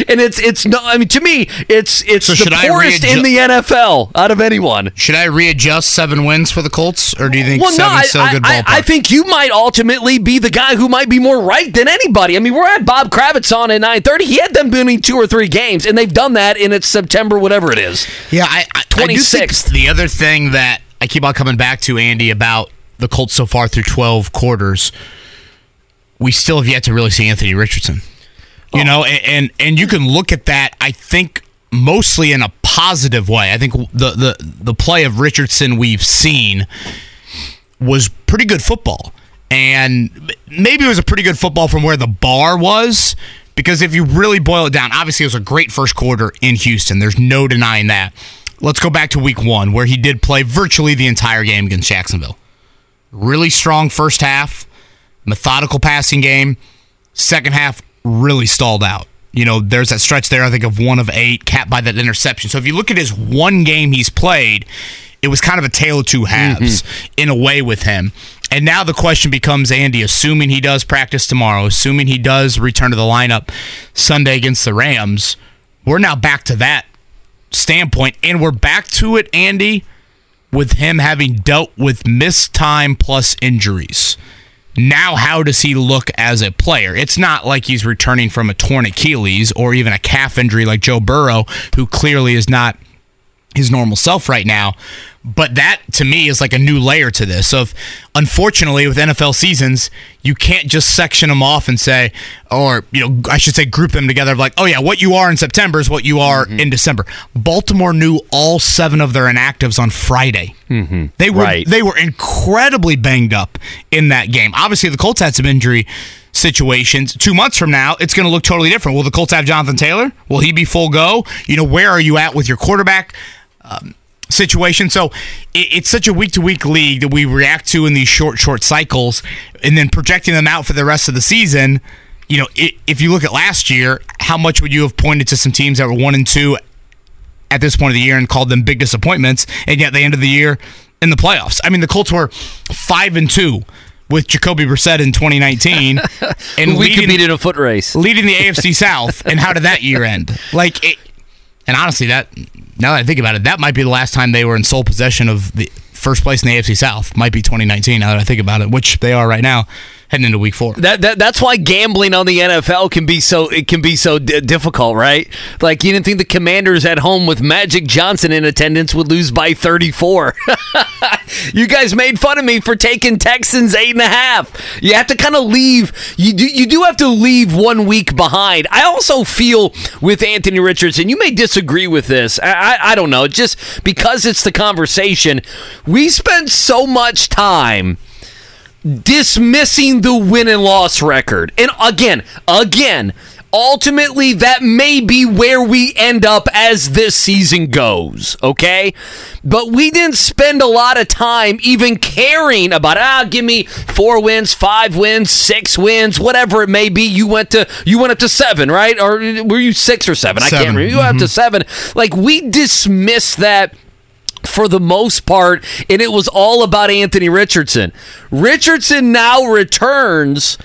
and it's it's no. I mean, to me, it's it's So the poorest readju- in the NFL out of anyone. Should I readjust seven wins for the Colts, or do you think Well, no, seven's I, still a good I, ballpark? I think you might ultimately be the guy who might be more right than anybody. I mean, we're at Bob Kravitz on at 9:30. He had them winning two or three games, and they've done that in it's September, whatever it is. Yeah, I, I, I do think 26th. the other thing that I keep on coming back to, Andy, about the Colts so far through 12 quarters, we still have yet to really see Anthony Richardson. You oh. know, and, and and you can look at that. I think mostly in a positive way. I think the the the play of Richardson we've seen was pretty good football, and maybe it was a pretty good football from where the bar was. Because if you really boil it down, obviously it was a great first quarter in Houston. There's no denying that. Let's go back to week one, where he did play virtually the entire game against Jacksonville. Really strong first half, methodical passing game. Second half really stalled out. You know, there's that stretch there, I think, of one of eight, capped by that interception. So if you look at his one game he's played, it was kind of a tale of two halves mm-hmm. in a way with him. And now the question becomes Andy, assuming he does practice tomorrow, assuming he does return to the lineup Sunday against the Rams, we're now back to that standpoint. And we're back to it, Andy, with him having dealt with missed time plus injuries. Now, how does he look as a player? It's not like he's returning from a torn Achilles or even a calf injury like Joe Burrow, who clearly is not his normal self right now. But that to me is like a new layer to this. So, if, unfortunately, with NFL seasons, you can't just section them off and say, or you know, I should say, group them together. Like, oh yeah, what you are in September is what you are in December. Baltimore knew all seven of their inactives on Friday. Mm-hmm. They were Right. they were incredibly banged up in that game. Obviously, the Colts had some injury situations. Two months from now, it's going to look totally different. Will the Colts have Jonathan Taylor? Will he be full go? You know, where are you at with your quarterback? Um, situation. So it, it's such a week to week league that we react to in these short, short cycles, and then projecting them out for the rest of the season. You know, if you look at last year, how much would you have pointed to some teams that were one and two at this point of the year and called them big disappointments, and yet they ended the year in the playoffs? I mean, the Colts were five and two with Jacoby Brissett in 2019, and we leading- in a foot race. leading the AFC South, and how did that year end? Like, it, and honestly, that now that I think about it, that might be the last time they were in sole possession of the first place in the AFC South. Might be 2019. Now that I think about it, which they are right now, heading into Week Four. That, that that's why gambling on the NFL can be so it can be so d- difficult, right? Like you didn't think the Commanders at home with Magic Johnson in attendance would lose by 34. you guys made fun of me for taking Texans eight and a half. You have to kind of leave. You do you do have to leave one week behind. I also feel with Anthony Richardson. You may disagree with this. I I, I don't know. Just because it's the conversation, we spend so much time dismissing the win and loss record. And again, again, ultimately that may be where we end up as this season goes, okay? But we didn't spend a lot of time even caring about ah give me 4 wins, 5 wins, 6 wins, whatever it may be. You went to you went up to 7, right? Or were you 6 or 7? I can't remember. You went up to 7. Like we dismiss that for the most part, and it was all about Anthony Richardson. Richardson now returns,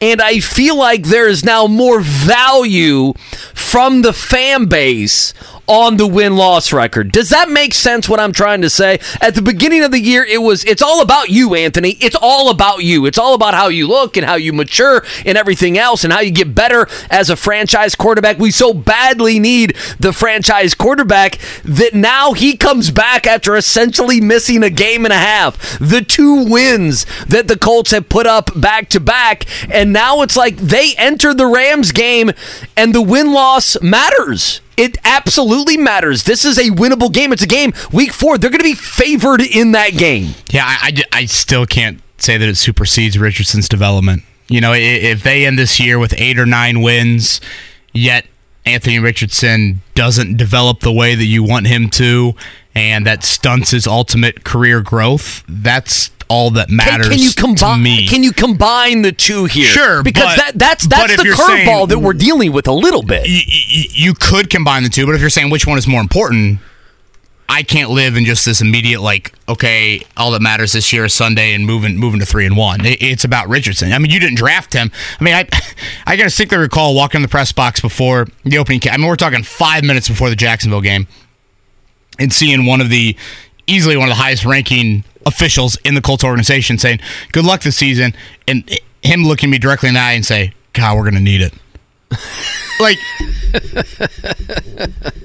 and I feel like there is now more value from the fan base on the win loss record. Does that make sense what I'm trying to say? At the beginning of the year, it was it's all about you, Anthony. It's all about you. It's all about how you look and how you mature and everything else and how you get better as a franchise quarterback. We so badly need the franchise quarterback that now he comes back after essentially missing a game and a half. The two wins that the Colts have put up back to back, and now it's like they enter the Rams game and the win loss matters. It absolutely matters. This is a winnable game. It's a game week four. They're going to be favored in that game. Yeah, I, I I still can't say that it supersedes Richardson's development. You know, if they end this year with eight or nine wins, yet Anthony Richardson doesn't develop the way that you want him to, and that stunts his ultimate career growth, that's all that Can, matters can you to combine? me. Can you combine the two here? Sure, because but- that that's that's the curveball that we're dealing with a little bit. Y- y- you could combine the two, but if you're saying which one is more important, I can't live in just this immediate like, okay, all that matters this year is Sunday and moving moving to three and one. It- it's about Richardson. I mean, you didn't draft him. I mean, I I got to distinctly recall walking in the press box before the opening. I mean, we're talking five minutes before the Jacksonville game, and seeing one of the easily one of the highest ranking officials in the Colts organization saying, "Good luck this season," and him looking me directly in the eye and say, "God, we're gonna need it." like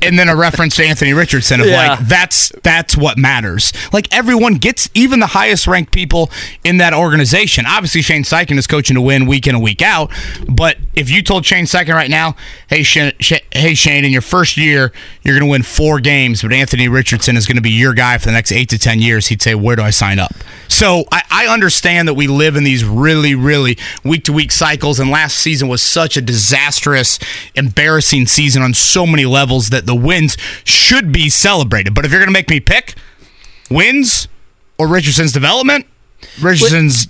and then a reference to Anthony Richardson of Yeah. like that's that's what matters. Like everyone gets even the highest ranked people in that organization. Obviously Shane Steichen is coaching to win week in and week out, but if you told Shane Steichen right now, "Hey Shane, hey Shane, in your first year you're going to win 4 games, but Anthony Richardson is going to be your guy for the next 8 to 10 years." He'd say, "Where do I sign up?" So, I, I understand that we live in these really really week to week cycles and last season was such a disastrous, embarrassing season on so many levels that the wins should be celebrated. But if you're going to make me pick wins or Richardson's development, Richardson's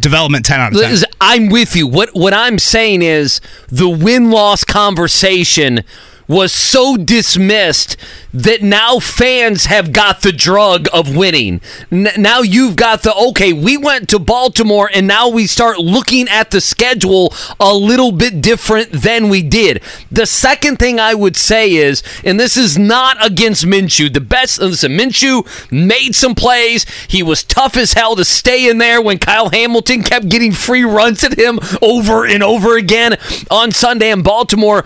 development 10 out of 10. I'm with you. What what I'm saying is the win loss conversation was so dismissed that now fans have got the drug of winning. N- now you've got the okay, we went to Baltimore and now we start looking at the schedule a little bit different than we did. The second thing I would say is, and this is not against Minshew, the best, listen, Minshew made some plays. He was tough as hell to stay in there when Kyle Hamilton kept getting free runs at him over and over again on Sunday in Baltimore.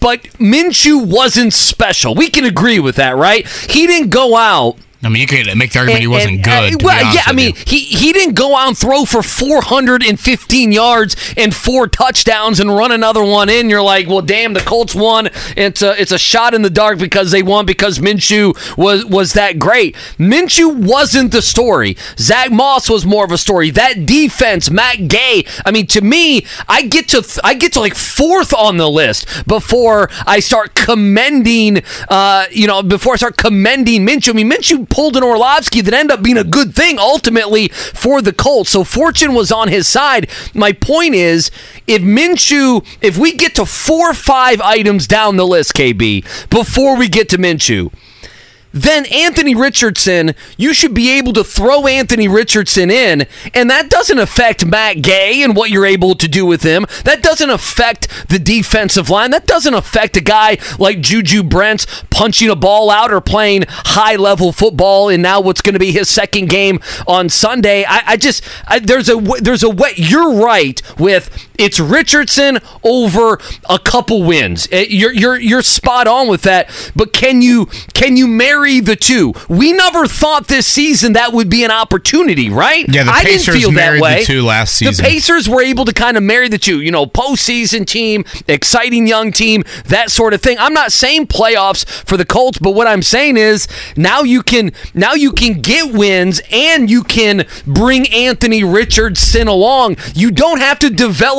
But Minshew wasn't special. We can agree with that, right? He didn't go out I mean, you could make the argument he wasn't and, good. uh, well, yeah, I mean, you. he he didn't go out and throw for 415 yards and four touchdowns and run another one in. You're like, well, damn, the Colts won. It's a it's a shot in the dark because they won because Minshew was was that great. Minshew wasn't the story. Zack Moss was more of a story. That defense, Matt Gay. I mean, to me, I get to th- I get to like fourth on the list before I start commending. Uh, you know, before I start commending Minshew. I mean, Minshew pulled an Orlovsky that ended up being a good thing ultimately for the Colts. So fortune was on his side. My point is, if Minshew, if we get to four or five items down the list, KB, before we get to Minshew, then Anthony Richardson, you should be able to throw Anthony Richardson in, and that doesn't affect Matt Gay and what you're able to do with him. That doesn't affect the defensive line. That doesn't affect a guy like Juju Brents punching a ball out or playing high level football And now what's going to be his second game on Sunday. I, I just I, there's a there's a way. You're right with it's Richardson over a couple wins. Eh, You're you're you're spot on with that. But can you can you marry the two? We never thought this season that would be an opportunity, right? Yeah, the I Pacers didn't feel married that the way. two last season, The. Pacers were able to kind of marry the two. You know, postseason team, exciting young team, that sort of thing. I'm not saying playoffs for the Colts, but what I'm saying is now you can now you can get wins and you can bring Anthony Richardson along. You don't have to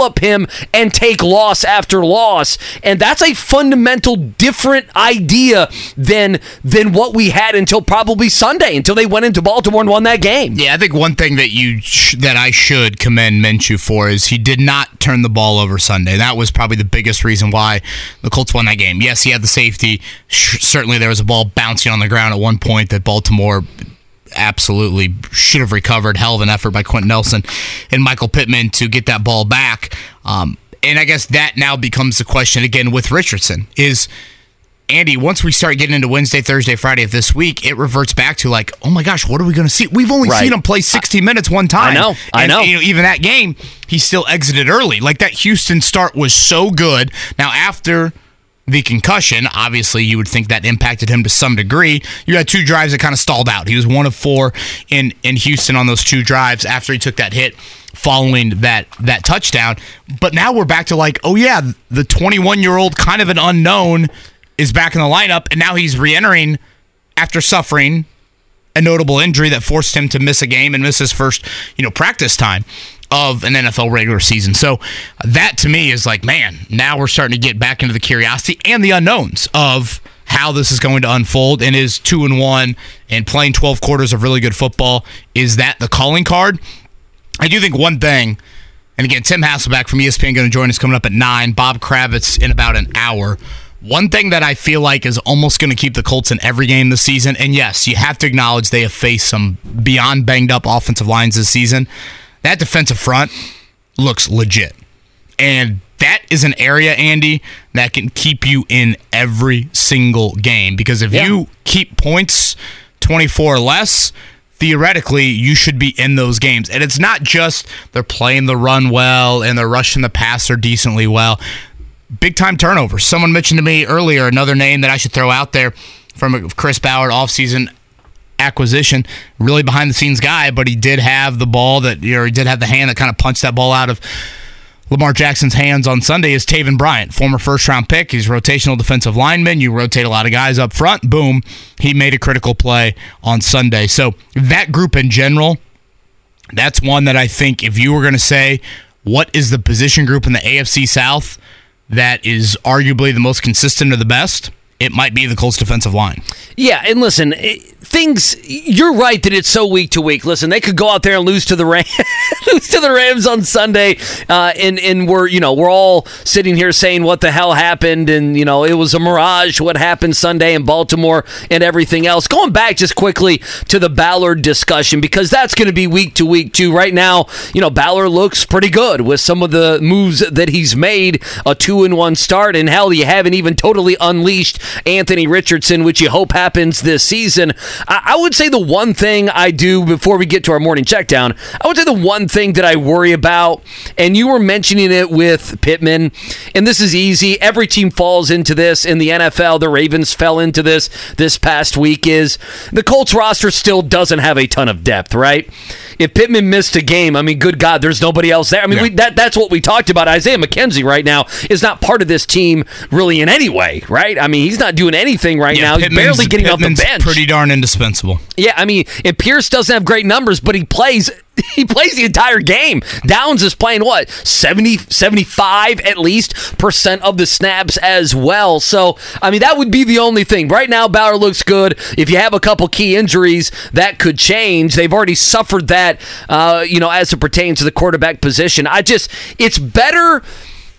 develop him and take loss after loss, and that's a fundamental different idea than than what we had until probably Sunday, until they went into Baltimore and won that game. Yeah, I think one thing that you sh- that I should commend Minshew for is he did not turn the ball over Sunday. That was probably the biggest reason why the Colts won that game. Yes, he had the safety. Sh- certainly, there was a ball bouncing on the ground at one point that Baltimore absolutely should have recovered. Hell of an effort by Quenton Nelson and Michael Pittman to get that ball back. Um, and I guess that now becomes the question again with Richardson is. Andy, once we start getting into Wednesday, Thursday, Friday of this week, it reverts back to like, oh my gosh, what are we going to see? We've only Right. seen him play 60 minutes one time. I know, I And, know. You know, even that game, he still exited early. Like that Houston start was so good. Now after the concussion, obviously you would think that impacted him to some degree. You had two drives that kind of stalled out. He was one of four in in Houston on those two drives after he took that hit following that that touchdown. But now we're back to like, oh yeah, the 21 year old kind of an unknown is back in the lineup, and now he's re-entering after suffering a notable injury that forced him to miss a game and miss his first, you know, practice time of an NFL regular season. So that to me is like, man, now we're starting to get back into the curiosity and the unknowns of how this is going to unfold and is 2 and 1 and playing 12 quarters of really good football is that the calling card? I do think one thing and again, Tim Hasselbeck from ESPN going to join us coming up at 9, Bob Kravitz in about an hour. One thing that I feel like is almost going to keep the Colts in every game this season, and yes, you have to acknowledge they have faced some beyond banged up offensive lines this season. That defensive front looks legit. And that is an area, Andy, that can keep you in every single game. Because if Yeah. you keep points 24 or less, theoretically, you should be in those games. And it's not just they're playing the run well and they're rushing the passer decently well. Big time turnovers. Someone mentioned to me earlier another name that I should throw out there from Chris Ballard offseason acquisition. Really behind the scenes guy, but he did have the ball that, or he did have the hand that kind of punched that ball out of Lamar Jackson's hands on Sunday is Taven Bryan, former first round pick. He's rotational defensive lineman. You rotate a lot of guys up front. Boom. He made a critical play on Sunday. So that group in general, that's one that I think if you were going to say what is the position group in the AFC South that is arguably the most consistent or the best, it might be the Colts defensive line. Yeah, and listen, it, things. You're right that it's so week to week. Listen, they could go out there and lose to the Rams, lose to the Rams on Sunday, uh, and and we're you know we're all sitting here saying what the hell happened, and you know it was a mirage. What happened Sunday in Baltimore and everything else. Going back just quickly to the Ballard discussion because that's going to be week to week too. Right now, you know Ballard looks pretty good with some of the moves that he's made. A two in one start, and hell, you haven't even totally unleashed Anthony Richardson, which you hope happens this season. I, I would say the one thing I do before we get to our morning check down, I would say the one thing that I worry about, and you were mentioning it with Pittman, and this is easy. Every team falls into this in the NFL. The Ravens fell into this this past week. Is the Colts roster still doesn't have a ton of depth, right? If Pittman missed a game, I mean, good God, there's nobody else there. I mean, Yeah. we, that that's what we talked about. Isaiah McKenzie right now is not part of this team really in any way, right? I mean, he's not doing anything right now. He's barely getting off the Pittman's bench. Pretty darn indispensable. Yeah, I mean, and Pierce doesn't have great numbers, but he plays he plays the entire game. Downs is playing what? 70 75 at least percent of the snaps as well. So, I mean, that would be the only thing. Right now Bauer looks good. If you have a couple key injuries, that could change. They've already suffered that uh, you know, as it pertains to the quarterback position. I just it's better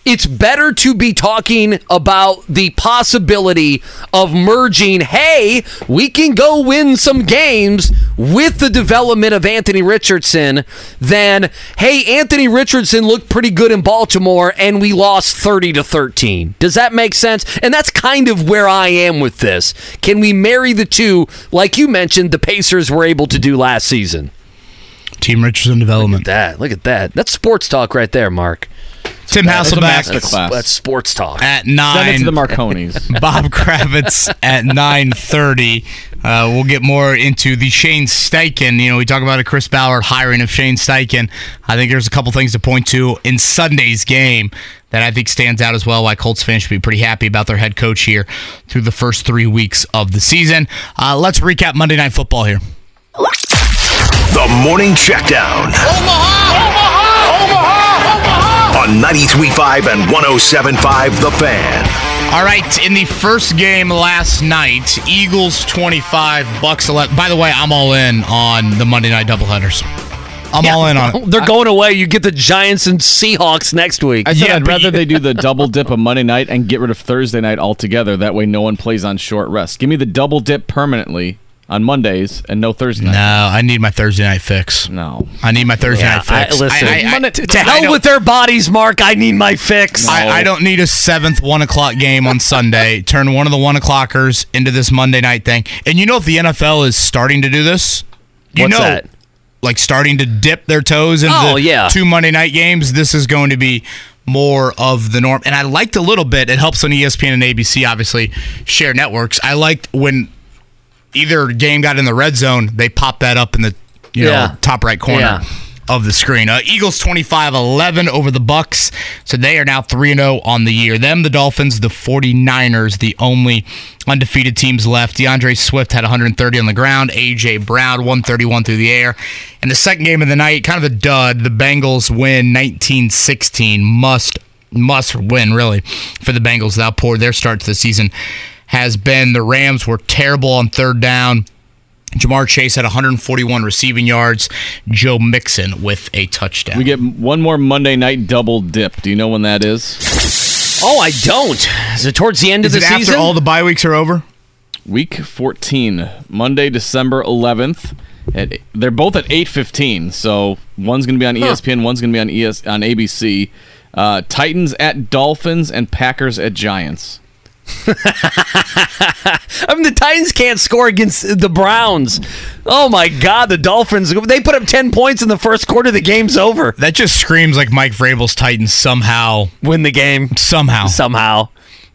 it's better to be talking about the possibility of merging, hey, we can go win some games with the development of Anthony Richardson than, hey, Anthony Richardson looked pretty good in Baltimore and we lost 30 to 13. Does that make sense? And that's kind of where I am with this. Can we marry the two, like you mentioned, the Pacers were able to do last season? Team Richardson development. Look at that. Look at that. That's sports talk right there, Mark. Tim That's a Hasselbeck master class. That's sports talk. at Send it nine. to the Marconis. Bob Kravitz at 9:30. Uh, we'll get more into the Shane Steichen. You know, we talk about a Chris Ballard hiring of Shane Steichen. I think there's a couple things to point to in Sunday's game that I think stands out as well. Why Colts fans should be pretty happy about their head coach here through the first three weeks of the season. Uh, let's recap Monday Night Football here. The Morning Checkdown. On 93.5 and 107.5 The Fan. All right, in the first game last night, Eagles 25, Bucs 11. By the way, I'm all in on the Monday night doubleheaders. I'm all in on it. They're going away. You get the Giants and Seahawks next week. I said Yeah, I'd rather they do the double dip of Monday night and get rid of Thursday night altogether. That way, no one plays on short rest. Give me the double dip permanently on Mondays and no Thursday night. No. I need my Thursday night fix. No. I need my Thursday Yeah, night I- fix. listen, I, I- I- to, to hell with their bodies, Mark. I need my fix. I, I don't need a seventh one o'clock game on Sunday. Turn one of the one o'clockers into this Monday night thing. And you know if the NFL is starting to do this, you What's know, that? like starting to dip their toes into Oh, the yeah. two Monday night games. This is going to be more of the norm. And I liked a little bit. It helps on ESPN and ABC, obviously, share networks. I liked when either game got in the red zone, they popped that up in the you know Yeah. top right corner Yeah. of the screen. Uh, Eagles 25-11 over the Bucs. So they are now 3 and 0 on the year. Them the Dolphins, the 49ers, the only undefeated teams left. D'Andre Swift had 130 on the ground, AJ Brown 131 through the air. And the second game of the night, kind of a dud. The Bengals win 19-16. Must must win really for the Bengals. That poor their start to the season has been. The Rams were terrible on third down. Ja'Marr Chase had 141 receiving yards. Joe Mixon with a touchdown. We get one more Monday night double dip. Do you know when that is? Oh, I don't. Is it towards the end Is of it the after season? all the bye weeks are over? Week 14, Monday, December 11th. At, they're both at 8:15, so one's going to be on ESPN, one's going to be on ES on ABC. Uh, Titans at Dolphins and Packers at Giants. I mean, the Titans can't score against the Browns. Oh my God, the Dolphins! They put up ten points in the first quarter. The game's over. That just screams like Mike Vrabel's Titans somehow, Win the game somehow. somehow.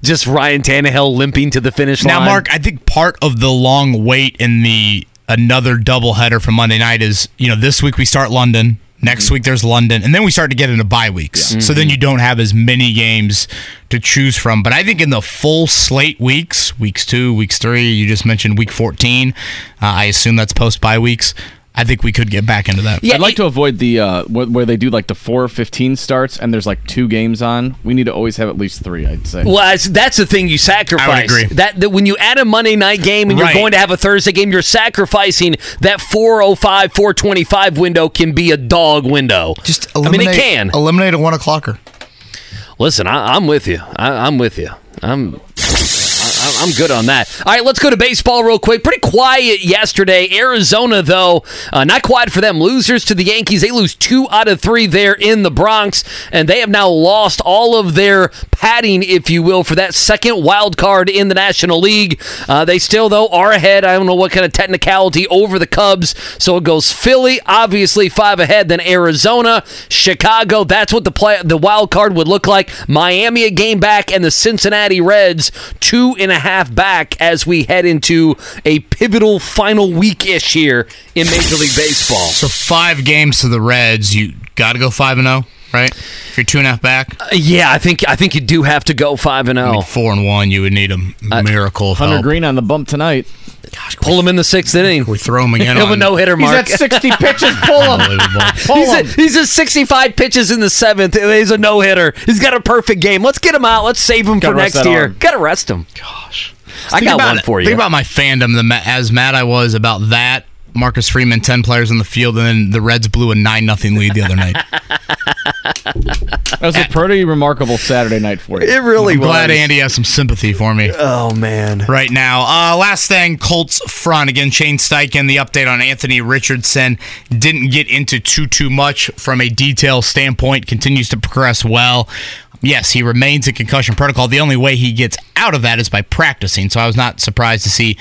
Just Ryan Tannehill limping to the finish line. Now, Mark, I think part of the long wait in the another doubleheader for Monday night is, you know, this week we start London. Next Mm-hmm. week there's London, and then we start to get into bye weeks. So then you don't have as many games to choose from. But I think in the full slate weeks, weeks two, weeks three, you just mentioned week 14. Uh, I assume that's post bye weeks. I think we could get back into that. Yeah, I'd like it- to avoid the uh, where, where they do like the 4:15 starts and there's like two games on. We need to always have at least three. I'd say. Well, that's, that's the thing you sacrifice. agree. That, that when you add a Monday night game and Right. you're going to have a Thursday game, you're sacrificing that 405, 425 window can be a dog window. Just I mean, it can. eliminate a one o'clocker. Listen, I, I'm with you. I, I'm with you. I'm. I'm good on that. All right, let's go to baseball real quick. Pretty quiet yesterday. Arizona, though, uh, not quiet for them. Losers to the Yankees. They lose two out of three there in the Bronx, and they have now lost all of their padding, if you will, for that second wild card in the National League. Uh, they still, though, are ahead. I don't know what kind of technicality over the Cubs. So it goes Philly, obviously five ahead, then Arizona, Chicago. That's what the play the wild card would look like. Miami a game back, and the Cincinnati Reds two and a half back as we head into a pivotal final week ish here in Major League Baseball. So five games to the Reds. You got to go five and zero, right? If you're two and a half back, uh, Yeah, I think I think you do have to go five and oh. I zero. mean, four and one, you would need a uh, miracle of Hunter help. Greene on the bump tonight. Gosh, pull him in the sixth inning. We throw him again. He'll have a no hitter mark. He's at 60 pitches. Pull him. Unbelievable. He's a, he's a 65 pitches in the seventh. He's a no hitter. He's got a perfect game. Let's get him out. Let's save him Gotta for next year. arm. Got to rest him. Gosh, I got about one it. for you. Think about my fandom. The as mad I was about that. Marcus Freeman, ten players on the field, and then the Reds blew a nine nothing lead the other night. That was a pretty remarkable Saturday night for you. It really I'm was. glad Andy has some sympathy for me. Oh man. right now. Uh, last thing, Colts front again. Shane Steichen. The update on Anthony Richardson didn't get into too too much from a detail standpoint. Continues to progress well. Yes, he remains in concussion protocol. The only way he gets out of that is by practicing. So I was not surprised to see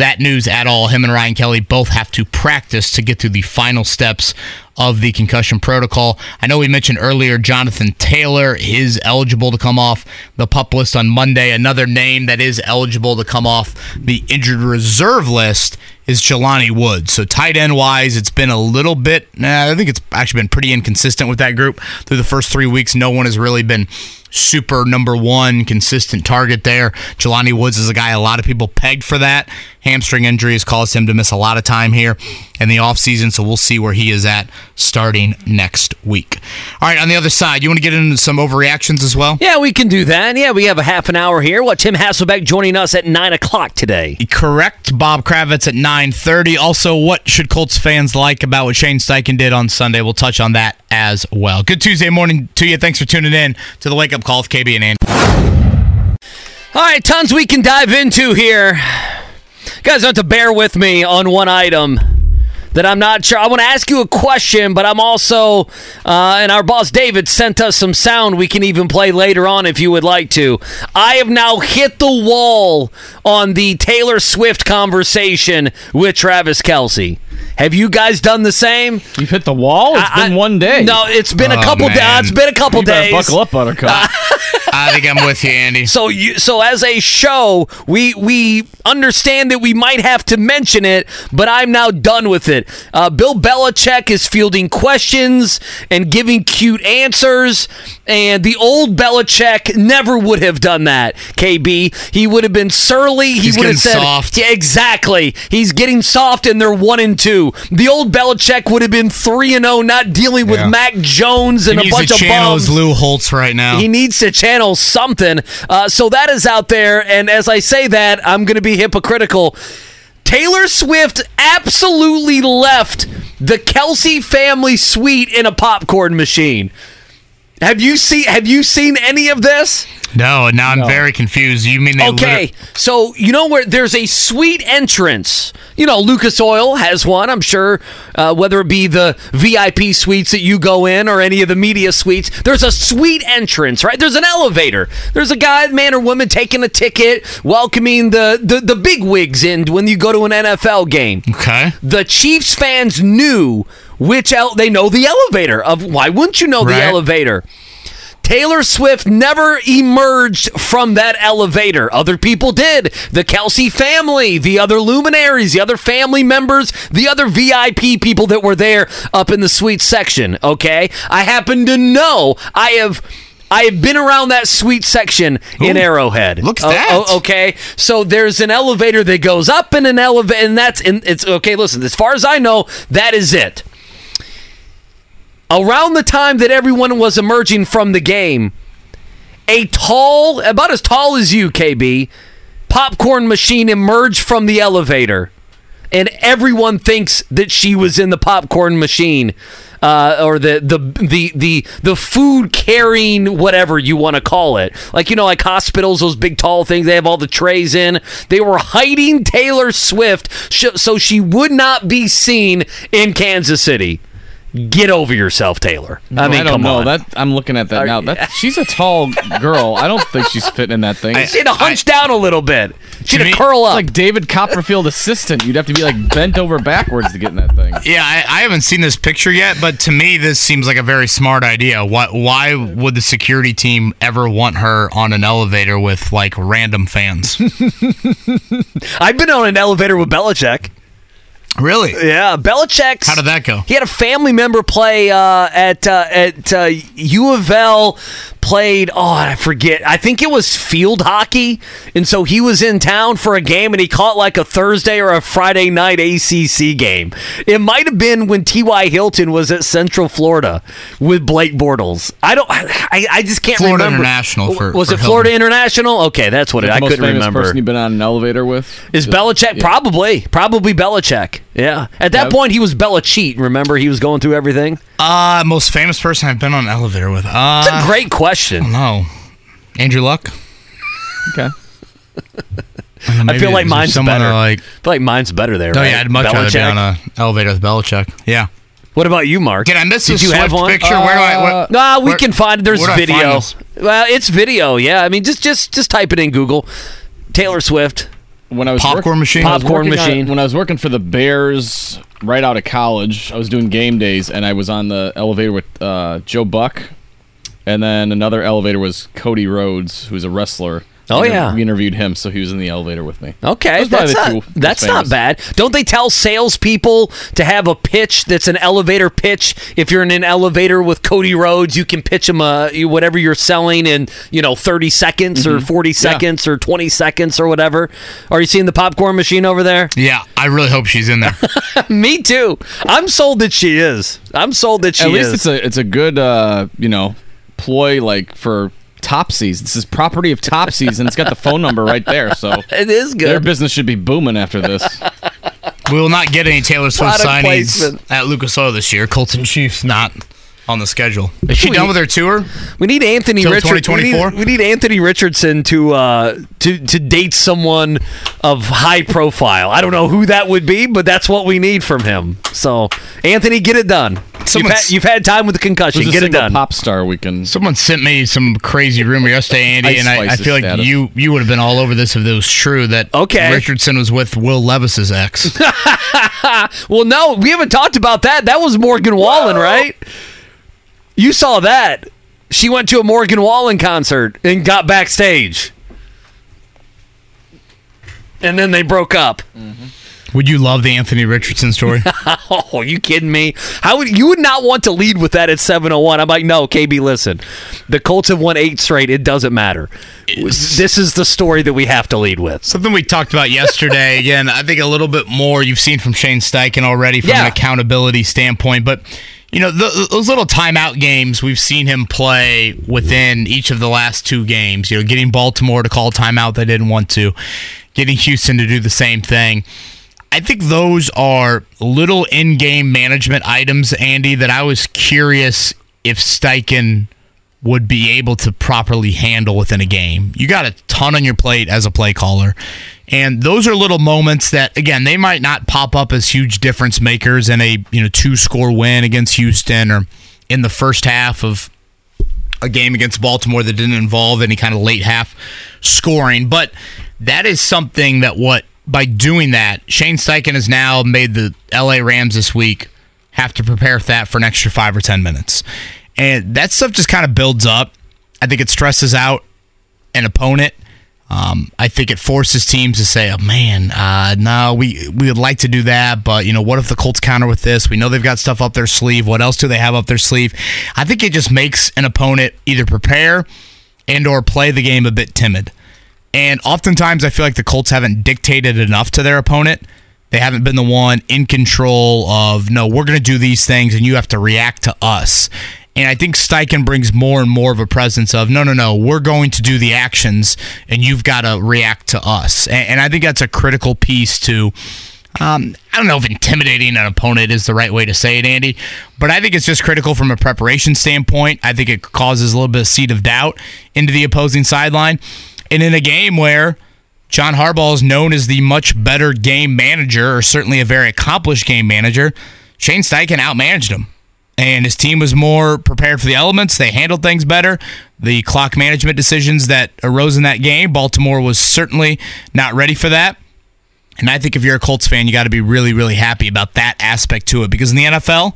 that news at all. Him and Ryan Kelly both have to practice to get through the final steps of the concussion protocol. I know we mentioned earlier Jonathan Taylor is eligible to come off the pup list on Monday. Another name that is eligible to come off the injured reserve list is Jelani Woods. So tight end wise, it's been a little bit. Nah, I think it's actually been pretty inconsistent with that group through the first three weeks. No one has really been super number one consistent target there. Jelani Woods is a guy a lot of people pegged for that. Hamstring injury has caused him to miss a lot of time here in the offseason, so we'll see where he is at starting next week. All right, on the other side, you want to get into some overreactions as well? Yeah, we can do that. Yeah, we have a half an hour here. What Tim Hasselbeck joining us at nine o'clock today. Correct. Bob Kravitz at 9.30. Also, what should Colts fans like about what Shane Steichen did on Sunday? We'll touch on that as well. Good Tuesday morning to you. Thanks for tuning in to the Wake Up Call with KB and Andy. All right, tons we can dive into here. Guys, don't have to bear with me on one item that I'm not sure. I want to ask you a question, but I'm also, uh, and our boss David sent us some sound we can even play later on if you would like to. I have now hit the wall on the Taylor Swift conversation with Travis Kelce. Have you guys done the same? You've hit the wall. It's I- been one day. No, it's been a Oh, couple days. It's been a couple you days. buckle up, Buttercup. I think I'm with you, Andy. So you so as a show, we we understand that we might have to mention it, but I'm now done with it. Uh, Bill Belichick is fielding questions and giving cute answers, and the old Belichick never would have done that. KB, he would have been surly. He He's would have said, soft. Yeah, exactly. He's getting soft, and they're one and two. The old Belichick would have been three and zero, not dealing with Yeah. Mac Jones and he a bunch to of channel bums. Lou Holtz right now. He needs to channel something. Uh, so that is out there. And as I say that, I'm going to be hypocritical. Taylor Swift absolutely left the Kelce family suite in a popcorn machine. Have you seen Have you seen any of this? no, now I'm very confused. You mean they Okay, liter- so you know where there's a suite entrance. You know, Lucas Oil has one. I'm sure, uh, whether it be the VIP suites that you go in or any of the media suites, there's a suite entrance, right? There's an elevator. There's a guy, man or woman, taking a ticket, welcoming the the, the big wigs in when you go to an NFL game. Okay. The Chiefs fans knew which el- they know the elevator of why wouldn't you know the elevator? Taylor Swift never emerged from that elevator. Other people did. The Kelce family, the other luminaries, the other family members, the other VIP people that were there up in the suite section. Okay. I happen to know I have. I have been around that suite section in Arrowhead. look at that. oh, okay, so there's an elevator that goes up and an elevator, and that's and it's okay. Listen, as far as I know, that is it around the time that everyone was emerging from the game, a tall, about as tall as you, KB, popcorn machine emerged from the elevator. And everyone thinks that she was in the popcorn machine, uh, or the, the the the the food carrying whatever you want to call it. Like you know, like hospitals, those big tall things. They have all the trays in. They were hiding Taylor Swift so she would not be seen in Kansas City. Get over yourself, Taylor. I mean, I don't come know on. that. I'm looking at that Are- now. That she's a tall girl. I don't think she's fitting in that thing. She had to hunch down a little bit. She had me- to curl It's up. like David Copperfield assistant. You'd have to be like bent over backwards to get in that thing. Yeah, I, I haven't seen this picture yet, but to me, this seems like a very smart idea. Why, why would the security team ever want her on an elevator with like random fans? I've been on an elevator with Belichick. Really? Yeah, Belichick's. How did that go? He had a family member play uh, at uh, at uh, U of L. Played oh I forget I think it was field hockey and so he was in town for a game and he caught like a Thursday or a Friday night ACC game. It might have been when T.Y. Hilton was at Central Florida with Blake Bortles. I don't I, I just can't Florida remember. International for- was for it Florida Hilton. International? Okay, that's what it. I most couldn't famous remember. person you've been on an elevator with Is Just- Belichick yeah. probably probably Belichick? Yeah. At that Yeah. point, he was Belichick. Remember, he was going through everything. Uh, most famous person I've been on an elevator with. Uh, It's a great question. no, Andrew Luck. Okay. I feel like mine's someone better. Like, I feel like mine's better there. oh right? yeah, I'd much rather be Belichick? on a elevator with Belichick. Yeah. What about you, Mark? Did I miss Did a you have Swift one? picture? where do I? What, Nah, we where- can find. There's where do I find video. this? Well, it's video. Yeah, I mean, just just just type it in Google. Taylor Swift. When I was Popcorn work- machine? when I was Popcorn working on- machine. when I was working for the Bears right out of college, I was doing game days, and I was on the elevator with uh, Joe Buck, and then another elevator was Cody Rhodes, who's a wrestler. Oh, inter- yeah. we interviewed him, so he was in the elevator with me. Okay, Those that's not, that's not bad. Don't they tell salespeople to have a pitch that's an elevator pitch? If you're in an elevator with Cody Rhodes, you can pitch him uh, you- whatever you're selling in you know 30 seconds or 40 seconds or 20 seconds or whatever. Are you seeing the popcorn machine over there? Yeah, I really hope she's in there. Me too. I'm sold that she is. I'm sold that she is. At least is. it's a it's a good uh, you know ploy like for Topsy's. This is property of Topsy's, and it's got the phone number right there. So it is good. their business should be booming after this. we will not get any Taylor Swift signings placement. at Lucas Oil this year. Colton Chiefs not on the schedule. Is she We- done with her tour? We need Anthony Richardson. We need, we need Anthony Richardson to uh, to to date someone of high profile. I don't know who that would be, but that's what we need from him. So, Anthony, get it done. You've had, you've had time with the concussion. Who's a Get it single done. pop star we can. Someone sent me some crazy rumor yesterday, Andy, Ice and I, I feel like status. you you would have been all over this if it was true that Okay. Richardson was with Will Levis's ex. Well, no, we haven't talked about that. That was Morgan Wallen, right? You saw that. She went to a Morgan Wallen concert and got backstage. And then they broke up. Mm-hmm. Would you love the Anthony Richardson story? Oh, are you kidding me? How would you would not want to lead with that at 701? I'm like, no, KB, listen. The Colts have won eight straight. It doesn't matter. This is the story that we have to lead with. Something we talked about yesterday. Again, I think a little bit more you've seen from Shane Steichen already from Yeah. an accountability standpoint, but. You know, th those little timeout games we've seen him play within each of the last two games. You know, getting Baltimore to call timeout they didn't want to, getting Houston to do the same thing. I think those are little in-game management items, Andy, that I was curious if Steichen would be able to properly handle within a game. You got a ton on your plate as a play caller. And those are little moments that again, they might not pop up as huge difference makers in a, you know, two-score win against Houston or in the first half of a game against Baltimore that didn't involve any kind of late half scoring. But that is something that what by doing that, Shane Steichen has now made the LA Rams this week have to prepare for that for an extra five or ten minutes. And that stuff just kind of builds up. I think it stresses out an opponent. Um, I think it forces teams to say, "Oh man, uh, no, we we would like to do that, but you know, what if the Colts counter with this? We know they've got stuff up their sleeve. What else do they have up their sleeve?" I think it just makes an opponent either prepare and or play the game a bit timid. And oftentimes, I feel like the Colts haven't dictated enough to their opponent. They haven't been the one in control of, no, we're going to do these things and you have to react to us. And I think Steichen brings more and more of a presence of, no, no, no, we're going to do the actions and you've got to react to us. And, and I think that's a critical piece to, um, I don't know if intimidating an opponent is the right way to say it, Andy, but I think it's just critical from a preparation standpoint. I think it causes a little bit of seed of doubt into the opposing sideline. And in a game where John Harbaugh is known as the much better game manager, or certainly a very accomplished game manager, Shane Steichen outmanaged him. And his team was more prepared for the elements. They handled things better. The clock management decisions that arose in that game, Baltimore was certainly not ready for that. And I think if you're a Colts fan, you got to be really, really happy about that aspect to it because in the NFL,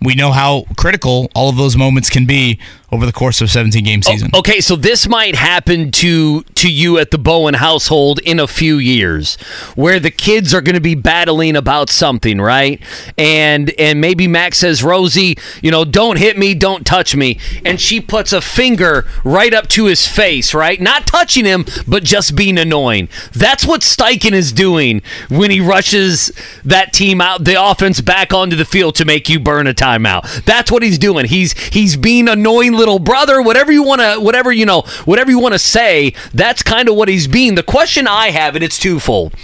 we know how critical all of those moments can be over the course of a 17 game oh, season. Okay, so this might happen to to you at the Bowen household in a few years, where the kids are going to be battling about something, right? And and maybe Max says, "Rosie, you know, don't hit me, don't touch me," and she puts a finger right up to his face, right? Not touching him, but just being annoying. That's what Steichen is doing when he rushes that team out, the offense back onto the field to make you burn a timeout. That's what he's doing. He's he's being annoyingly little brother, whatever you want to, whatever you know, whatever you want to say. That's kind of what he's being. The question I have, and it's twofold: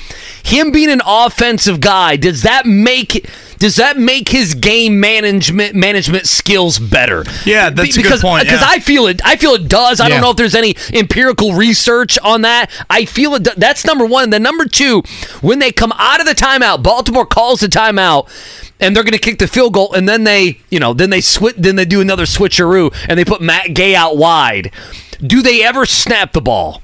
him being an offensive guy, does that make does that make his game management management skills better? Yeah, that's Be- a good because, point, Because yeah. I feel it. I feel it does. I Yeah. don't know if there's any empirical research on that. I feel it. do- That's number one. And then number two, when they come out of the timeout, Baltimore calls the timeout. And they're going to kick the field goal, and then they, you know, then they switch, then they do another switcheroo, and they put Matt Gay out wide. Do they ever snap the ball?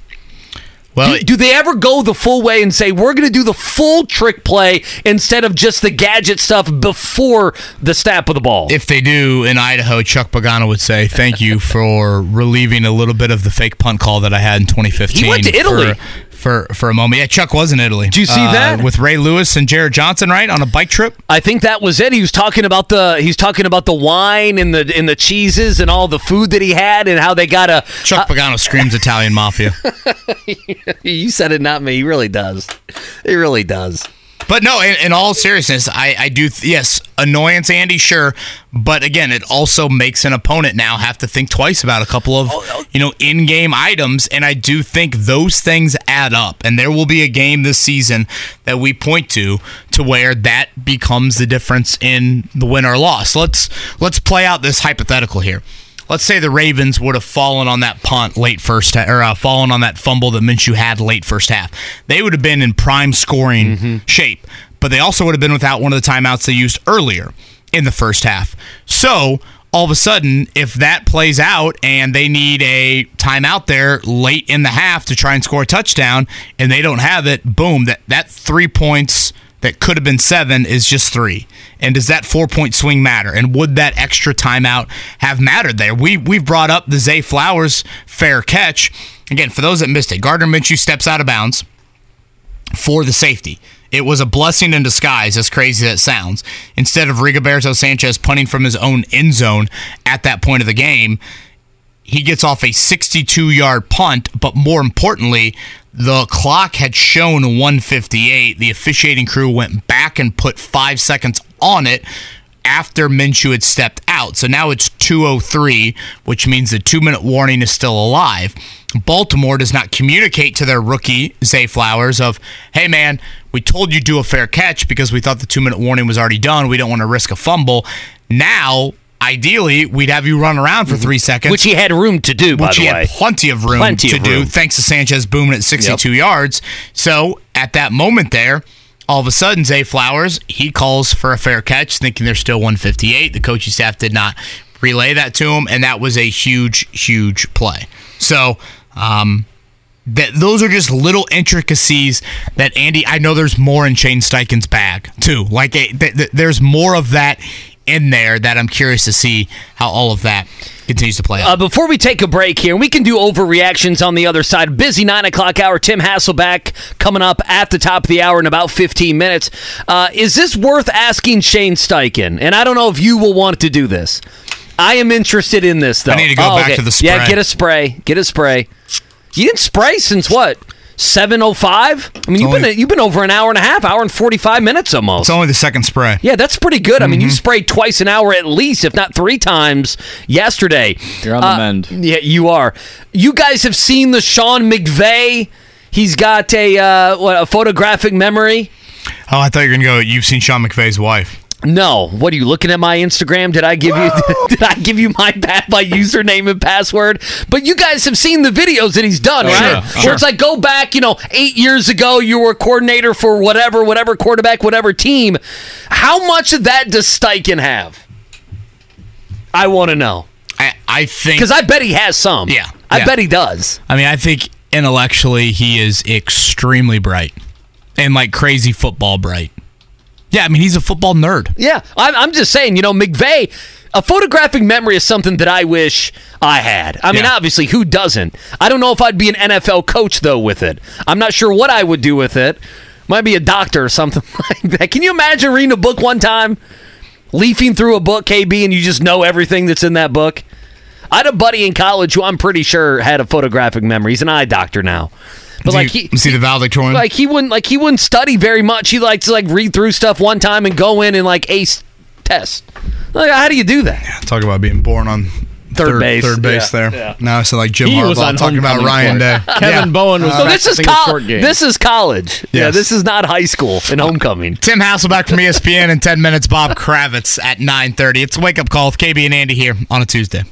Well, Do, do they ever go the full way and say we're going to do the full trick play instead of just the gadget stuff before the snap of the ball? if they do in Idaho, Chuck Pagano would say, "Thank you for relieving a little bit of the fake punt call that I had in 2015." He went to Italy. for, for for a moment. Yeah, Chuck was in Italy. Did you see uh, that? with Ray Lewis and Jared Johnson, right, on a bike trip? I think that was it. He was talking about the he's talking about the wine and the and the cheeses and all the food that he had and how they got a. Chuck Pagano screams Italian mafia. You said it, not me. He really does. He really does. But no, in, in all seriousness, I, I do, th- yes, annoyance, Andy, sure. But again, it also makes an opponent now have to think twice about a couple of, oh, oh. you know, in game items. And I do think those things add up. And there will be a game this season that we point to to where that becomes the difference in the win or loss. Let's let's play out this hypothetical here. Let's say the Ravens would have fallen on that punt late first or uh, fallen on that fumble that Minshew had late first half. They would have been in prime scoring shape, but they also would have been without one of the timeouts they used earlier in the first half. So all of a sudden, if that plays out and they need a timeout there late in the half to try and score a touchdown, and they don't have it, boom! That that three points that could have been seven is just three. And does that four point swing matter? And would that extra timeout have mattered there? We we've brought up the Zay Flowers fair catch. Again, for those that missed it, Gardner Minshew steps out of bounds for the safety. It was a blessing in disguise, as crazy as it sounds. Instead of Rigoberto Sanchez punting from his own end zone at that point of the game, he gets off a 62 yard punt, but more importantly, the clock had shown 158. The officiating crew went back and put five seconds on it after Minshew had stepped out. So now it's 203, which means the two minute warning is still alive. Baltimore does not communicate to their rookie, Zay Flowers, of, hey man, we told you do a fair catch because we thought the two minute warning was already done. We don't want to risk a fumble. Now, ideally, we'd have you run around for three seconds. Which he had room to do, by which he way. had plenty of room Plenty to of do, room. thanks to Sanchez booming at 62 yards. So at that moment there, all of a sudden, Zay Flowers, he calls for a fair catch, thinking there's still 158. The coaching staff did not relay that to him, and that was a huge, huge play. So, um, that those are just little intricacies that Andy. I know there's more in Shane Steichen's bag too. Like a, th- th- there's more of that in there that I'm curious to see how all of that continues to play out. Uh, before we take a break here, we can do overreactions on the other side. Busy nine o'clock hour. Tim Hasselbeck coming up at the top of the hour in about 15 minutes. Uh, is this worth asking Shane Steichen? And I don't know if you will want to do this. I am interested in this though. I need to go Oh, back okay. to the spray. Yeah, get a spray. Get a spray. You didn't spray since what? 7:05. I mean, you've only- been you've been over an hour and a half, hour and 45 minutes almost. it's only the second spray. Yeah, that's pretty good. I mean, Mm-hmm. you sprayed twice an hour at least, if not three times yesterday. You're on the Uh, mend. Yeah, you are. You guys have seen the Sean McVay. He's got a uh, what a photographic memory. Oh, I thought you were gonna go. You've seen Sean McVay's wife. No, what are you looking at my Instagram? Did I give you did I give you my my username and password? But you guys have seen the videos that he's done, oh, right? sure, Where it's like go back, you know, eight years ago, you were a coordinator for whatever, whatever quarterback, whatever team. How much of that does Steichen have? I want to know I, I think because I bet he has some. Yeah, I yeah. bet he does. I mean, I think intellectually he is extremely bright and like crazy football bright. Yeah, I mean he's a football nerd. Yeah, I'm, I'm just saying, you know, McVay, a photographic memory is something that I wish I had. I mean, Yeah. obviously, who doesn't? I don't know if I'd be an NFL coach, though, with it. I'm not sure what I would do with it. Might be a doctor or something like that. Can you imagine reading a book one time, leafing through a book, KB, and you just know everything that's in that book? I had a buddy in college who I'm pretty sure had a photographic memory. He's an eye doctor now. But Do like you he, see the valedictorian. like he wouldn't like he wouldn't study very much. He likes to like read through stuff one time and go in and like ace test. Like how do you do that? Talk about being born on Third base. Third base Yeah. there. Now I sound like Jim He was Harbaugh on talking about homecoming Ryan Day. Kevin Yeah. Bowen was. Uh, so this is college. This is college. Yeah, this is not high school and homecoming. Tim Hasselbeck from ESPN in 10 minutes. Bob Kravitz at 9.30. It's a wake-up call with KB and Andy here on a Tuesday.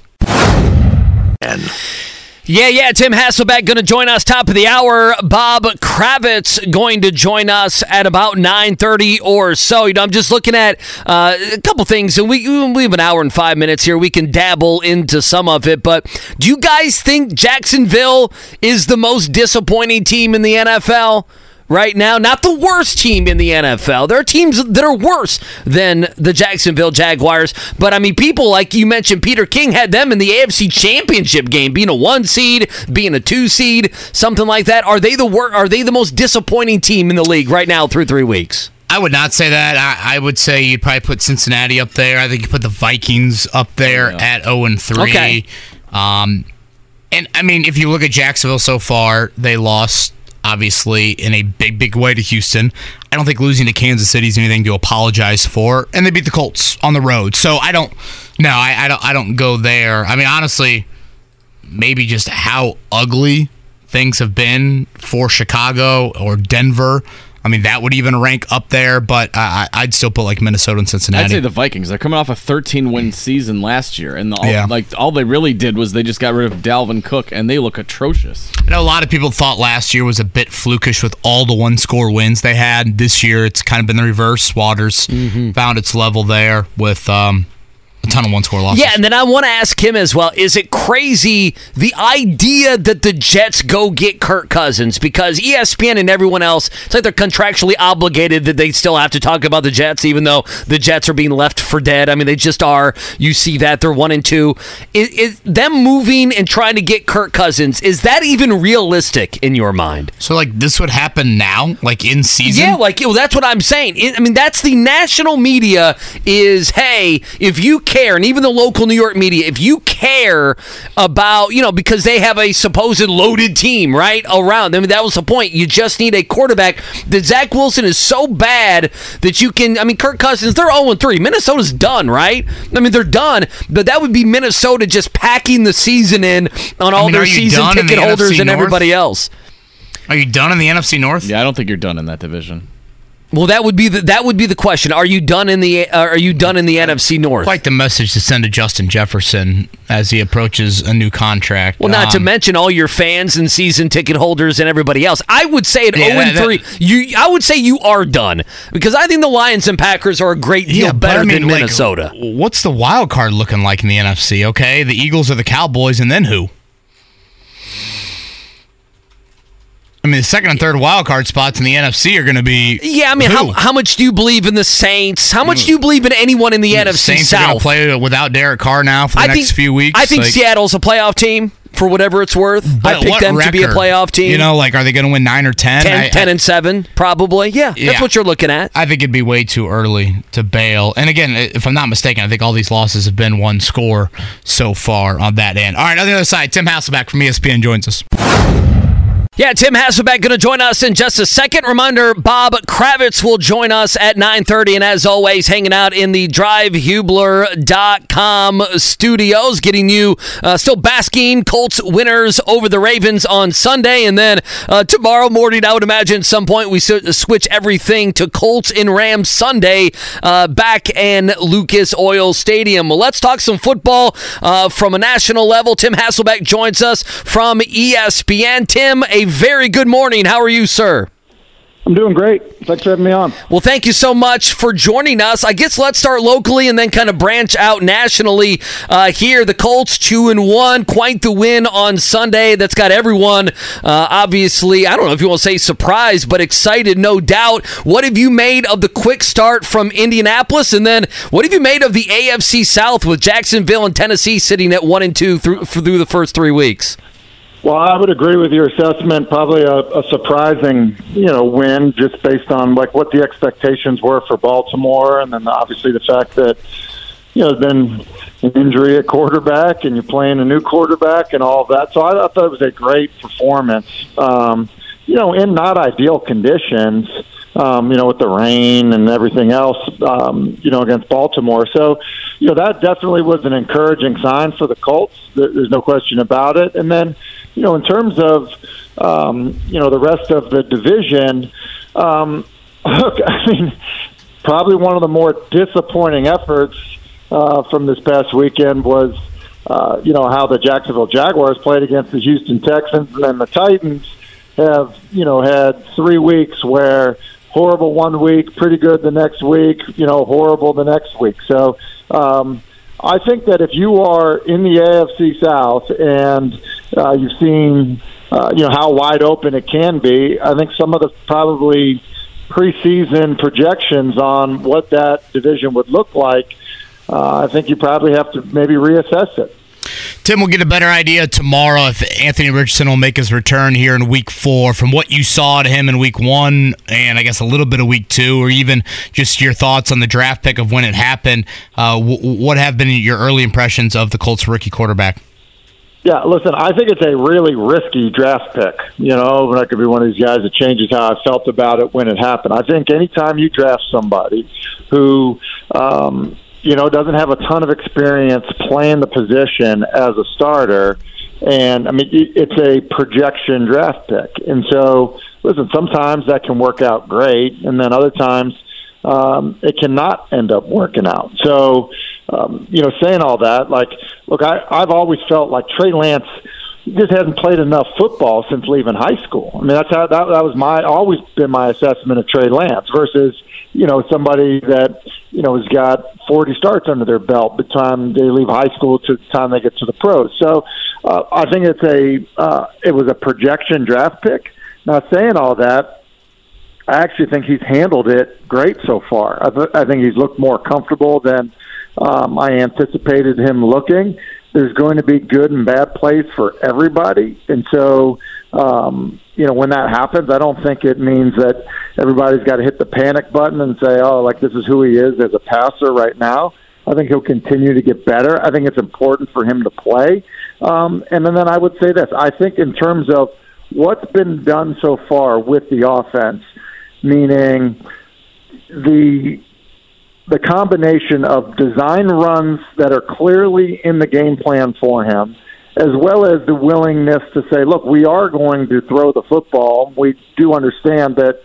Yeah, yeah. Tim Hasselbeck going to join us top of the hour. Bob Kravitz going to join us at about nine thirty or so. You know, I'm just looking at uh, a couple things, and we we have an hour and five minutes here. We can dabble into some of it, but do you guys think Jacksonville is the most disappointing team in the NFL? Right now. Not the worst team in the NFL. There are teams that are worse than the Jacksonville Jaguars. But I mean, people like you mentioned, Peter King had them in the AFC Championship game, being a one seed, being a two seed, something like that. Are they the wor- Are they the most disappointing team in the league right now through three weeks? I would not say that. I, I would say you'd probably put Cincinnati up there. I think you put the Vikings up there at 0 and 3. Okay. Um, and I mean, if you look at Jacksonville so far, they lost obviously in a big, big way to Houston. I don't think losing to Kansas City is anything to apologize for, and they beat the Colts on the road. So I don't, no, I, I don't, I don't go there. I mean, honestly, maybe just how ugly things have been for Chicago or Denver. I mean, that would even rank up there, but I, I- I'd still put like Minnesota and Cincinnati. I'd say the Vikings. They're coming off a 13 win season last year, and all, Yeah. like all they really did was they just got rid of Dalvin Cook, and they look atrocious. I know a lot of people thought last year was a bit flukish with all the one score wins they had. This year, it's kind of been the reverse. Waters found its level there with um, a ton of one score losses. Yeah, and then I want to ask him as well. Is it crazy the idea that the Jets go get Kirk Cousins because ESPN and everyone else, it's like they're contractually obligated that they still have to talk about the Jets, even though the Jets are being left for dead. I mean, they just are. You see that they're one and two. Is, is them moving and trying to get Kirk Cousins? Is that even realistic in your mind? So like this would happen now, like in season. Yeah, like well, that's what I'm saying. I mean, that's the national media is hey, if you care, and even the local New York media, if you care about you know because they have a supposed loaded team right around. I mean, that was the point. You just need a quarterback. That Zach Wilson is so bad that you can. I mean, Kirk Cousins, they're 0 3. Minnesota's done, right? I mean, they're done, but that would be Minnesota just packing the season in on all mean, their season ticket the holders NFC and North? everybody else. Are you done in the NFC North? Yeah, I don't think you're done in that division. Well, that would be the that would be the question. Are you done in the uh, Are you done in the NFC North? Quite the message to send to Justin Jefferson as he approaches a new contract. Well, not to Um, mention all your fans and season ticket holders and everybody else. I would say at Yeah, 0 and 3, you I would say you are done because I think the Lions and Packers are a great deal but better I mean, than like, Minnesota. what's the wild card looking like in the NFC? Okay, the Eagles are the Cowboys, and then who? I mean, the second and third wild card spots in the NFC are going to be. yeah, I mean, who? how, how much do you believe in the Saints? How much mm. do you believe in anyone in the mm, NFC Saints are going South? to play without Derek Carr now for the I next think, few weeks. I think Like, Seattle's a playoff team for whatever it's worth. I picked them to be a playoff team. You know, like are they going to win nine or ten? 10, I- 10 and 7, probably. Yeah, that's what you're looking at. I think it'd be way too early to bail. And again, if I'm not mistaken, I think all these losses have been one score so far on that end. All right, on the other side, Tim Hasselbeck from ESPN joins us. Yeah, Tim Hasselbeck going to join us in just a second. Reminder, Bob Kravitz will join us at 9.30. And as always, hanging out in the drivehubler.com studios, getting you uh, still basking Colts winners over the Ravens on Sunday. And then uh, tomorrow morning, I would imagine at some point we switch everything to Colts in Rams Sunday uh, back in Lucas Oil Stadium. Well, let's talk some football uh, from a national level. Tim Hasselbeck joins us from ESPN. Tim, a very good morning. How are you, sir? I'm doing great. Thanks for having me on. Well, thank you so much for joining us. I guess let's start locally and then kind of branch out nationally. Uh, here, the Colts two and one, quite the win on Sunday. That's got everyone uh, obviously. I don't know if you want to say surprised, but excited, no doubt. What have you made of the quick start from Indianapolis, and then what have you made of the AFC South with Jacksonville and Tennessee sitting at one and two through through the first three weeks? Well, I would agree with your assessment. Probably a, a surprising, you know, win just based on like what the expectations were for Baltimore, and then obviously the fact that you know then an injury at quarterback, and you're playing a new quarterback, and all that. So I thought it was a great performance. Um, you know, in not ideal conditions, um, you know, with the rain and everything else, um, you know, against Baltimore. So, you know, that definitely was an encouraging sign for the Colts. There's no question about it. And then, you know, in terms of, um, you know, the rest of the division, um, look, I mean, probably one of the more disappointing efforts uh, from this past weekend was, uh, you know, how the Jacksonville Jaguars played against the Houston Texans and then the Titans have, you know, had three weeks where horrible one week, pretty good the next week, you know, horrible the next week. So um, I think that if you are in the AFC South and uh, you've seen, uh, you know, how wide open it can be, I think some of the probably preseason projections on what that division would look like, uh, I think you probably have to maybe reassess it. Tim we'll get a better idea tomorrow if Anthony Richardson will make his return here in week four from what you saw to him in week one and I guess a little bit of week two, or even just your thoughts on the draft pick of when it happened. Uh, w- what have been your early impressions of the Colts rookie quarterback? Yeah, listen, I think it's a really risky draft pick. You know, that could be one of these guys that changes how I felt about it when it happened. I think anytime you draft somebody who um, you know, doesn't have a ton of experience playing the position as a starter. And I mean, it's a projection draft pick. And so, listen, sometimes that can work out great, and then other times um, it cannot end up working out. So, um, you know, saying all that, like, look, I, I've always felt like Trey Lance just hasn't played enough football since leaving high school. I mean, that's how that, that was my always been my assessment of Trey Lance versus you know somebody that you know has got 40 starts under their belt by the time they leave high school to the time they get to the pros. So uh, I think it's a uh, it was a projection draft pick. Now saying all that, I actually think he's handled it great so far. I, th- I think he's looked more comfortable than um, I anticipated him looking. There's going to be good and bad plays for everybody, and so um, you know when that happens, I don't think it means that everybody's got to hit the panic button and say, "Oh, like this is who he is as a passer right now." I think he'll continue to get better. I think it's important for him to play. Um, and then, then I would say this: I think in terms of what's been done so far with the offense, meaning the the combination of design runs that are clearly in the game plan for him, as well as the willingness to say, look, we are going to throw the football. We do understand that,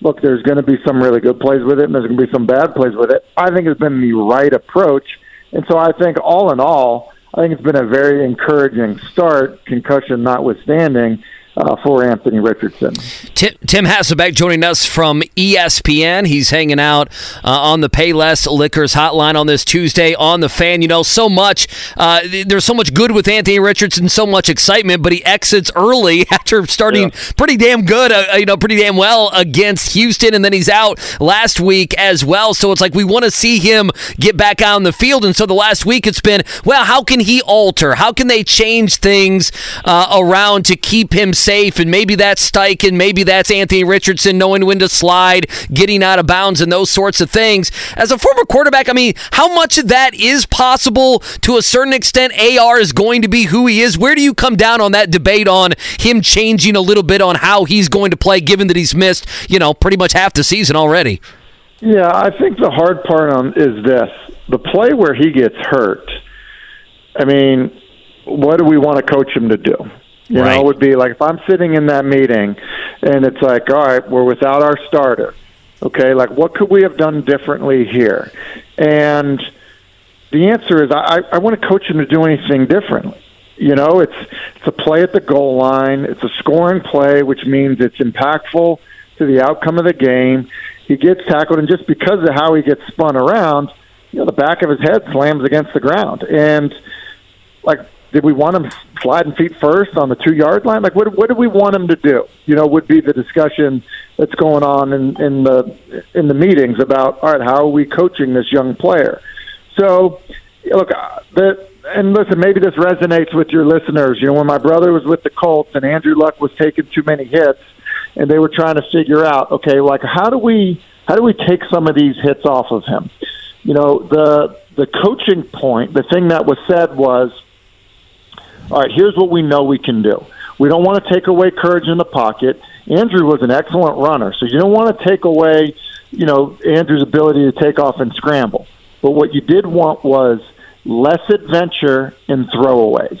look, there's going to be some really good plays with it and there's going to be some bad plays with it. I think it's been the right approach. And so I think, all in all, I think it's been a very encouraging start, concussion notwithstanding uh, for Anthony Richardson. Tim, Tim Hasselbeck joining us from ESPN. He's hanging out uh, on the Payless Liquors hotline on this Tuesday on the fan. You know, so much, uh, there's so much good with Anthony Richardson, so much excitement, but he exits early after starting yeah. pretty damn good, uh, you know, pretty damn well against Houston, and then he's out last week as well. So it's like we want to see him get back out on the field. And so the last week it's been, well, how can he alter? How can they change things uh, around to keep him safe, and maybe that's Steichen, maybe that's Anthony Richardson knowing when to slide, getting out of bounds, and those sorts of things. As a former quarterback, I mean, how much of that is possible to a certain extent? AR is going to be who he is. Where do you come down on that debate on him changing a little bit on how he's going to play, given that he's missed, you know, pretty much half the season already? Yeah, I think the hard part on is this: the play where he gets hurt. I mean, what do we want to coach him to do? You right. know, it would be like if I'm sitting in that meeting and it's like, all right, we're without our starter. Okay, like what could we have done differently here? And the answer is I, I want to coach him to do anything differently. You know, it's it's a play at the goal line. It's a scoring play, which means it's impactful to the outcome of the game. He gets tackled, and just because of how he gets spun around, you know, the back of his head slams against the ground. And like did we want him sliding feet first on the two yard line? Like, what what do we want him to do? You know, would be the discussion that's going on in, in the in the meetings about all right, how are we coaching this young player? So, look, uh, the and listen, maybe this resonates with your listeners. You know, when my brother was with the Colts and Andrew Luck was taking too many hits, and they were trying to figure out, okay, like how do we how do we take some of these hits off of him? You know, the the coaching point, the thing that was said was all right, here's what we know we can do. We don't want to take away courage in the pocket. Andrew was an excellent runner, so you don't want to take away, you know, Andrew's ability to take off and scramble. But what you did want was less adventure in throwaways.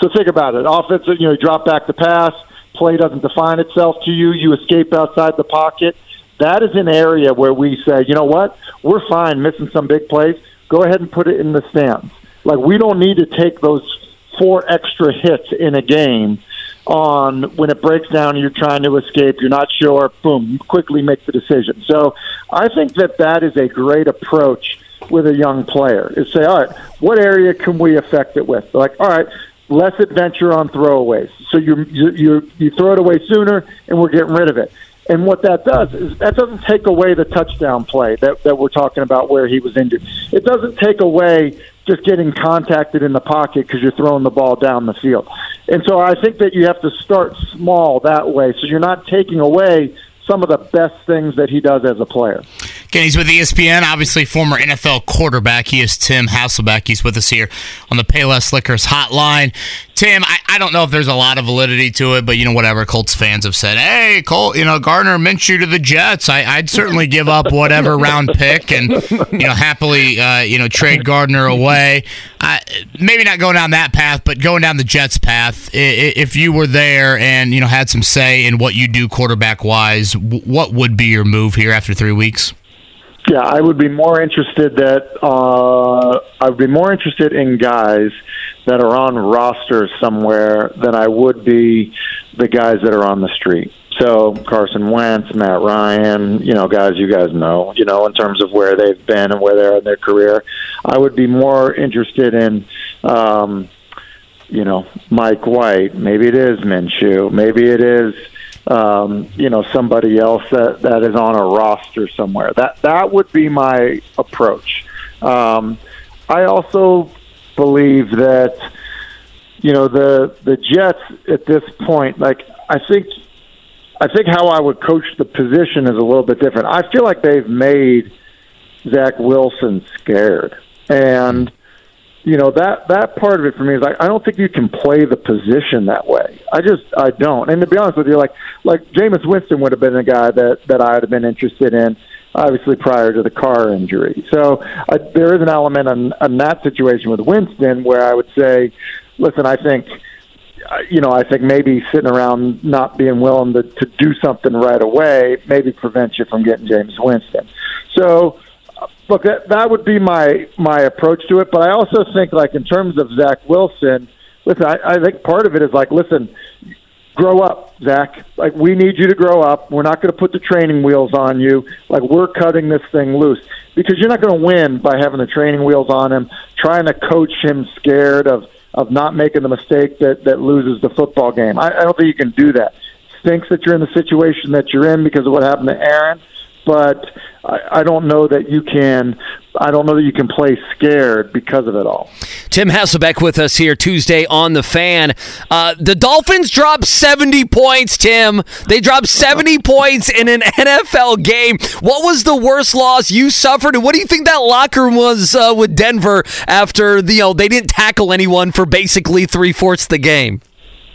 So think about it. Offensive, you know, you drop back the pass, play doesn't define itself to you, you escape outside the pocket. That is an area where we say, you know what, we're fine missing some big plays. Go ahead and put it in the stands. Like we don't need to take those four extra hits in a game on when it breaks down and you're trying to escape, you're not sure, boom, quickly make the decision. So I think that that is a great approach with a young player is say, all right, what area can we affect it with? Like, all right, less adventure on throwaways. So you you you throw it away sooner, and we're getting rid of it. And what that does is that doesn't take away the touchdown play that, that we're talking about where he was injured. It doesn't take away just getting contacted in the pocket because you're throwing the ball down the field. And so I think that you have to start small that way so you're not taking away some of the best things that he does as a player. Again, he's with ESPN, obviously former NFL quarterback. He is Tim Hasselbeck. He's with us here on the Payless Liquors hotline. Tim, I, I don't know if there's a lot of validity to it, but you know, whatever Colts fans have said, hey, Colt, you know, Gardner Minshew to the Jets. I, would certainly give up whatever round pick and you know happily uh, you know trade Gardner away. Uh, maybe not going down that path, but going down the Jets path. If you were there and you know had some say in what you do quarterback wise, what would be your move here after three weeks? Yeah, I would be more interested that uh, I would be more interested in guys that are on rosters somewhere than I would be the guys that are on the street. So Carson Wentz, Matt Ryan, you know, guys you guys know, you know, in terms of where they've been and where they're in their career, I would be more interested in, um, you know, Mike White. Maybe it is Minshew. Maybe it is um, you know somebody else that that is on a roster somewhere. That that would be my approach. Um, I also believe that you know the the Jets at this point, like I think. I think how I would coach the position is a little bit different. I feel like they've made Zach Wilson scared, and you know that that part of it for me is like I don't think you can play the position that way. I just I don't. And to be honest with you, like like Jameis Winston would have been a guy that that I would have been interested in, obviously prior to the car injury. So uh, there is an element in, in that situation with Winston where I would say, listen, I think. You know, I think maybe sitting around not being willing to, to do something right away maybe prevents you from getting Jameis Winston. So, look, that, that would be my my approach to it. But I also think, like in terms of Zach Wilson, listen, I, I think part of it is like, listen, grow up, Zach. Like we need you to grow up. We're not going to put the training wheels on you. Like we're cutting this thing loose because you're not going to win by having the training wheels on him, trying to coach him scared of of not making the mistake that that loses the football game. I, I don't think you can do that. Stinks that you're in the situation that you're in because of what happened to Aaron but I, I don't know that you can. I don't know that you can play scared because of it all. Tim Hasselbeck with us here Tuesday on the Fan. Uh, the Dolphins dropped seventy points. Tim, they dropped seventy points in an NFL game. What was the worst loss you suffered, and what do you think that locker room was uh, with Denver after the, you know they didn't tackle anyone for basically three fourths the game?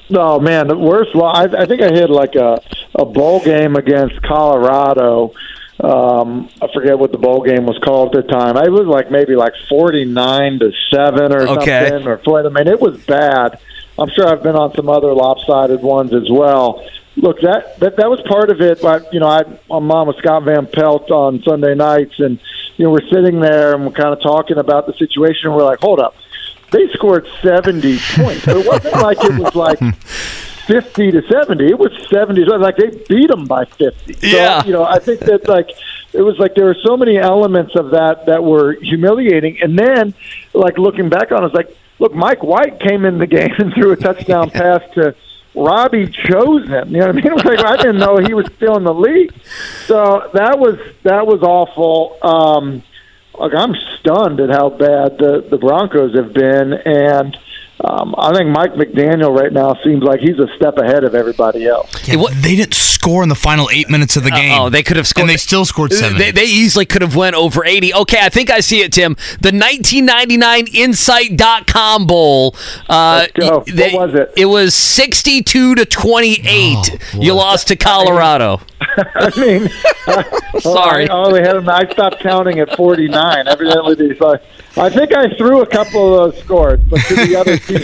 No, man, the worst. I, I think I hit like a a bowl game against Colorado. Um, I forget what the bowl game was called at the time. It was like maybe like forty nine to seven or okay. something. Or I mean, it was bad. I'm sure I've been on some other lopsided ones as well. Look, that that, that was part of it. But you know, I, I'm on with Scott Van Pelt on Sunday nights, and you know, we're sitting there and we're kind of talking about the situation. And We're like, hold up they scored 70 points. It wasn't like it was like 50 to 70. It was 70. Like they beat them by 50. So, yeah. You know, I think that like it was like there were so many elements of that that were humiliating. And then, like looking back on it, it's like, look, Mike White came in the game and threw a touchdown pass to Robbie Chosen. You know what I mean? Like I didn't know he was still in the league. So that was that was awful. Um, Look, I'm stunned at how bad the the Broncos have been, and um, I think Mike McDaniel right now seems like he's a step ahead of everybody else. Yeah, they didn't score in the final eight minutes of the game. Oh, they could have scored. And they still scored seven. They, they easily could have went over 80. Okay, I think I see it, Tim. The 1999 Insight.com Bowl. Uh, Let's go. What was it? It was 62 to 28. you lost to Colorado. I mean, Sorry. I only had him. I stopped counting at 49. Evidently, they thought. I think I threw a couple of those scores, but to the other team.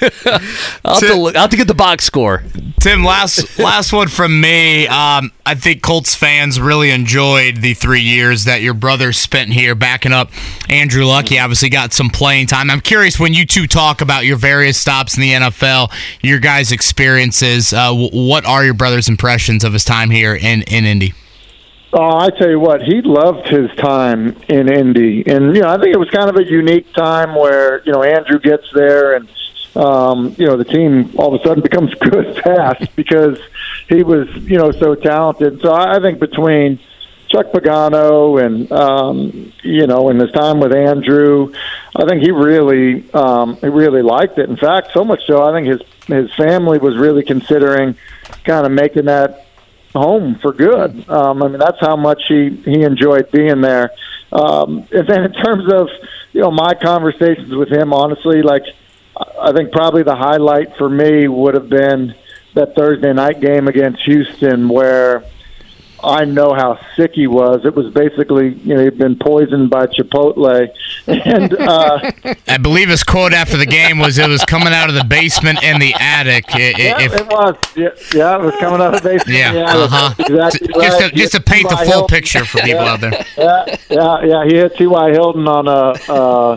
I'll have, to look, I'll have to get the box score. Tim, last last one from me. Um, I think Colts fans really enjoyed the three years that your brother spent here, backing up Andrew Luck. He obviously got some playing time. I'm curious when you two talk about your various stops in the NFL, your guys' experiences. Uh, what are your brother's impressions of his time here in in Indy? Oh, I tell you what, he loved his time in Indy, and you know, I think it was kind of a unique time where you know Andrew gets there, and um, you know the team all of a sudden becomes good fast because he was you know so talented. So I think between Chuck Pagano and um, you know, and his time with Andrew, I think he really um, he really liked it. In fact, so much so, I think his his family was really considering kind of making that home for good. Um, I mean, that's how much he he enjoyed being there. Um, and then in terms of you know my conversations with him, honestly, like I I think probably the highlight for me would have been that Thursday night game against Houston where. I know how sick he was. It was basically, you know, he'd been poisoned by Chipotle, and uh, I believe his quote after the game was, "It was coming out of the basement and the attic." I- I- yeah, if- it was. Yeah, yeah, it was coming out of the basement. Yeah, uh-huh. Exactly Just to- just to paint the full Hilton. picture for people out there. Yeah, yeah, yeah. He hit T.Y. Hilton on a, uh,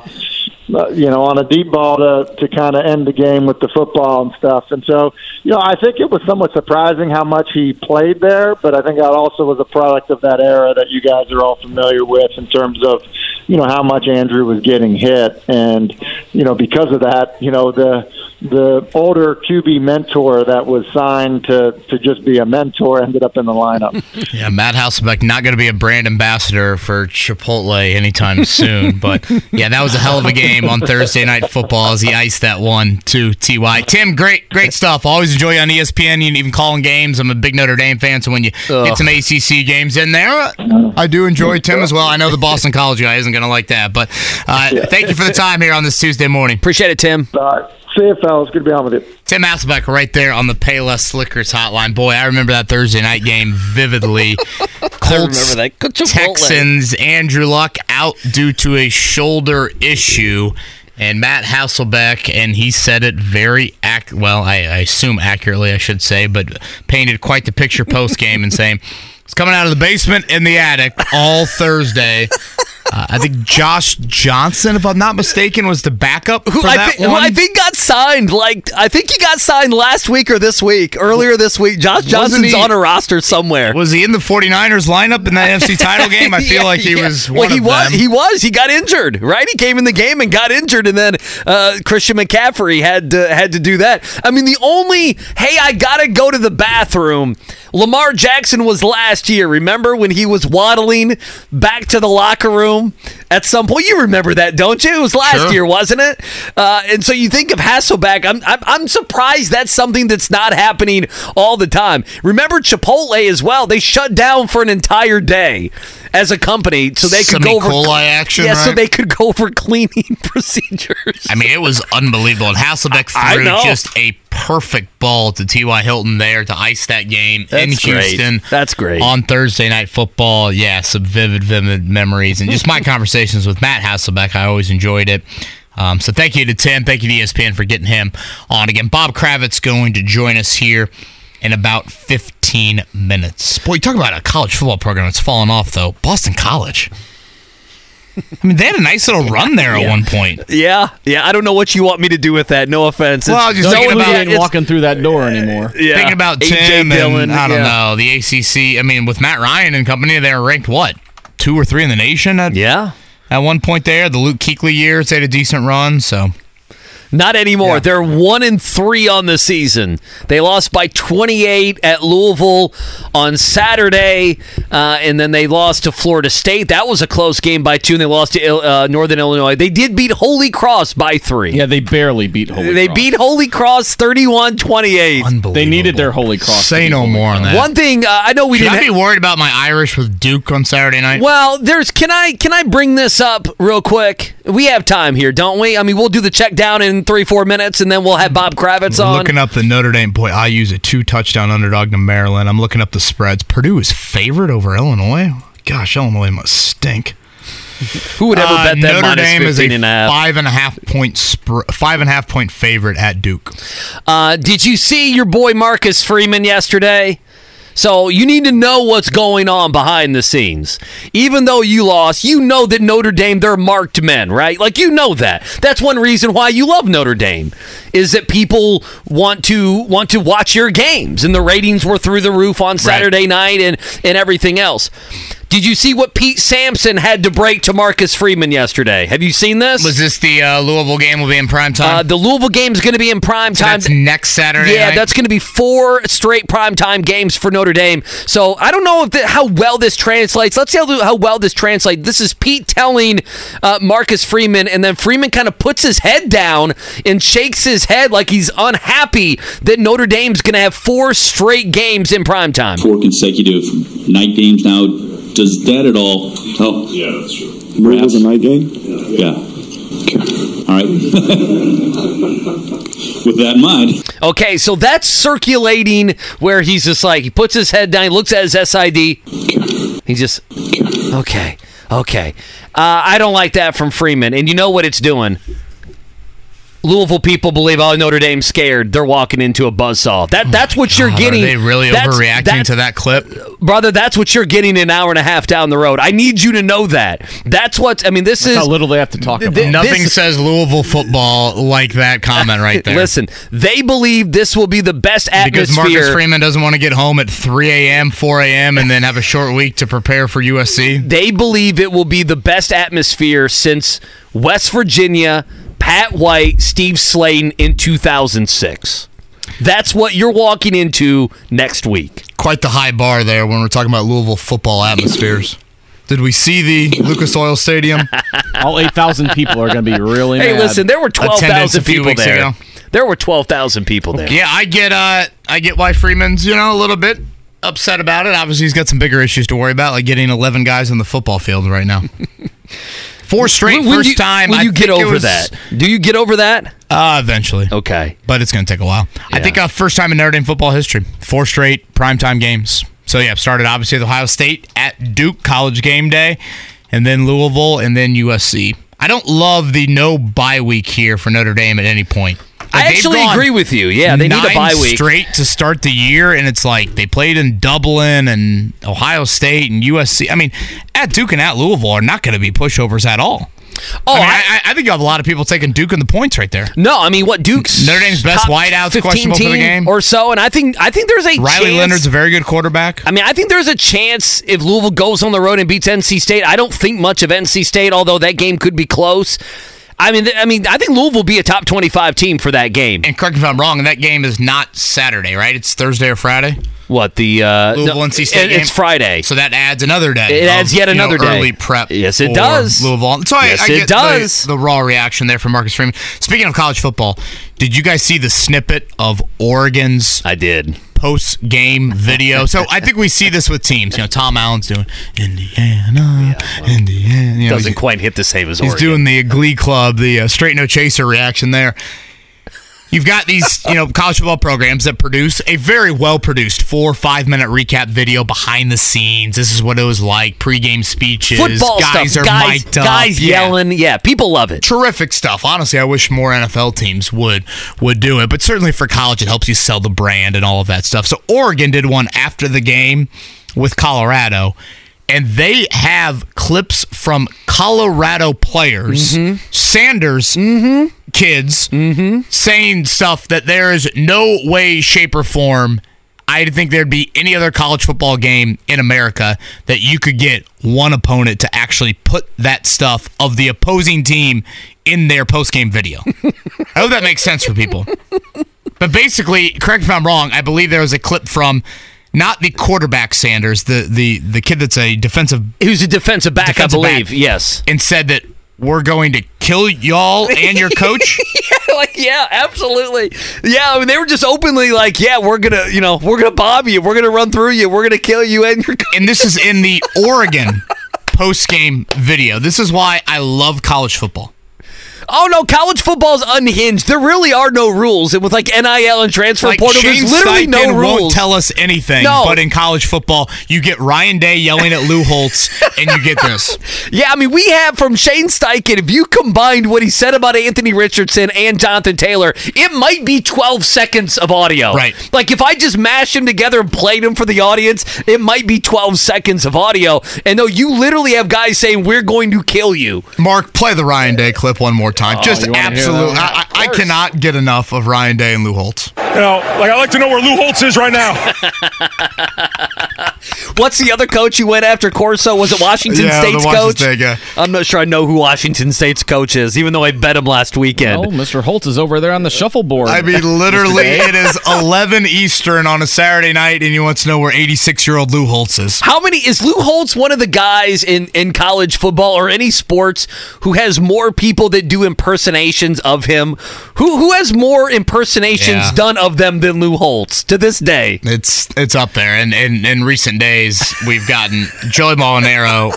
uh, you know, on a deep ball to to kind of end the game with the football and stuff. And so, you know, I think it was somewhat surprising how much he played there, but I think that also was a product of that era that you guys are all familiar with in terms of, you know, how much Andrew was getting hit, and you know, because of that, you know, the the older QB mentor that was signed to to just be a mentor ended up in the lineup. Yeah, Matt Hasselbeck not going to be a brand ambassador for Chipotle anytime soon. But yeah, that was a hell of a game on Thursday Night Football as he iced that one to Ty. Tim, great, great stuff. Always enjoy you on ESPN. You even calling games. I'm a big Notre Dame fan, so when you get some ACC games in there, I do enjoy Tim as well. I know the Boston College guy isn't going to like that, but uh, thank you for the time here on this Tuesday morning. Appreciate it, Tim. All right. See you, fellas. Good to be on with you. Tim Hasselbeck right there on the Payless Liquors hotline. Boy, I remember that Thursday night game vividly. Colts, remember that. Texans, Andrew Luck out due to a shoulder issue. And Matt Hasselbeck, and he said it very ac- well, I, I assume accurately, I should say, but painted quite the picture post game and saying it's coming out of the basement in the attic all Thursday. Uh, I think Josh Johnson, if I'm not mistaken, was the backup for Who I, that thi- who. I think got signed. Like I think he got signed last week or this week. Earlier this week, Josh Johnson's he- on a roster somewhere. Was he in the 49ers lineup in that NFC title game? I feel Yeah, like he yeah. was Well, he of was. them. He was. He got injured. Right. He came in the game and got injured, and then uh, Christian McCaffrey had to had to do that. I mean, the only hey, I gotta go to the bathroom. Lamar Jackson was last year. Remember when he was waddling back to the locker room at some point? You remember that, don't you? It was last Sure. year, wasn't it? Uh, and so you think of Hasselbeck. I'm, I'm I'm surprised that's something that's not happening all the time. Remember Chipotle as well. They shut down for an entire day as a company so they could Some go E. over coli action, Yeah, so they could go over cleaning procedures. I mean, it was unbelievable. And Hasselbeck threw just a perfect ball to T.Y. Hilton there to ice that game in That's great. Houston. That's great. On Thursday Night Football. Yeah, some vivid, vivid memories. And just my conversations with Matt Hasselbeck, I always enjoyed it. Um, so thank you to Tim. Thank you to ESPN for getting him on again. Bob Kravitz going to join us here in about 15 minutes. Boy, you talk about a college football program that's fallen off, though. Boston College. I mean, they had a nice little run there at one point. Yeah, yeah. I don't know what you want me to do with that. No offense. Well, I was just no, thinking about- walking through that door anymore. Uh, yeah. Thinking about AJ Tim Dillon, and I don't yeah. know the ACC. I mean, with Matt Ryan and company, they were ranked what two or three in the nation at Yeah. at one point there. The Luke Kuechly years, they had a decent run. So Not anymore. They're one and three on the season. They lost by 28 at Louisville on Saturday, uh, and then they lost to Florida State. That was a close game by two. And they lost to uh, Northern Illinois. They did beat Holy Cross by three. Yeah, they barely beat Holy they Cross. beat Holy Cross 31-28. They needed their Holy Cross. Say no more on that. One thing uh, I know we Should didn't. I be ha- worried about my Irish with Duke on Saturday night? well, there's can I can I bring this up real quick? We have time here, don't we? I mean, we'll do the check down three four minutes, and then we'll have Bob Kravitz on. looking up the Notre Dame boy, I use a two touchdown underdog to Maryland. I'm looking up the spreads. Purdue is favored over Illinois. Gosh, Illinois must stink. Who would ever Uh, bet that Notre minus Dame is a and a half? five and a half point spr- five and a half point favorite at Duke. Uh, did you see your boy Marcus Freeman yesterday? So you need to know what's going on behind the scenes. Even though you lost, you know that Notre Dame they're marked men, right? Like you know that. That's one reason why you love Notre Dame is that people want to want to watch your games and the ratings were through the roof on Saturday night and and everything else. Did you see what Pete Sampson had to break to Marcus Freeman yesterday? Have you seen this? Was this the uh, Louisville game? Will be in prime time. uh, the Louisville game is going to be in prime So time. that's next Saturday. Yeah, night? that's going to be four straight primetime games for Notre Dame. So I don't know if the, how well this translates. Let's see how, how well this translates. This is Pete telling uh, Marcus Freeman, and then Freeman kind of puts his head down and shakes his head like he's unhappy that Notre Dame's going to have four straight games in primetime. four consecutive night games now. Does that at all help? Yeah, that's true. Perhaps? a night game? Yeah. All right. With that in mind, Okay, so that's circulating where he's just like, he puts his head down, he looks at his SID. He just, okay, okay. Uh, I don't like that from Freeman. And you know what it's doing? Louisville people believe, oh, Notre Dame's scared. They're walking into a buzzsaw. That That's what you're God, getting. Are they really That's- overreacting that- to that clip? Brother, that's what you're getting an hour and a half down the road. I need you to know that. That's what, I mean, this That's is. how little they have to talk about. Th- Nothing this- says Louisville football like that comment right there. Listen, they believe this will be the best atmosphere. because. Marcus Freeman doesn't want to get home at 3 a.m., 4 a.m., and then have a short week to prepare for USC. they believe it will be the best atmosphere since West Virginia, Pat White, Steve Slaton in 2006. That's what you're walking into next week. Quite the high bar there when we're talking about Louisville football atmospheres. Did we see the Lucas Oil Stadium? All 8,000 people are going to be really Hey, mad. listen, there were 12,000 people weeks there. ago. There were 12,000 people there. Yeah, I get uh I get why Freeman's, you know, a little bit upset about it. Obviously he's got some bigger issues to worry about, like getting eleven guys on the football field right now. Four straight Will- will first you, time. Will I you get over was- that? Do you get over that? Uh eventually. Okay. But it's gonna take a while. I Yeah. think uh, first time in Notre Dame football history. Four straight primetime games. So yeah, started obviously with Ohio State at Duke college game day, and then Louisville and then USC. I don't love the no bye week here for Notre Dame at any point. I actually agree with you. Yeah, they need a bye week. straight to start the year, and it's like they played in Dublin and Ohio State and USC. I mean, at Duke and at Louisville are not going to be pushovers at all. Oh, I, mean, I- I, think you have a lot of people taking Duke in the points right there. No, I mean what Duke's Notre Dame's best wideouts 15 questionable for the game. or so, and I think I think there's a Riley chance, Leonard's a very good quarterback. I mean, I think there's a chance if Louisville goes on the road and beats NC State. I don't think much of NC State, although that game could be close. I mean, I mean, I think Louisville will be a top 25 team for that game. And correct me if I'm wrong, that game is not Saturday, right? It's Thursday or Friday. What the uh, Louisville no, NC State it- It's? Friday. So that adds another day. It adds of, yet you know, another day. Early prep. Yes, it does. Louisville. So I, Yes, I it does. The, the raw reaction there from Marcus Freeman. Speaking of college football, did you guys see the snippet of Oregon's I did. Post game video? so I think we see this with teams. You know, Tom Allen's doing Indiana, Indiana. You know, Doesn't quite hit the same as He's Oregon. doing the Glee Club, the uh, straight no chaser reaction there. You've got these, you know, college football programs that produce a very well produced four or five minute recap video behind the scenes. This is what it was like, pregame speeches, Football guys stuff. are guys, mic'd up. guys Yeah. yelling. Yeah, people love it. Terrific stuff. Honestly, I wish more NFL teams would would do it, but certainly for college, it helps you sell the brand and all of that stuff. So Oregon did one after the game with Colorado, and they have clips from Colorado players, mm-hmm. Sanders mm-hmm. Kids, mm-hmm. saying stuff that there is no way, shape, or form. I think there'd be any other college football game in America that you could get one opponent to actually put that stuff of the opposing team in their post game video. I hope that makes sense for people. But basically, correct me if I'm wrong. I believe there was a clip from not the quarterback Sanders, the the the kid that's a defensive Who's a defensive back, defensive I believe. back, Yes. and said that we're going to kill y'all and your coach. yeah, like yeah, absolutely. Yeah, I mean they were just openly like, yeah, we're gonna, you know, we're gonna bob you, we're gonna run through you, we're gonna kill you, and your and this is in the Oregon post game video. This is why I love college football. Oh no, college football's unhinged. There really are no rules, and with like NIL and transfer Like portal, Shane there's literally no Steichen rules. won't tell us anything. No. But in college football, you get Ryan Day yelling at Lou Holtz, and you get this. Yeah, I mean, we have from Shane Steichen, if you combined what he said about Anthony Richardson and Jonathan Taylor, it might be 12 seconds of audio. Right. Like, if I just mashed them together and played them for the audience, it might be 12 seconds of audio. And no, you literally have guys saying, we're going to kill you. Mark, play the Ryan Day clip one more time. Oh, Just absolutely. I, I I cannot get enough of Ryan Day and Lou Holtz. You know, like I'd like to know where Lou Holtz is right now. What's the other coach you went after, Corso? Was it Washington Yeah, State's Washington coach? State guy. I'm not sure I know who Washington State's coach is, even though I bet him last weekend. Oh, Mr. Holtz is over there on the shuffleboard. I mean, literally, it is 11 Eastern on a Saturday night, and you want to know where 86 year old Lou Holtz is. How many is Lou Holtz one of the guys in in college football or any sports who has more people that do impersonations of him? Who who has more impersonations Yeah. done of them than Lou Holtz to this day? It's it's up there, and in, in recent days we've gotten Joey Molinaro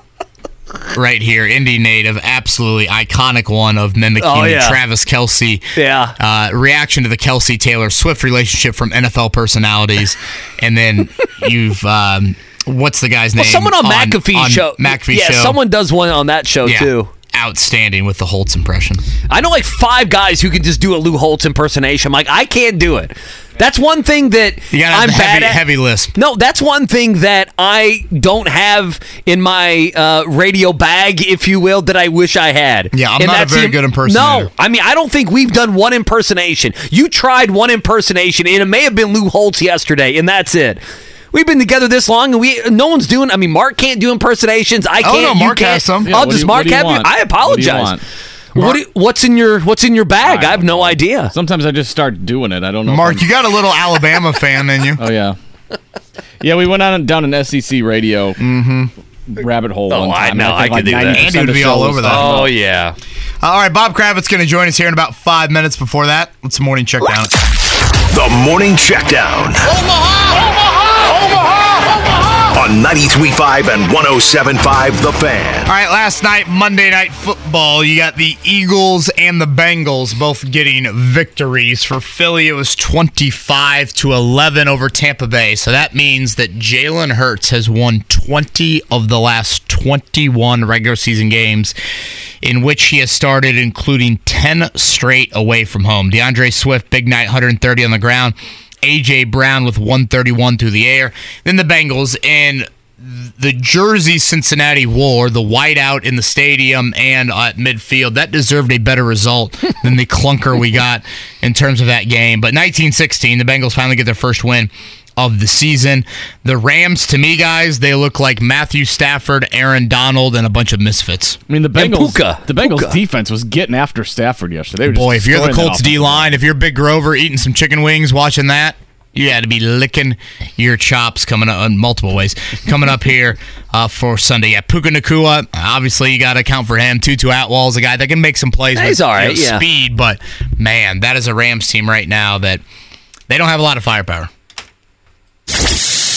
right here, Indy native, absolutely iconic one of mimicking Oh, yeah. Travis Kelce. Yeah. Uh, reaction to the Kelce Taylor Swift relationship from NFL personalities, and then you've um, what's the guy's name? Well, someone on, McAfee on show. McAfee yeah, show. someone does one on that show yeah, too. Outstanding with the Holtz impression. I know like five guys who can just do a Lou Holtz impersonation. I'm like, I can't do it. That's one thing that You gotta I'm the bad heavy, at. heavy lisp. No, that's one thing that I don't have in my uh, radio bag, if you will, that I wish I had. Yeah, I'm And not a very good impersonator. No, I mean, I don't think we've done one impersonation. You tried one impersonation, and it may have been Lou Holtz yesterday, and that's it. We've been together this long, and we no one's doing. I mean, Mark can't do impersonations. I Oh, can't. Oh, no, you Mark can't. has some. Yeah, I'll just you- Mark what you have you. want? I What do you apologize. want? What do you- what's in your What's in your bag? I, have no idea. Sometimes I just start doing it. I don't know. Mark, you got a little Alabama fan in you. Oh yeah, yeah. We went on down an SEC radio mhm rabbit hole. Oh, one I time, know, and I think could do that. Andy would be all over that. talking about- yeah. All right, Bob Kravitz going to join us here in about five minutes. Before that, what's the morning check down? The Morning Checkdown. On 93.5 and 107.5 The Fan. All right, last night, Monday Night Football, you got the Eagles and the Bengals both getting victories. For Philly, it was 25 to 11 over Tampa Bay. So that means that Jalen Hurts has won 20 of the last 21 regular season games in which he has started, including 10 straight away from home. D'Andre Swift, big night, 130 on the ground. AJ Brown with 131 through the air. Then the Bengals and the jersey Cincinnati wore, the whiteout in the stadium and at midfield, that deserved a better result than the clunker we got in terms of that game. But 1916, the Bengals finally get their first win of the season. The Rams, to me, guys, they look like Matthew Stafford, Aaron Donald, and a bunch of misfits. I mean, the Bengals. Puka. The Bengals Puka. defense was getting after Stafford yesterday. They were Boy, if you're the Colts D line, if you're Big Grover eating some chicken wings, watching that, you got to be licking your chops coming up in multiple ways. Coming up here uh, for Sunday. Yeah, Puka Nacua, obviously you got to account for him. Tutu Atwell's a guy that can make some plays He's with all right, you know, yeah. speed, but man, that is a Rams team right now that they don't have a lot of firepower.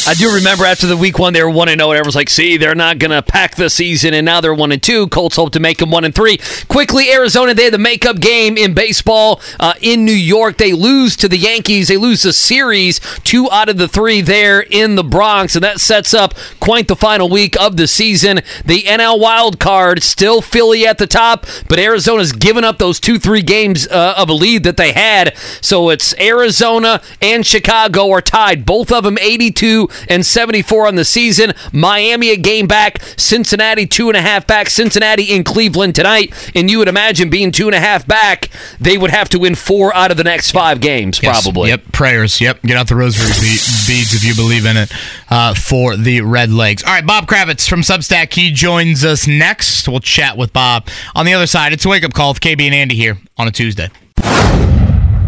I do remember after the week one they were one and zero. and Everyone's like, "See, they're not gonna pack the season," and now they're one and two. Colts hope to make them one and three. Quickly, Arizona they had the makeup game in baseball uh, in New York. They lose to the Yankees. They lose the series, two out of the three there in the Bronx, and that sets up quite the final week of the season. The NL wild card still Philly at the top, but Arizona's given up those two three games uh, of a lead that they had. So it's Arizona and Chicago are tied, both of them 82 and 74 on the season. Miami a game back. Cincinnati two and a half back. Cincinnati in Cleveland tonight. And you would imagine being two and a half back, they would have to win four out of the next five games, Yes. probably. Yep. Prayers. Yep. Get out the rosary be- beads if you believe in it uh, for the Red Legs. All right. Bob Kravitz from Substack. He joins us next. We'll chat with Bob. On the other side, it's a wake up call with KB and Andy here on a Tuesday.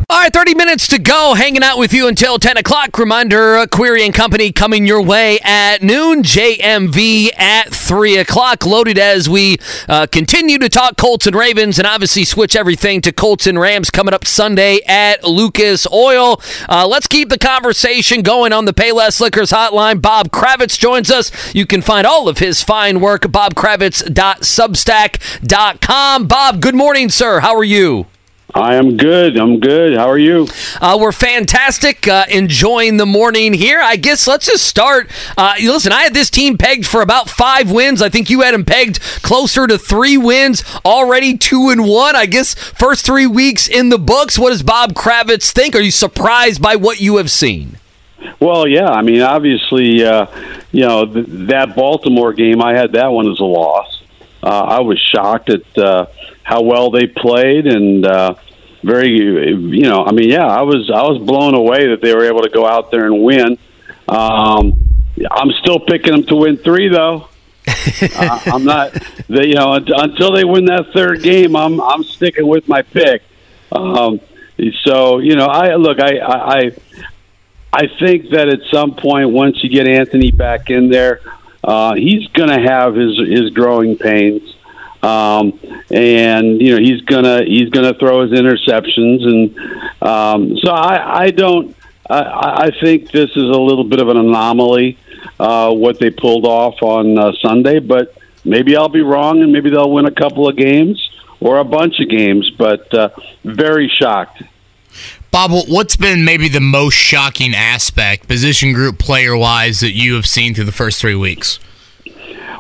All right, 30 minutes to go. Hanging out with you until 10 o'clock. Reminder uh, Query and Company coming your way at noon. JMV at 3 o'clock. Loaded as we uh, continue to talk Colts and Ravens and obviously switch everything to Colts and Rams coming up Sunday at Lucas Oil. Uh, let's keep the conversation going on the Payless Liquors hotline. Bob Kravitz joins us. You can find all of his fine work at bobkravitz.substack.com. Bob, good morning, sir. How are you? I am good. I'm good. How are you? Uh, we're fantastic. Uh, enjoying the morning here. I guess let's just start. Uh, listen, I had this team pegged for about five wins. I think you had them pegged closer to three wins. Already two and one. I guess first three weeks in the books. What does Bob Kravitz think? Are you surprised by what you have seen? Well, yeah. I mean, obviously, uh, you know th- that Baltimore game. I had that one as a loss. Uh, I was shocked at uh, how well they played and uh, very, you know. I mean, yeah, I was I was blown away that they were able to go out there and win. Um, I'm still picking them to win three, though. uh, I'm not. They, you know, until they win that third game, I'm I'm sticking with my pick. Um, so you know, I look, I, I, I think that at some point, once you get Anthony back in there, uh, he's going to have his his growing pains, um, and you know he's gonna he's gonna throw his interceptions, and um, so I I don't I, I think this is a little bit of an anomaly uh, what they pulled off on uh, Sunday, but maybe I'll be wrong, and maybe they'll win a couple of games or a bunch of games, but uh, very shocked. Bob, what's been maybe the most shocking aspect, position group player wise, that you have seen through the first three weeks?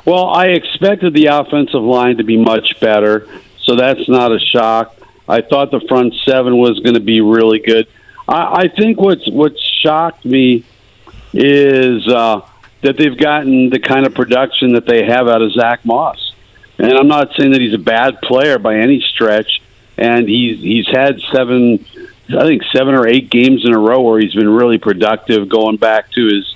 Well, I expected the offensive line to be much better, so that's not a shock. I thought the front seven was going to be really good. I, I think what's what shocked me is uh, that they've gotten the kind of production that they have out of Zack Moss. And I'm not saying that he's a bad player by any stretch. And he's he's had seven, I think seven or eight games in a row where he's been really productive, going back to his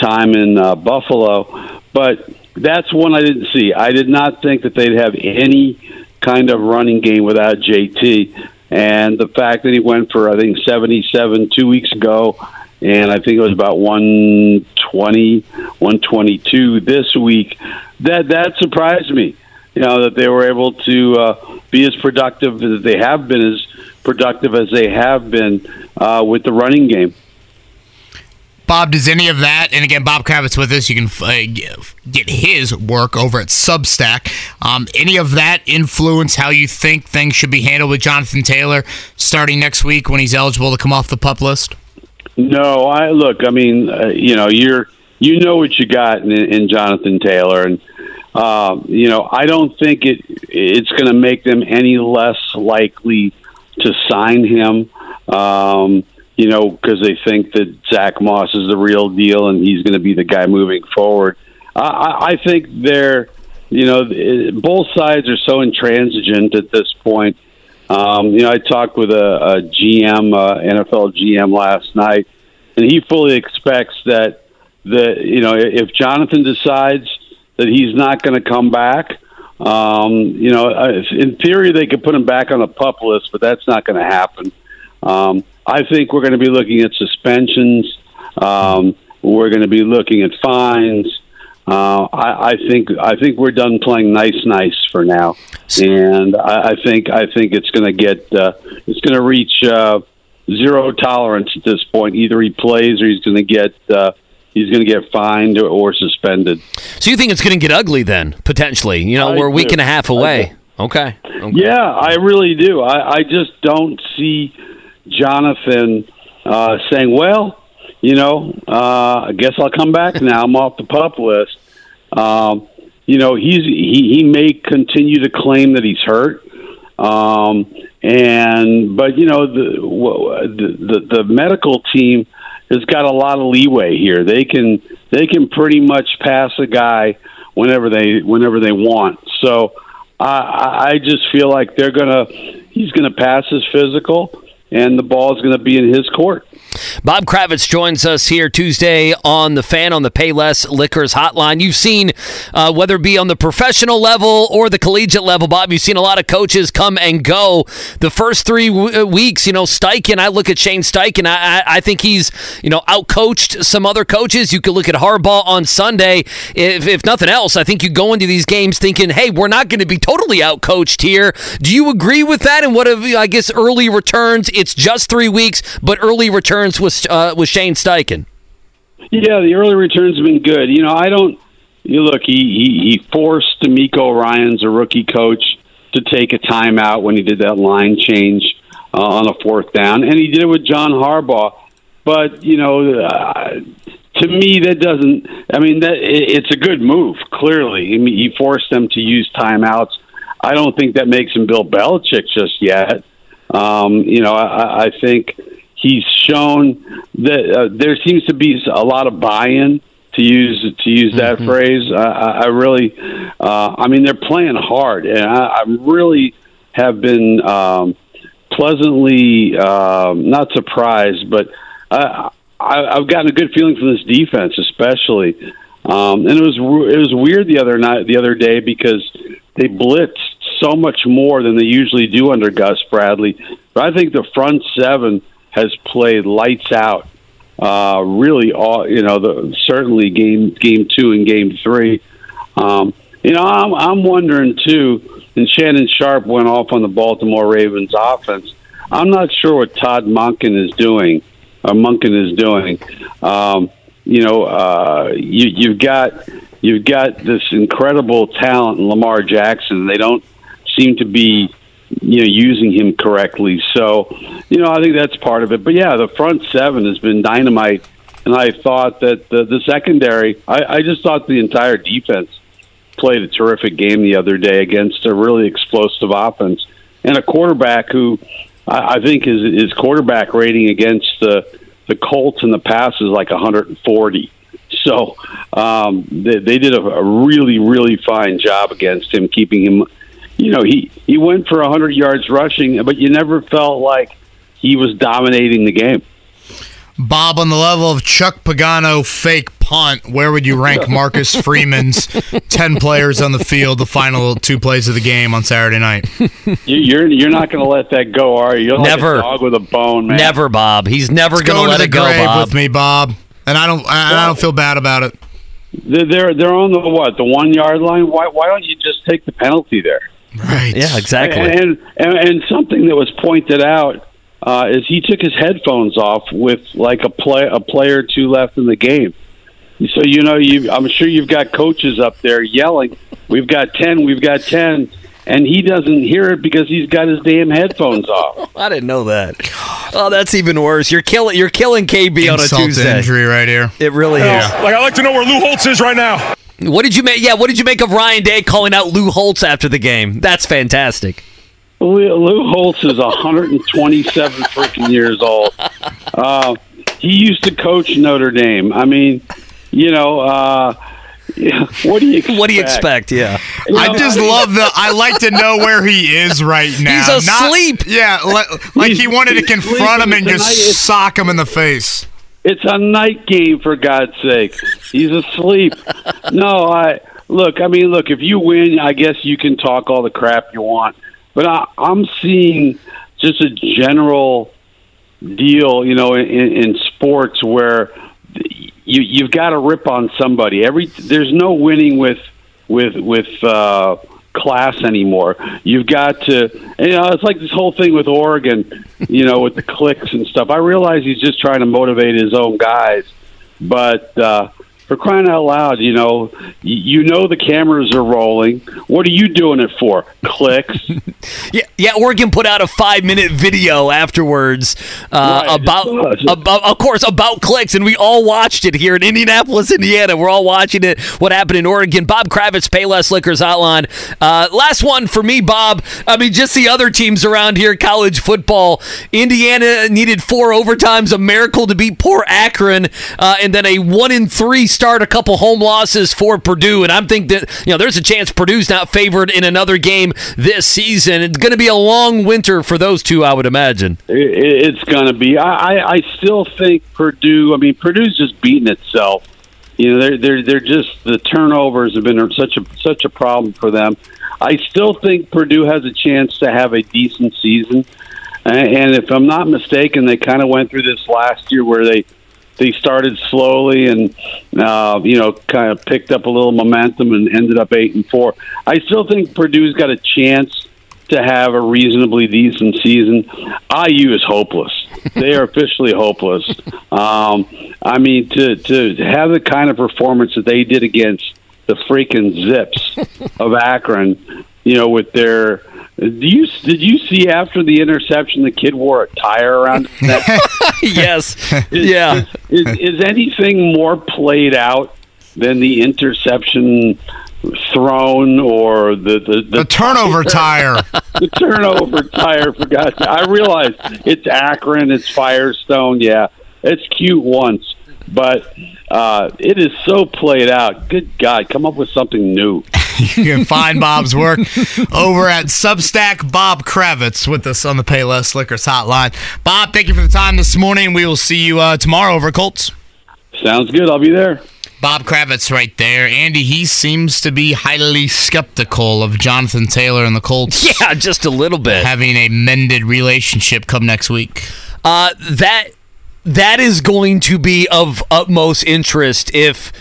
time in uh, Buffalo. But that's one I didn't see. I did not think that they'd have any kind of running game without JT. And the fact that he went for I think 77 two weeks ago, and I think it was about 120, 122 this week. That that surprised me. You know that they were able to uh, be as productive as they have been, as productive as they have been uh, with the running game. Bob, does any of that, and again, Bob Kravitz with us, you can uh, get his work over at Substack. Um, any of that influence how you think things should be handled with Jonathan Taylor starting next week when he's eligible to come off the pup list? No, I look. I mean, uh, you know, you're you know what you got in, in Jonathan Taylor, and uh, you know, I don't think it it's going to make them any less likely to sign him. Um, you know, because they think that Zack Moss is the real deal and he's going to be the guy moving forward. I, I think they're, you know, both sides are so intransigent at this point. Um, you know, I talked with a, a GM, uh, NFL GM last night, and he fully expects that the you know if Jonathan decides that he's not going to come back, um, you know, uh, in theory they could put him back on the pup list, but that's not going to happen. Um, I think we're going to be looking at suspensions. Um, we're going to be looking at fines. Uh, I, I think I think we're done playing nice, nice for now, and I, I think I think it's going to get uh, it's going to reach uh, zero tolerance at this point. Either he plays or he's going to get uh, he's going to get fined or, or suspended. So you think it's going to get ugly then, potentially? You know, I we're a week do. and a half away. Okay. okay. Yeah, I really do. I, I just don't see Jonathan uh, saying, "Well, you know, uh, I guess I'll come back now. I'm off the pup list." Um, you know, he's he, he may continue to claim that he's hurt, um, and but you know the, the the medical team has got a lot of leeway here. They can they can pretty much pass a guy whenever they whenever they want. So I I just feel like they're gonna he's gonna pass his physical, and the ball is gonna be in his court. Bob Kravitz joins us here Tuesday on the fan on the Payless Liquors hotline. You've seen, uh, whether it be on the professional level or the collegiate level, Bob, you've seen a lot of coaches come and go. The first three w- uh, weeks, you know, Steichen, I look at Shane Steichen, I, I, I think he's, you know, outcoached some other coaches. You could look at Harbaugh on Sunday. If, if nothing else, I think you go into these games thinking, hey, we're not going to be totally outcoached here. Do you agree with that? And what have, I guess, early returns? It's just three weeks, but early returns with uh, with Shane Steichen. Yeah, the early returns have been good. You know, I don't. You look, he he, he forced DeMeco Ryans, a rookie coach, to take a timeout when he did that line change uh, on a fourth down, and he did it with John Harbaugh. But you know, uh, to me, that doesn't. I mean, that it, it's a good move. Clearly, I mean, he forced them to use timeouts. I don't think that makes him Bill Belichick just yet. Um, you know, I, I think he's shown that uh, there seems to be a lot of buy-in to use to use that Mhm. phrase. I, I really, uh, I mean, they're playing hard, and I, I really have been um, pleasantly um, not surprised, but I, I, I've gotten a good feeling from this defense, especially. Um, and it was it was weird the other night, the other day, because they blitzed so much more than they usually do under Gus Bradley. But I think the front seven has played lights out. Uh, really, all you know, the certainly game game two and game three. Um, you know, I'm I'm wondering too. And Shannon Sharpe went off on the Baltimore Ravens offense. I'm not sure what Todd Monken is doing. Or Monken is doing. Um, you know, uh, you, you've got you've got this incredible talent in Lamar Jackson. They don't seem to be you know using him correctly. So, you know, I think that's part of it. But yeah, the front seven has been dynamite, and I thought that the, the secondary. I, I just thought the entire defense played a terrific game the other day against a really explosive offense and a quarterback who I, I think his his quarterback rating against the the Colts in the past is like 140. So um, they, they did a, a really really fine job against him, keeping him. You know, he he went for 100 yards rushing, but you never felt like he was dominating the game. Bob, on the level of Chuck Pagano fake punt, where would you rank Marcus Freeman's 10 players on the field, the final two plays of the game on Saturday night? You, you're you're not going to let that go, are you? You're like Never. a dog with a bone, man. Never, Bob. He's never going to going let to it the go, grave Bob. with me, Bob. And I don't I, I don't feel bad about it. They're they're they're on the what the one yard line. Why why don't you just take the penalty there? Right. Yeah, exactly. And and, and something that was pointed out uh, is he took his headphones off with like a play a player or two left in the game. So you know you I'm sure you've got coaches up there yelling, "We've got ten, we've got 10. And he doesn't hear it because he's got his damn headphones off. I didn't know that. Oh, that's even worse. You're killing. You're killing KB on a Insult Tuesday. injury right here. It really Hell, is. Like, I'd like to know where Lou Holtz is right now. What did you make? Yeah, what did you make of Ryan Day calling out Lou Holtz after the game? That's fantastic. Lou, Lou Holtz is 127 freaking years old. Uh, he used to coach Notre Dame. I mean, you know, uh, yeah, what do you expect? What do you expect? Yeah. You I know, just love the. I like to know where he is right now. He's Not- asleep. yeah, like, like he wanted to confront him and just sock him in the face. It's a night game for God's sake. He's asleep. no, I look. I mean, look. If you win, I guess you can talk all the crap you want. But I, I'm seeing just a general deal, you know, in, in sports where you you've got to rip on somebody. Every there's no winning with with with uh, class anymore. You've got to, you know, it's like this whole thing with Oregon, you know, with the clicks and stuff. I realize he's just trying to motivate his own guys, but uh, for crying out loud, you know, you know the cameras are rolling. What are you doing it for? Clicks. Yeah, yeah. Oregon put out a five-minute video afterwards uh, Right, about, about, of course, about clicks, and we all watched it here in Indianapolis, Indiana. We're all watching it. What happened in Oregon? Bob Kravitz, Payless Liquors Hotline. Uh, last one for me, Bob. I mean, just the other teams around here, college football. Indiana needed four overtimes, a miracle to beat poor Akron, uh, and then a one in three start, a couple home losses for Purdue. And I'm thinking that you know there's a chance Purdue's not favored in another game this season. It's going to be a long winter for those two, I would imagine. It's going to be. I, I, still think Purdue. I mean, Purdue's just beating itself. You know, they're they're they're just the turnovers have been such a such a problem for them. I still think Purdue has a chance to have a decent season, and if I'm not mistaken, they kind of went through this last year where they they started slowly and uh, you know kind of picked up a little momentum and ended up eight and four. I still think Purdue's got a chance to have a reasonably decent season. IU is hopeless. they are officially hopeless. Um, I mean, to to have the kind of performance that they did against the freaking Zips of Akron, you know, with their. Do you did you see after the interception the kid wore a tire around his neck? yes. Is, yeah. Is, is, is anything more played out than the interception thrown or the the, the, The turnover tire. the turnover tire? For God's sake. I realize it's Akron, it's Firestone. Yeah, it's cute once, but uh, it is so played out. Good God, come up with something new. You can find Bob's work over at Substack. Bob Kravitz with us on the Payless Liquors hotline. Bob, thank you for the time this morning. We will see you uh, tomorrow over Colts. Sounds good. I'll be there. Bob Kravitz right there. Andy, he seems to be highly skeptical of Jonathan Taylor and the Colts. Yeah, just a little bit. Having a mended relationship come next week. Uh, that that is going to be of utmost interest if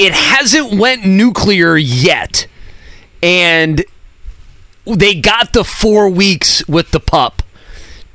it hasn't went nuclear yet, and they got the four weeks with the pup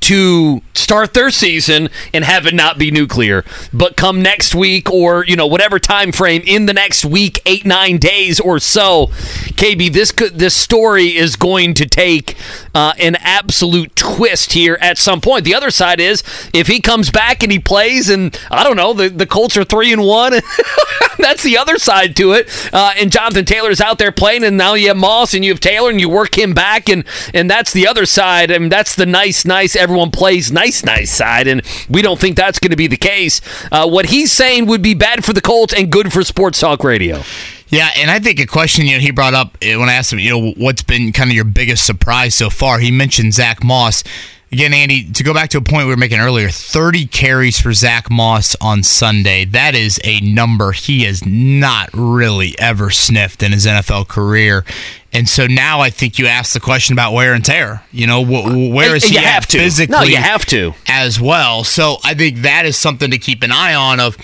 to start their season and have it not be nuclear. But come next week or you know whatever time frame in the next week 8 9 days or so KB this could this story is going to take uh, an absolute twist here at some point. The other side is if he comes back and he plays and I don't know the, the Colts are 3 and 1 that's the other side to it. Uh, and Jonathan Taylor's out there playing and now you have Moss and you have Taylor and you work him back and and that's the other side. I mean that's the nice nice everyone plays nice nice side and we don't think that's going to be the case uh, what he's saying would be bad for the Colts and good for sports talk radio Yeah, and I think a question you know he brought up eh, when I asked him, you know, what's been kind of your biggest surprise so far? He mentioned Zack Moss. Again, Andy, to go back to a point we were making earlier, 30 carries for Zack Moss on Sunday. That is a number he has not really ever sniffed in his NFL career. And so now I think you ask the question about wear and tear. You know, wh- where is he you at have to. physically? No, you have to. as well. So I think that is something to keep an eye on. Of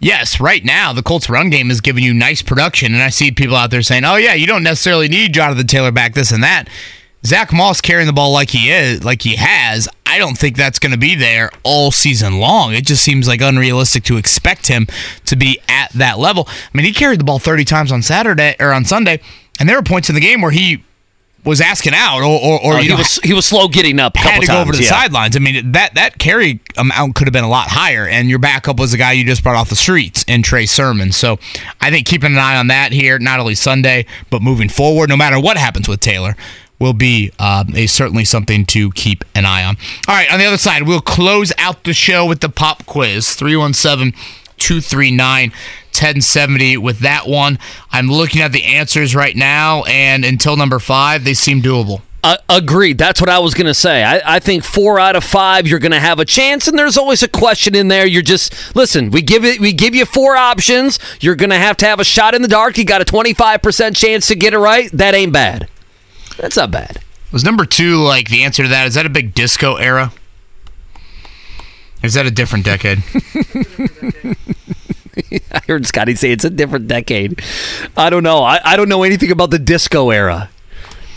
yes, right now the Colts run game is giving you nice production, and I see people out there saying, "Oh yeah, you don't necessarily need Jonathan Taylor back, this and that." Zack Moss carrying the ball like he is, like he has. I don't think that's going to be there all season long. It just seems like unrealistic to expect him to be at that level. I mean, he carried the ball 30 times on Saturday or on Sunday, and there were points in the game where he was asking out, or or, or Oh, you he know, was he was slow getting up a had to go times, over to the yeah. sidelines. I mean, that that carry amount could have been a lot higher, and your backup was the guy you just brought off the streets in Trey Sermon. So I think keeping an eye on that here, not only Sunday but moving forward, no matter what happens with Taylor. Will be um, a certainly something to keep an eye on. All right, on the other side, we'll close out the show with the pop quiz 317 239 1070. With that one, I'm looking at the answers right now, and until number five, they seem doable. Uh, agreed. That's what I was going to say. I, I think four out of five, you're going to have a chance, and there's always a question in there. You're just listen. We give it. We give you four options. You're going to have to have a shot in the dark. You got a 25 percent chance to get it right. That ain't bad. That's not bad. Was number two like the answer to that? Is that a big disco era? Is that a different decade? I heard Scotty say it's a different decade. I don't know. I, I don't know anything about the disco era.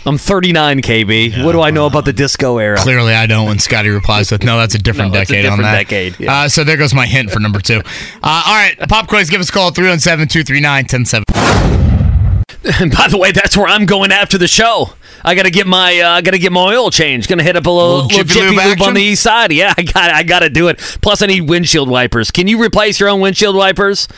I'm 39, KB. what do I know about the disco era? Clearly, I don't. When Scotty replies with, "No, that's a different No, that's a decade on that." decade, yeah. Uh, so there goes my hint for number two. Uh, all right, pop quiz. Give us a call at 317-239-1070. And by the way, that's where I'm going after the show. I gotta get my uh, I gotta get my oil change. Gonna hit up a little, Little little Jiffy Jiffy Lube Lube on the east side. Yeah, I got I gotta do it. Plus, I need windshield wipers. Can you replace your own windshield wipers?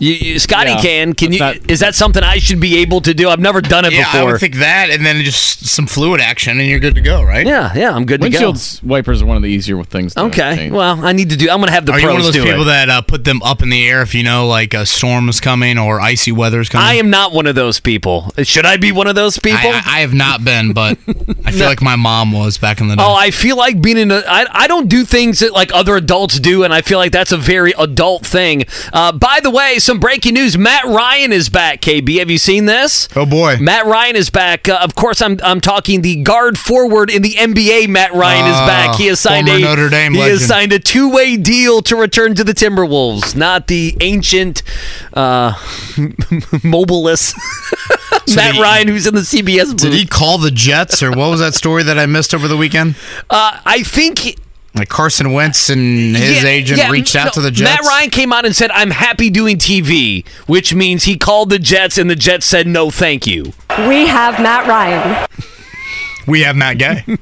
You, you, Scotty Yeah, can. Can you? that's not- is that something I should be able to do? I've never done it Yeah, I would think that, and then just some fluid action, and you're good to go, right? yeah, yeah, I'm good to go. Windshield wipers are one of the easier things. To Okay, change. well, I need to do. I'm gonna have the Are pros you one of those people it. that uh, put them up in the air if you know like a storm is coming or icy weather is coming? I am not one of those people. Should I be one of those people? I, I, I have not been, but I feel like my mom was back in the day. Oh, I feel like being in a. I, I don't do things that like other adults do, and I feel like that's a very adult thing. Uh, by the way, some breaking news: Matt Ryan is back. KB, have you seen this? oh boy. Matt Ryan is back. Uh, of course, I'm I'm talking the guard forward in the NBA. Matt Ryan is Ah, back. He has signed a Notre Dame he has signed a two way deal to return to the Timberwolves, not the ancient uh, mobileless Matt he- Ryan who's in the CBS booth. Did he call the Jets, or what was that story that I missed over the weekend? Uh, I think Like Carson Wentz and his Yeah, agent yeah, reached out no, to the Jets. Matt Ryan came out and said, "I'm happy doing TV," which means he called the Jets, and the Jets said, "No, thank you." We have Matt Ryan. We have Matt Gay.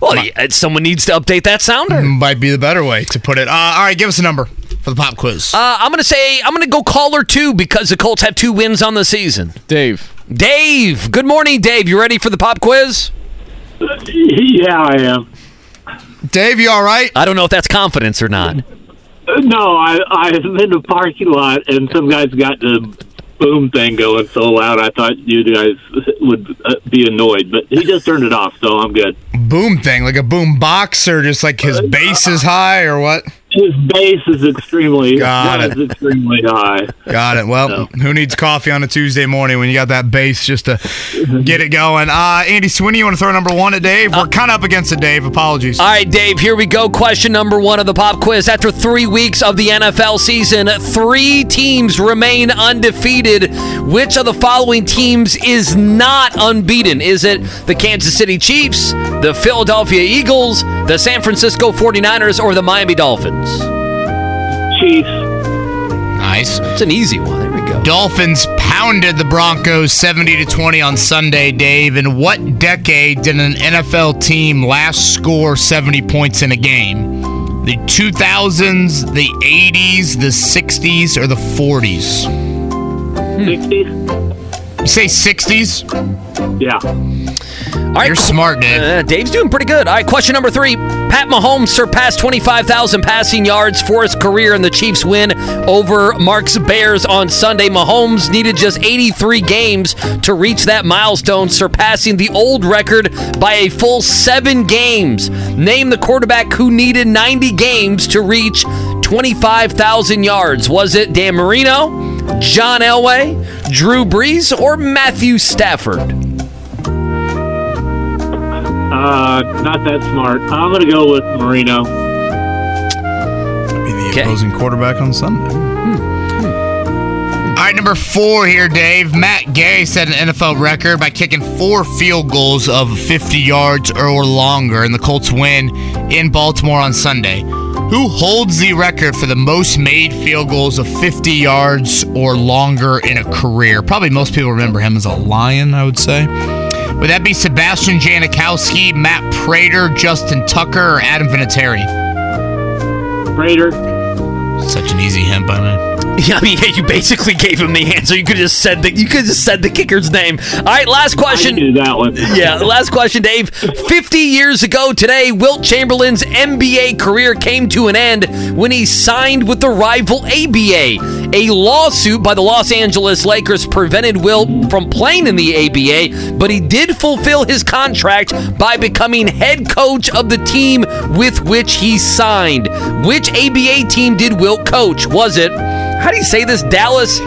Well, yeah, someone needs to update that sounder. Might be the better way to put it. Uh, all right, give us a number for the pop quiz. Uh, I'm gonna say I'm gonna go caller two because the Colts have two wins on the season. Dave. Dave, good morning, Dave. You ready for the pop quiz? Yeah, I am. Dave, you all right? I don't know if that's confidence or not. No, I I've been in the parking lot and some guys got the boom thing going so loud. I thought you guys would uh, be annoyed, but he just turned it off, so I'm good. Boom thing, like a boom box, or just like his bass is high, or what? His bass is extremely Got was extremely high. Got it. Well, who needs coffee on a Tuesday morning when you got that bass just to get it going? Uh, Andy Sweeney, you want to throw number one at Dave? We're kind of up against it, Dave. Apologies. All right, Dave, here we go. Question number one of the pop quiz. After three weeks of the NFL season, three teams remain undefeated. Which of the following teams is not unbeaten? Is it the Kansas City Chiefs, the Philadelphia Eagles, the San Francisco 49ers, or the Miami Dolphins? Chiefs. Nice. It's an easy one. There we go. Dolphins pounded the Broncos 70 to 20 on Sunday, Dave. In what decade did an NFL team last score 70 points in a game? The 2000s, the 80s, the 60s, or the 40s? Sixties? You say 60s? Yeah. All right, You're smart, Dave. Uh, Dave's doing pretty good. All right, question number three. Pat Mahomes surpassed 25,000 passing yards for his career in the Chiefs' win over Mark's Bears on Sunday. Mahomes needed just 83 games to reach that milestone, surpassing the old record by a full seven games. Name the quarterback who needed 90 games to reach 25,000 yards. Was it Dan Marino, John Elway, Drew Brees, or Matthew Stafford? Uh, not that smart. I'm gonna go with Marino. Be the Okay. opposing quarterback on Sunday. All right, number four here, Dave. Matt Gay set an NFL record by kicking four field goals of 50 yards or longer in the Colts win in Baltimore on Sunday. Who holds the record for the most made field goals of 50 yards or longer in a career? Probably most people remember him as a Lion, I would say. Would that be Sebastian Janikowski, Matt Prater, Justin Tucker, or Adam Vinatieri? Prater. Such an easy hint by me. Yeah, I mean, yeah, you basically gave him the answer. You could just said the you could just said the kicker's name. All right, last question. I question. knew that one. Yeah, last question, Dave. 50 years ago today, Wilt Chamberlain's NBA career came to an end when he signed with the rival ABA. A lawsuit by the Los Angeles Lakers prevented Wilt from playing in the ABA, but he did fulfill his contract by becoming head coach of the team with which he signed. Which ABA team did Wilt coach? Was it, how do you say this, Dallas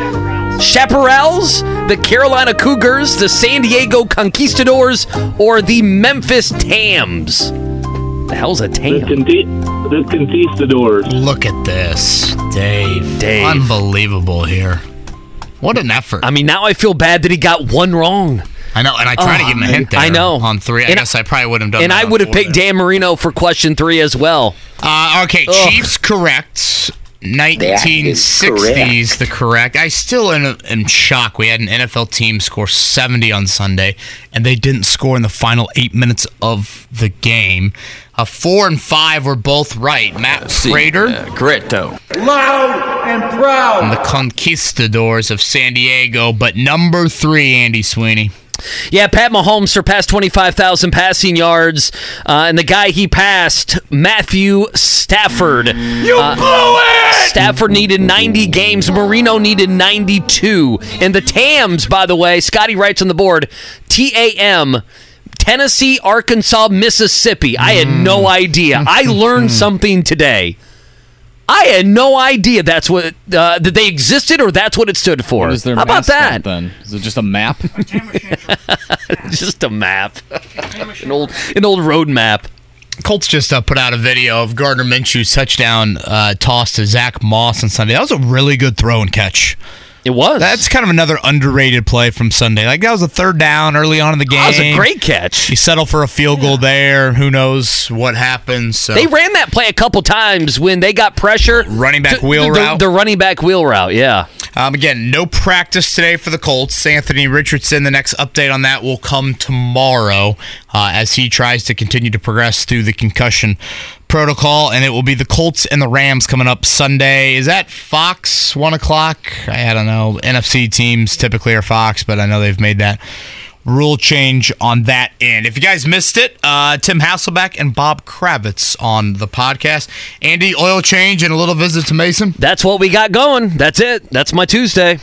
Chaparrals, the Carolina Cougars, the San Diego Conquistadors, or the Memphis Tams? The hell's a The, Tam? conti- the Conquistadors. Look at this, Dave. Dave. Unbelievable here. What an effort. I mean, now I feel bad that he got one wrong. I know, and I tried to give him a hint there. I know. on three. I And guess I, probably would have done. And that I would have picked there. Dan Marino for question three as well. Uh, okay, Ugh. Chiefs correct. That is 1960s the correct. I still am, am shocked. We had an NFL team score 70 on Sunday, and they didn't score in the final eight minutes of the game. Uh, four and five were both right. Matt Prater. Gritto. Loud and proud. and the Conquistadors of San Diego, but number three, Andy Sweeney. Yeah, Pat Mahomes surpassed 25,000 passing yards, uh, and the guy he passed, Matthew Stafford. You blew it! Stafford needed 90 games. Marino needed 92. And the TAMs, by the way, Scotty writes on the board, T A M. Tennessee, Arkansas, Mississippi. I had no idea. I learned something today. I had no idea that's what uh, that they existed or that's what it stood for. What is their How about that? then? Is it just a map? just a map, an old an old road map. Colts just uh, put out a video of Gardner Minshew's touchdown uh, toss to Zack Moss on Sunday. That was a really good throw and catch. It was. That's kind of another underrated play from Sunday. Like that was a third down early on in the game. That was a great catch. He settled for a field goal there. Who knows what happens? So. They ran that play a couple times when they got pressure. Running back to- wheel the, route. The running back wheel route, yeah. Um, again, no practice today for the Colts. Anthony Richardson, the next update on that will come tomorrow uh, as he tries to continue to progress through the concussion protocol. And it will be the Colts and the Rams coming up Sunday. Is that Fox, 1 o'clock? I, don't know. NFC teams typically are Fox, but I know they've made that rule change on that end. If you guys missed it, uh, Tim Hasselbeck and Bob Kravitz on the podcast. Andy, oil change and a little visit to Mason. That's what we got going. That's it. That's my Tuesday.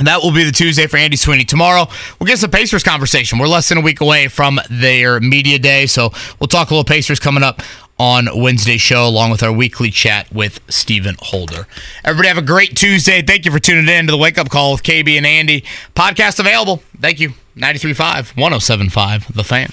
That will be the Tuesday for Andy Sweeney. Tomorrow, we'll get some Pacers conversation. We're less than a week away from their media day, so we'll talk a little Pacers coming up on Wednesday show, along with our weekly chat with Stephen Holder. Everybody have a great Tuesday. Thank you for tuning in to the Wake Up Call with KB and Andy. Podcast available. Thank you. 93.5, 107.5, The Fan.